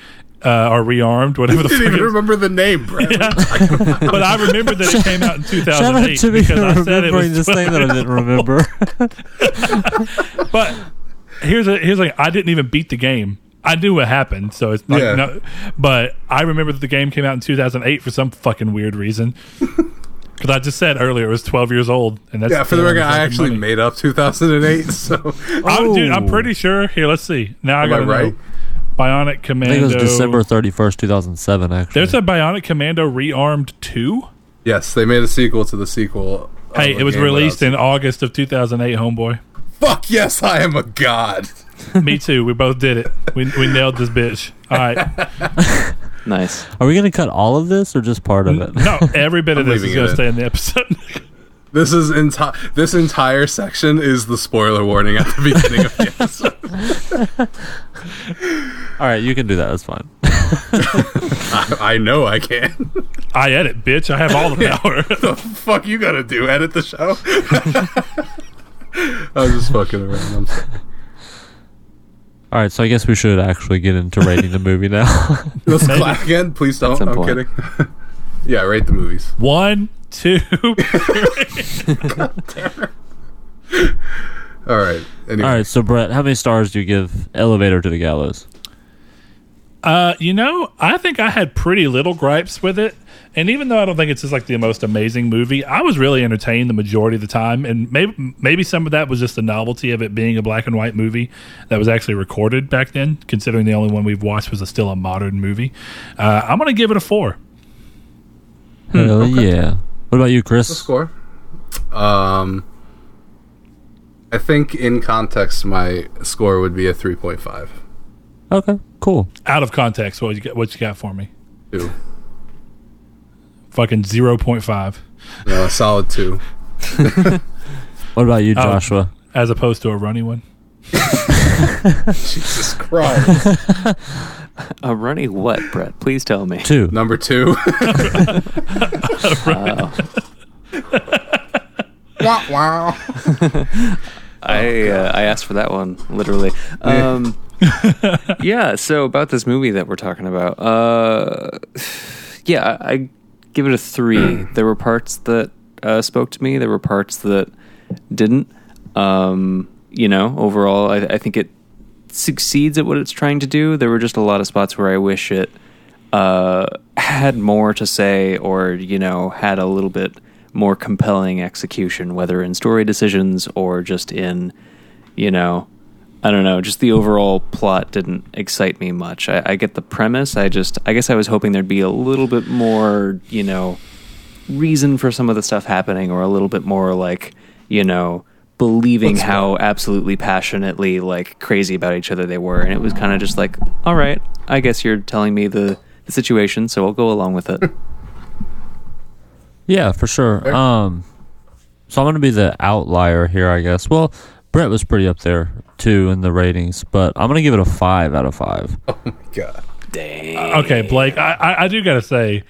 Speaker 8: uh, or Rearmed, whatever the
Speaker 4: didn't
Speaker 8: fuck.
Speaker 4: even remember the name, Brett.
Speaker 8: but I remember that it came out in
Speaker 6: Shout out
Speaker 8: 2008
Speaker 6: to
Speaker 8: because
Speaker 6: for
Speaker 8: I said it
Speaker 6: remembering
Speaker 8: was
Speaker 6: this thing that I didn't remember.
Speaker 8: But here's a here's like I didn't even beat the game. I knew what happened, so it's like
Speaker 4: Yeah.
Speaker 8: no. But I remember that the game came out in 2008 for some fucking weird reason. Because I just said earlier it was 12 years old, and that's
Speaker 4: Yeah, for the
Speaker 8: killing
Speaker 4: record, I
Speaker 8: fucking
Speaker 4: actually
Speaker 8: money.
Speaker 4: made up 2008. So,
Speaker 8: I'm, dude, I'm
Speaker 6: Oh.
Speaker 8: pretty sure. Here, let's see. Now I
Speaker 4: Am I
Speaker 8: got
Speaker 4: right?
Speaker 8: know. Bionic
Speaker 6: I think it was December thirty first, two thousand seven. Actually,
Speaker 8: There's a Bionic Commando Rearmed 2.
Speaker 4: yes, they made a sequel to the sequel.
Speaker 8: Hey, it was released
Speaker 4: without-
Speaker 8: in August of 2008, homeboy.
Speaker 4: Fuck yes, I am a god.
Speaker 8: Me too. We both did it. We, we nailed this bitch. All right.
Speaker 5: Nice.
Speaker 6: Are we going to cut all of this or just part of it?
Speaker 8: No, every bit of
Speaker 4: I'm
Speaker 8: this is going to stay in the episode.
Speaker 4: This is entire. This entire section is the spoiler warning at the beginning of the episode.
Speaker 6: All right, you can do that. That's fine.
Speaker 4: I, I know I can.
Speaker 8: I edit, bitch. I have all the power.
Speaker 4: the fuck you gotta do? Edit the show? I was just fucking around. I'm sorry.
Speaker 6: All right, so I guess we should actually get into rating the movie now.
Speaker 4: Let's clap again. Please don't. I'm
Speaker 5: point.
Speaker 4: kidding. yeah, rate the movies.
Speaker 8: One, two.
Speaker 4: All right. Anyway,
Speaker 6: all right, so Brett, how many stars do you give Elevator to the Gallows?
Speaker 8: Uh, you know, I think I had pretty little gripes with it. And even though I don't think it's just like the most amazing movie, I was really entertained the majority of the time. And maybe maybe some of that was just the novelty of it being a black and white movie that was actually recorded back then, considering the only one we've watched was a, still a modern movie. Uh, I'm going to give it a four.
Speaker 6: Hell yeah. What about you,
Speaker 4: the
Speaker 6: Chris?
Speaker 4: score. Um, I think in context, my score would be a three point five.
Speaker 6: Okay, cool.
Speaker 8: Out of context, what you got, what you got for me?
Speaker 4: Two.
Speaker 8: Fucking 0.5
Speaker 4: No, a solid two.
Speaker 6: What about you,
Speaker 8: Oh.
Speaker 6: Joshua?
Speaker 8: as opposed to a runny one.
Speaker 4: Jesus Christ.
Speaker 5: A runny what, Brett? Please tell me.
Speaker 6: Two.
Speaker 4: Number two. wow. wow.
Speaker 5: I uh, I asked for that one literally. Um, yeah. So about this movie that we're talking about, uh, yeah, I, I give it a three. there were parts that uh, spoke to me. There were parts that didn't. Um, you know, overall, I, I think it succeeds at what it's trying to do. There were just a lot of spots where I wish it uh, had more to say, or you know, had a little bit more compelling execution, whether in story decisions or just in, you know, I don't know, just the overall plot didn't excite me much. I, I get the premise. I just, I guess I was hoping there'd be a little bit more, you know, reason for some of the stuff happening, or a little bit more like, you know, believing how absolutely passionately like crazy about each other they were, and it was kind of just like, all right, I guess you're telling me the, the situation, so I'll go along with it.
Speaker 6: Yeah, for sure. Um, so I'm going to be the outlier here, I guess. Well, Brett was pretty up there too in the ratings, but I'm going to give it a five out of five.
Speaker 4: God.
Speaker 8: Dang okay, Blake, I, I, I do got to say,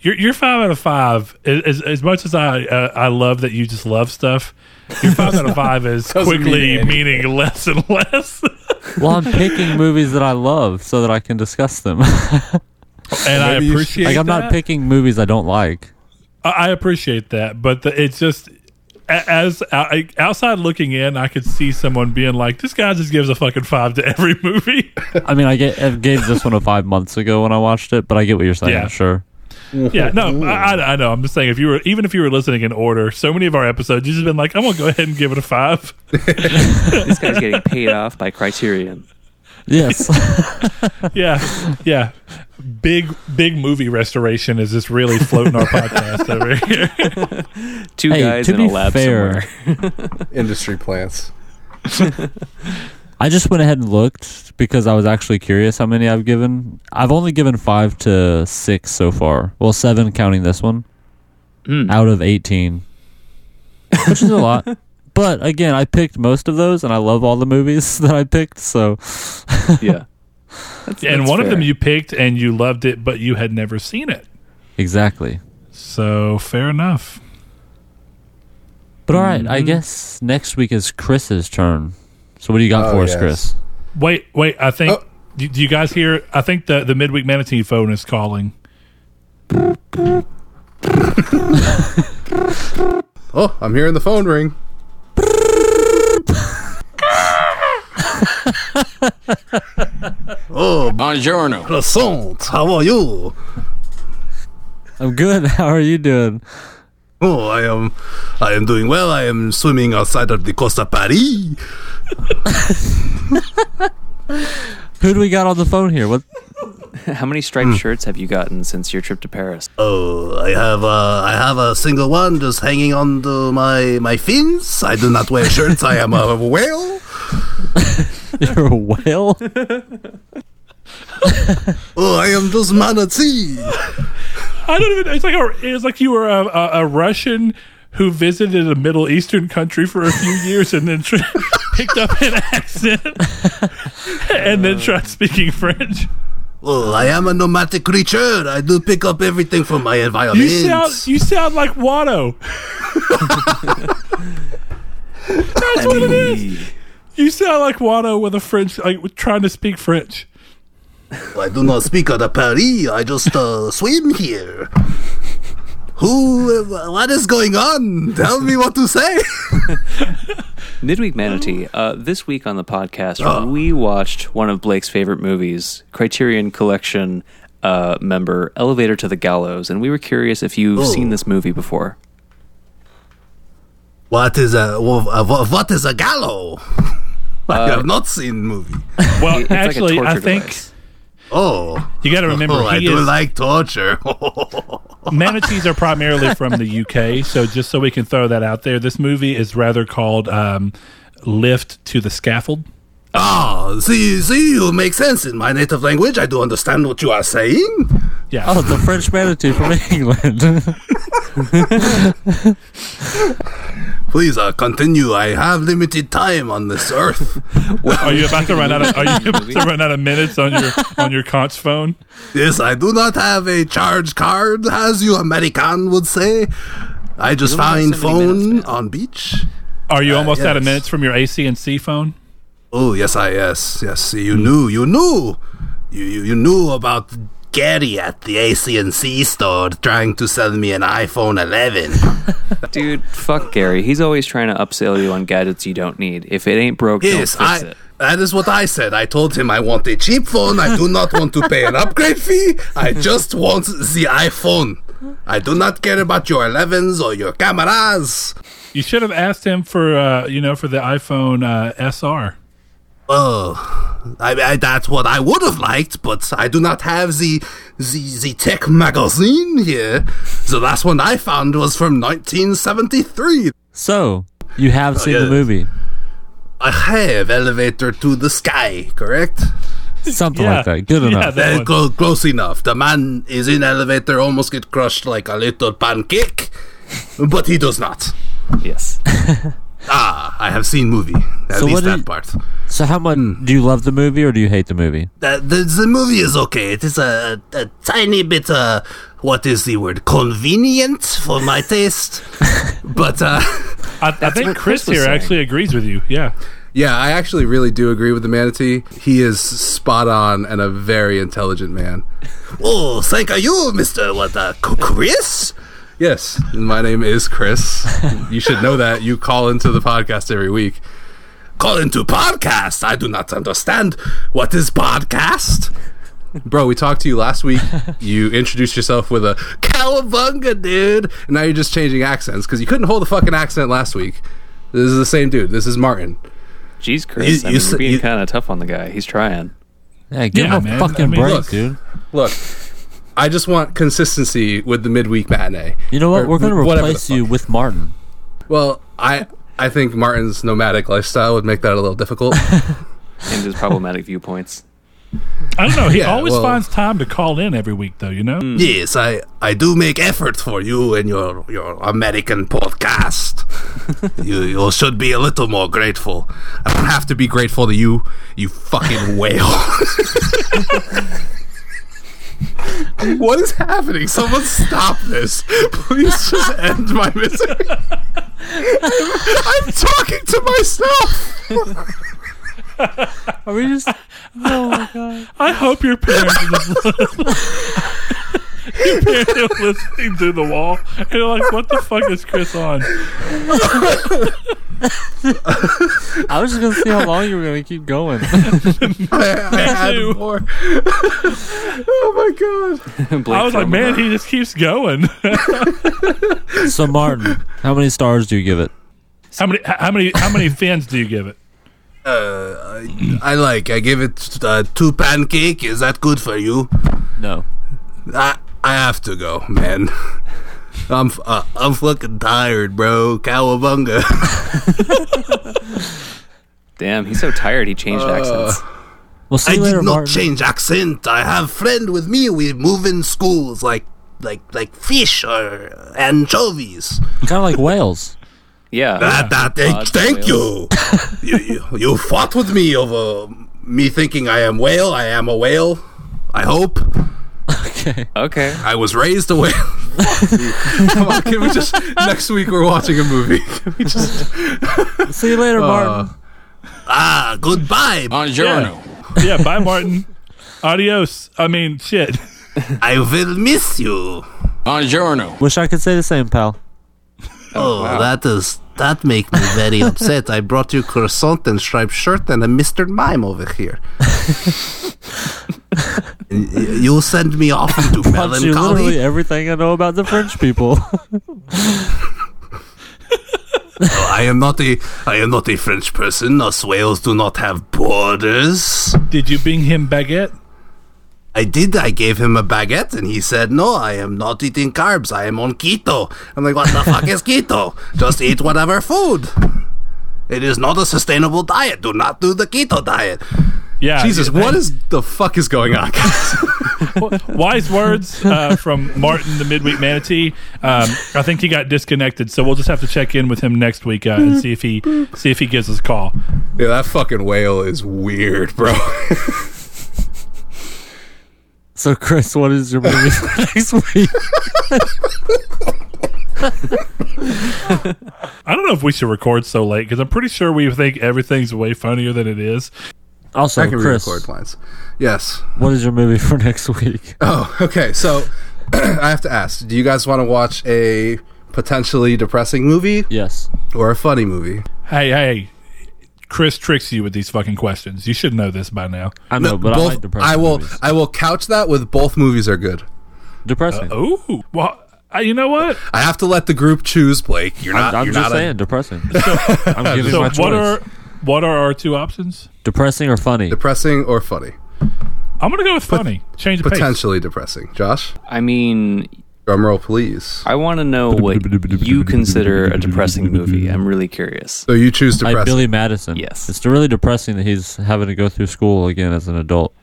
Speaker 8: your your five out of five, is, as, as much as I uh, I love that you just love stuff, your five out of five is
Speaker 4: Doesn't mean
Speaker 8: quickly meaning less and less.
Speaker 6: Well, I'm picking movies that I love so that I can discuss them.
Speaker 8: and I
Speaker 4: Maybe you should-
Speaker 8: appreciate
Speaker 6: like I'm
Speaker 8: that.
Speaker 6: not picking movies I don't like.
Speaker 8: I I appreciate that, but the, it's just as I- outside looking in, I could see someone being like, "This guy just gives a fucking five to every movie."
Speaker 6: I mean, I, get, I gave this one a five months ago when I watched it, but I get what you're saying.
Speaker 8: Yeah.
Speaker 6: Sure.
Speaker 8: Yeah, no, I, I- I know. I'm just saying, if you were even if you were listening in order, so many of our episodes, you've just been like, I'm gonna go ahead and give it a five.
Speaker 5: This guy's getting paid off by Criterion.
Speaker 6: Yes.
Speaker 8: Yeah, yeah. Big, big movie restoration is just really floating our podcast over here.
Speaker 5: Two
Speaker 6: Hey,
Speaker 5: guys
Speaker 6: to
Speaker 5: in a lab
Speaker 6: fair-
Speaker 5: somewhere.
Speaker 4: Industry plants.
Speaker 6: I just went ahead and looked because I was actually curious how many I've given. I've only given five to six so far. Well, seven counting this one
Speaker 5: Mm.
Speaker 6: out of 18, which is a lot. But again, I picked most of those and I love all the movies that I picked. So
Speaker 5: Yeah. That's,
Speaker 8: and
Speaker 5: that's
Speaker 8: one of them you picked and you loved it, but you had never seen it.
Speaker 6: exactly.
Speaker 8: So fair enough.
Speaker 6: But all right, I guess next week is Chris's turn. So what do you got
Speaker 4: Oh,
Speaker 6: for us,
Speaker 4: yes.
Speaker 6: Chris?
Speaker 8: Wait, wait. I think.
Speaker 4: Oh.
Speaker 8: Do, do you guys hear? I think the the midweek manatee phone is calling.
Speaker 4: Oh, I'm hearing the phone ring. oh,
Speaker 1: Buongiorno.
Speaker 4: croissant. How are you?
Speaker 6: I'm good. How are you doing?
Speaker 4: Oh, I am. I am doing well. I am swimming outside of the Costa Paris.
Speaker 6: Who do we got on the phone here? What?
Speaker 5: How many striped shirts have you gotten since your trip to Paris?
Speaker 4: Oh, I have. Uh, I have a single one just hanging on to my my fins. I do not wear shirts. I am a whale.
Speaker 6: You're a whale?
Speaker 4: Oh, I am just manatee.
Speaker 8: I don't even. It's like a, it's like you were a, a, a Russian who visited a Middle Eastern country for a few years and then tr- picked up an accent and then tried speaking French.
Speaker 4: Oh, I am a nomadic creature. I do pick up everything from my environment.
Speaker 8: You sound you sound like Watto. That's what it is. You sound like Watto with a French, like trying to speak French.
Speaker 4: I do not speak of the Paris. I just uh, swim here. Who? What is going on? Tell me what to say.
Speaker 5: Midweek Manatee. Uh, this week on the podcast,
Speaker 4: Oh.
Speaker 5: we watched one of Blake's favorite movies, Criterion Collection uh, member Elevator to the Gallows, and we were curious if you've
Speaker 4: Oh.
Speaker 5: seen this movie before.
Speaker 4: What is a wha- wha- what is a gallow? I have not seen the movie.
Speaker 8: Well,
Speaker 5: It's like
Speaker 8: actually, I
Speaker 5: torture
Speaker 8: think
Speaker 5: device.
Speaker 4: Oh,
Speaker 8: you got to remember
Speaker 4: oh, I
Speaker 8: he
Speaker 4: do
Speaker 8: is
Speaker 4: like torture.
Speaker 8: manatees are primarily from the UK. So just so we can throw that out there, this movie is rather called um, "Lift to the Scaffold."
Speaker 4: Ah, see, see, you make sense in my native language. I do understand what you are saying.
Speaker 8: Yeah,
Speaker 6: Oh, the French manatee from England.
Speaker 4: Please, uh, continue. I have limited time on this earth.
Speaker 8: are you about to run out? Of, are you about to run out of minutes on your on your conch phone?
Speaker 4: yes, I do not have a charge card, as you American would say. I just
Speaker 5: You don't have
Speaker 4: find phone
Speaker 5: minutes,
Speaker 4: on beach.
Speaker 8: Are you almost out of minutes from your AC and C phone?
Speaker 4: Oh yes, I yes yes. You knew, you knew, you you, you knew about Gary at the AC&C store trying to sell me an iPhone 11.
Speaker 5: Dude, fuck Gary. He's always trying to upsell you on gadgets you don't need. If it ain't broke,
Speaker 4: yes,
Speaker 5: don't fix
Speaker 4: I.
Speaker 5: it.
Speaker 4: That is what I said. I told him I want a cheap phone. I do not want to pay an upgrade fee. I just want the iPhone. I do not care about your 11s or your cameras.
Speaker 8: You should have asked him for uh, you know for the iPhone uh, SR.
Speaker 4: Oh, I, I, that's what I would have liked, but I do not have the, the the tech magazine here. The last one I found was from 1973.
Speaker 6: so, you have seen the movie.
Speaker 4: I have elevator to the sky, correct?
Speaker 6: Something
Speaker 8: Yeah.
Speaker 6: like that. Good
Speaker 8: Yeah,
Speaker 6: enough.
Speaker 8: that
Speaker 4: Uh,
Speaker 8: one.
Speaker 4: close enough. The man is in elevator, almost get crushed like a little pancake, but he does not.
Speaker 5: Yes.
Speaker 4: Ah, I have seen movie. At
Speaker 6: So what
Speaker 4: least
Speaker 6: do
Speaker 4: that
Speaker 6: you-
Speaker 4: part.
Speaker 6: So, how much do you love the movie or do you hate the movie?
Speaker 4: Uh, the, the movie is okay. It is a, a tiny bit, uh, what is the word? Convenient for my taste. but, uh,
Speaker 8: I, I think Chris,
Speaker 5: Chris
Speaker 8: here
Speaker 5: saying.
Speaker 8: actually agrees with you. Yeah.
Speaker 4: yeah, I actually really do agree with the manatee. He is spot on and a very intelligent man. Oh, thank you, Mr. What, uh, C- Chris? Yes, my name is Chris. you should know that. You call into the podcast every week. Call into podcast? I do not understand. What is podcast? bro, we talked to you last week. You introduced yourself with a cowabunga, dude. And now you're just changing accents because you couldn't hold a fucking accent last week. This is the same dude. This is Martin.
Speaker 5: Jeez, Chris,
Speaker 4: You,
Speaker 5: I
Speaker 4: you,
Speaker 5: mean, you're being kind of tough on the guy. He's trying.
Speaker 6: Yeah, give
Speaker 8: Yeah,
Speaker 6: him a
Speaker 8: man.
Speaker 6: fucking
Speaker 8: I mean,
Speaker 6: break,
Speaker 4: look.
Speaker 6: dude.
Speaker 4: Look, I just want consistency with the midweek matinee.
Speaker 6: You know what?
Speaker 4: Or
Speaker 6: We're gonna
Speaker 4: whatever the
Speaker 6: replace you with Martin.
Speaker 4: Well, I I think Martin's nomadic lifestyle would make that a little difficult.
Speaker 5: And his problematic viewpoints.
Speaker 8: I don't know. He
Speaker 4: Yeah,
Speaker 8: always
Speaker 4: well-
Speaker 8: finds time to call in every week, though. You know. Hmm.
Speaker 4: yes, I I do make effort for you and your your American podcast. you you should be a little more grateful. I don't have to be grateful to you, you fucking whale. what is happening? Someone stop this. Please just end my misery. I'm talking to myself.
Speaker 6: Are we just? oh my god!
Speaker 8: I hope your parents are just your parents are listening through the wall. And you're like, what the fuck is Chris on?
Speaker 6: I was just gonna see how long you were gonna keep going.
Speaker 4: I, I had more. oh my god.
Speaker 8: I was like, man, he just keeps going.
Speaker 6: so Martin, how many stars do you give it?
Speaker 8: how many? How many? How many fins do you give it?
Speaker 4: Uh, I, I like. I give it uh, two pancake. Is that good for you?
Speaker 6: No.
Speaker 4: I I have to go, man. I'm uh, I'm fucking tired, bro. Cowabunga.
Speaker 5: Damn, he's so tired he changed accents.
Speaker 6: We'll see
Speaker 4: I
Speaker 6: you later,
Speaker 4: did not
Speaker 6: Martin.
Speaker 4: change accent. I have friend with me. We move in schools like like like fish or anchovies.
Speaker 6: Kind of like whales.
Speaker 5: Yeah.
Speaker 4: That, that, thank,
Speaker 5: Odds
Speaker 4: thank
Speaker 5: whales.
Speaker 4: you. you, you. You fought with me over me thinking I am whale. I am a whale. I hope.
Speaker 6: Okay.
Speaker 5: Okay.
Speaker 4: I was raised a whale. Come on, can we just next week we're watching a movie? Can we just
Speaker 6: See you later, Martin.
Speaker 4: ah goodbye.
Speaker 8: Yeah. yeah. Bye, Martin. Adios. I mean, shit.
Speaker 4: I will miss you. Buongiorno.
Speaker 6: Wish I could say the same, pal.
Speaker 4: Oh, that is that make me very upset. I brought you croissant and striped shirt and a Mr. Mime over here. And y- you send me off into
Speaker 6: Punch you literally everything I know about the French people.
Speaker 4: I am not a I am not a French person. Us whales do not have borders.
Speaker 8: Did you bring him baguette?
Speaker 4: I did. I gave him a baguette, and he said, "No, I am not eating carbs. I am on keto." I'm like, "What the fuck is keto? Just eat whatever food. It is not a sustainable diet. Do not do the keto diet."
Speaker 8: Yeah.
Speaker 4: Jesus, what is the fuck is going on?
Speaker 8: wise words uh, from Martin, the midweek manatee. Um, I think he got disconnected, so we'll just have to check in with him next week uh, and see if he see if he gives us a call.
Speaker 4: yeah, that fucking whale is weird, bro.
Speaker 6: so, Chris, what is your movie for next week?
Speaker 8: I don't know if we should record so late because I'm pretty sure we think everything's way funnier than it is.
Speaker 6: Also,
Speaker 4: I can
Speaker 6: Chris,
Speaker 4: re-record lines. Yes.
Speaker 6: what is your movie for next week?
Speaker 4: Oh, okay. So I have to ask: Do you guys want to watch a potentially depressing movie
Speaker 6: Yes.
Speaker 4: or a funny movie?
Speaker 8: Hey, hey, Chris tricks you with these fucking questions. You should know this by now.
Speaker 6: I know, but I
Speaker 4: both,
Speaker 6: like depressing
Speaker 4: I will.
Speaker 6: movies.
Speaker 4: I will couch that with both movies are good.
Speaker 6: Depressing.
Speaker 8: Ooh, well, uh, you know what?
Speaker 4: I have to let the group choose, Blake. You're not.
Speaker 6: I'm, I'm
Speaker 4: you're
Speaker 6: just
Speaker 4: not
Speaker 6: saying,
Speaker 4: a
Speaker 6: depressing. I'm giving
Speaker 8: So
Speaker 6: my
Speaker 8: what are what are our two options?
Speaker 6: depressing or funny?
Speaker 4: depressing or funny.
Speaker 8: I'm gonna go with funny. Change the pace.
Speaker 4: Potentially depressing. Josh,
Speaker 5: I mean,
Speaker 4: drumroll, please.
Speaker 5: I want to know what you consider a depressing movie. I'm really curious.
Speaker 4: So you choose
Speaker 6: like. Billy Madison.
Speaker 5: Yes.
Speaker 6: It's really depressing that he's having to go through school again as an adult.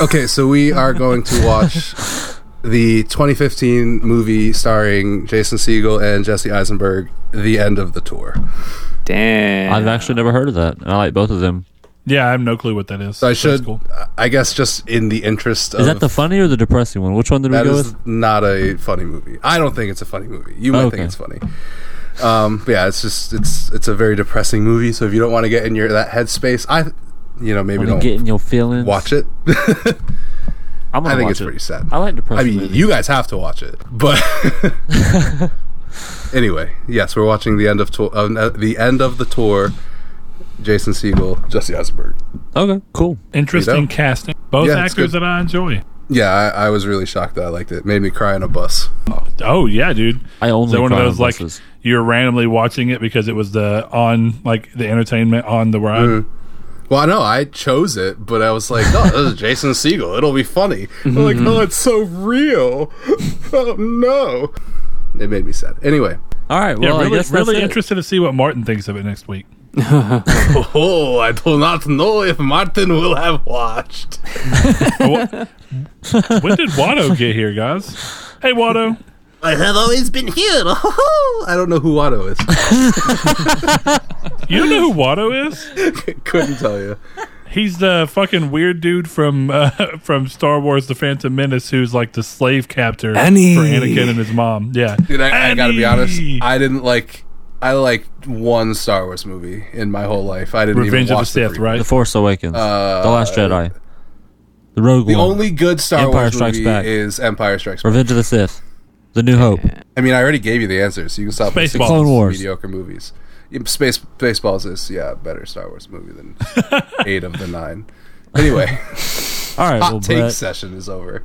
Speaker 4: Okay, so we are going to watch the 2015 movie starring Jason Segel and Jesse Eisenberg, The End of the Tour.
Speaker 5: Damn.
Speaker 6: I've actually never heard of that, I like both of them.
Speaker 8: Yeah, I have no clue what that is.
Speaker 4: So I should,
Speaker 8: cool.
Speaker 4: I guess, just in the interest of
Speaker 6: Is that the funny or the depressing one? Which one did we
Speaker 4: that
Speaker 6: go
Speaker 4: is
Speaker 6: with?
Speaker 4: not a funny movie. I don't think it's a funny movie. You might
Speaker 6: Okay.
Speaker 4: think it's funny. Um, but yeah, it's just it's it's a very depressing movie. So if you don't want to get in your that headspace, I, you know, maybe
Speaker 6: Want
Speaker 4: don't
Speaker 6: get in your feelings?
Speaker 4: watch it.
Speaker 6: I'm gonna
Speaker 4: I think
Speaker 6: watch
Speaker 4: it's
Speaker 6: it.
Speaker 4: pretty sad.
Speaker 6: I like
Speaker 4: depression.
Speaker 6: I
Speaker 4: mean,
Speaker 6: movies.
Speaker 4: you guys have to watch it, but anyway, yes, we're watching the end of tour, uh, the end of the tour. Jason Segel, Jesse Eisenberg.
Speaker 6: Okay, cool.
Speaker 8: Interesting casting. Both
Speaker 4: Yeah,
Speaker 8: actors that I enjoy.
Speaker 4: Yeah, I, I was really shocked that I liked it. Made me cry on a bus.
Speaker 8: Oh yeah, dude.
Speaker 6: I only
Speaker 8: Is that one of
Speaker 6: cry on
Speaker 8: those like
Speaker 6: buses.
Speaker 8: you're randomly watching it because it was the on like the entertainment on the ride?
Speaker 4: Mm-hmm. Well, I know I chose it, but I was like, "Oh, this is Jason Segel. It'll be funny." I'm like, mm-hmm. "Oh, it's so real." oh no, it made me sad. Anyway,
Speaker 6: All right.
Speaker 8: Yeah,
Speaker 6: Well, I
Speaker 8: really,
Speaker 6: guess that's
Speaker 8: really
Speaker 6: it.
Speaker 8: interested to see what Martin thinks of it next week.
Speaker 4: oh, I do not know if Martin will have watched.
Speaker 8: when did Watto get here, guys? Hey, Watto.
Speaker 4: I have always been here. I don't know who Watto is.
Speaker 8: You don't know who Watto is?
Speaker 4: Couldn't tell you.
Speaker 8: He's the fucking weird dude from uh, from Star Wars: The Phantom Menace, who's like the slave captor
Speaker 5: Annie.
Speaker 8: for Anakin and his mom. Yeah,
Speaker 4: Dude, I, I gotta be honest. I didn't like. I liked one Star Wars movie in my whole life. I didn't
Speaker 8: Revenge
Speaker 4: even
Speaker 8: of the
Speaker 4: watch
Speaker 8: Sith,
Speaker 4: prequel.
Speaker 8: right?
Speaker 6: The Force Awakens,
Speaker 4: Uh,
Speaker 6: The Last Jedi, The Rogue
Speaker 4: The
Speaker 6: One,
Speaker 4: only good Star
Speaker 6: Empire
Speaker 4: Wars
Speaker 6: Strikes
Speaker 4: movie
Speaker 6: Back.
Speaker 4: is Empire Strikes Back.
Speaker 6: Revenge of the Sith, The New Hope,
Speaker 4: I mean, I already gave you the answer, so you can stop.
Speaker 8: Spaceballs.
Speaker 6: Clone Wars.
Speaker 4: mediocre movies. Yeah, Space Spaceballs is yeah a better Star Wars movie than eight of the nine. Anyway,
Speaker 6: All right.
Speaker 4: hot
Speaker 6: Well,
Speaker 4: take
Speaker 6: Brett,
Speaker 4: session is over.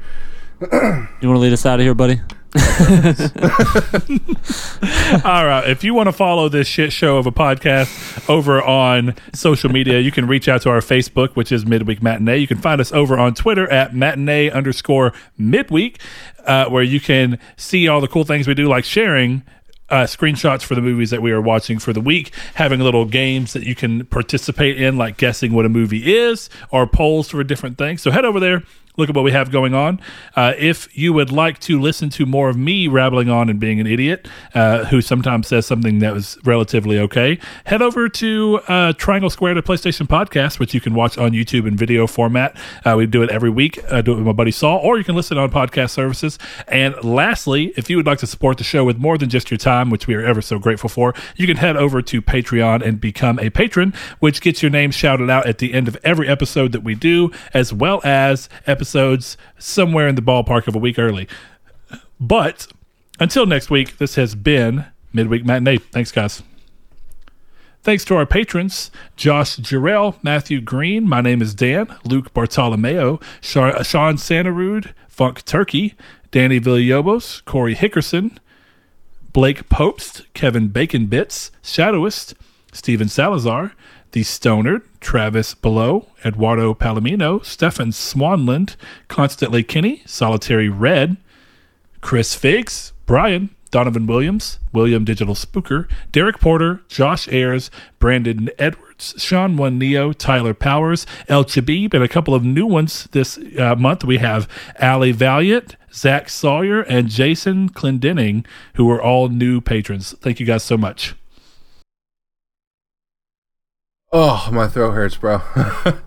Speaker 6: you want to lead us out of here, buddy?
Speaker 8: All right. If you want to follow this shit show of a podcast over on social media, you can reach out to our Facebook, which is Midweek Matinee. You can find us over on Twitter at matinee underscore midweek, uh, where you can see all the cool things we do, like sharing. Uh, screenshots for the movies that we are watching for the week, having little games that you can participate in, like guessing what a movie is, or polls for different things. So head over there, look at what we have going on. Uh, if you would like to listen to more of me rattling on and being an idiot, uh, who sometimes says something that was relatively okay, head over to uh, Triangle Square to PlayStation Podcast, which you can watch on YouTube in video format. Uh, we do it every week. I do it with my buddy Saul, or you can listen on podcast services. And lastly, if you would like to support the show with more than just your time, which we are ever so grateful for, you can head over to Patreon and become a patron, which gets your name shouted out at the end of every episode that we do, as well as episodes somewhere in the ballpark of a week early. But until next week, this has been Midweek Matinee. Thanks, guys. Thanks to our patrons, Josh Jarrell, Matthew Green, my name is Dan, Luke Bartolomeo, Sean Santarud, Funk Turkey, Danny Villalobos, Corey Hickerson, Blake Popst, Kevin Bacon Bits, Shadowist, Steven Salazar, The Stoner, Travis Below, Eduardo Palomino, Stefan Swanland, Constantly Kinney, Solitary Red, Chris Figs, Brian, Donovan Williams, William Digital Spooker, Derek Porter, Josh Ayers, Brandon Edwards, Sean One Neo, Tyler Powers, El Chabib, and a couple of new ones this uh, month. We have Ali Valiant, Zach Sawyer, and Jason Clendenning, who are all new patrons. Thank you guys so much.
Speaker 4: Oh, my throat hurts, bro.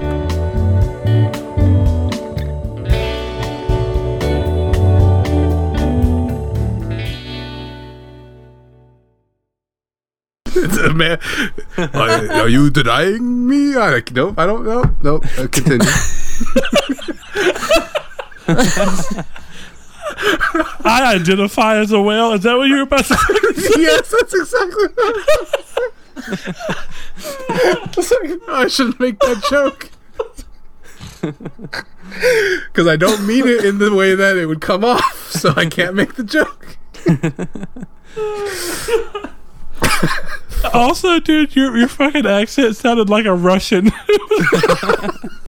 Speaker 4: Man, are, are you denying me? I, nope, I don't know. Nope, uh, continue.
Speaker 8: I identify as a whale. Is that what you're about to say?
Speaker 4: yes, that's exactly what I was like, I shouldn't make that joke. Because I don't mean it in the way that it would come off, so I can't make the joke.
Speaker 8: Also, dude, your your fucking accent sounded like a Russian.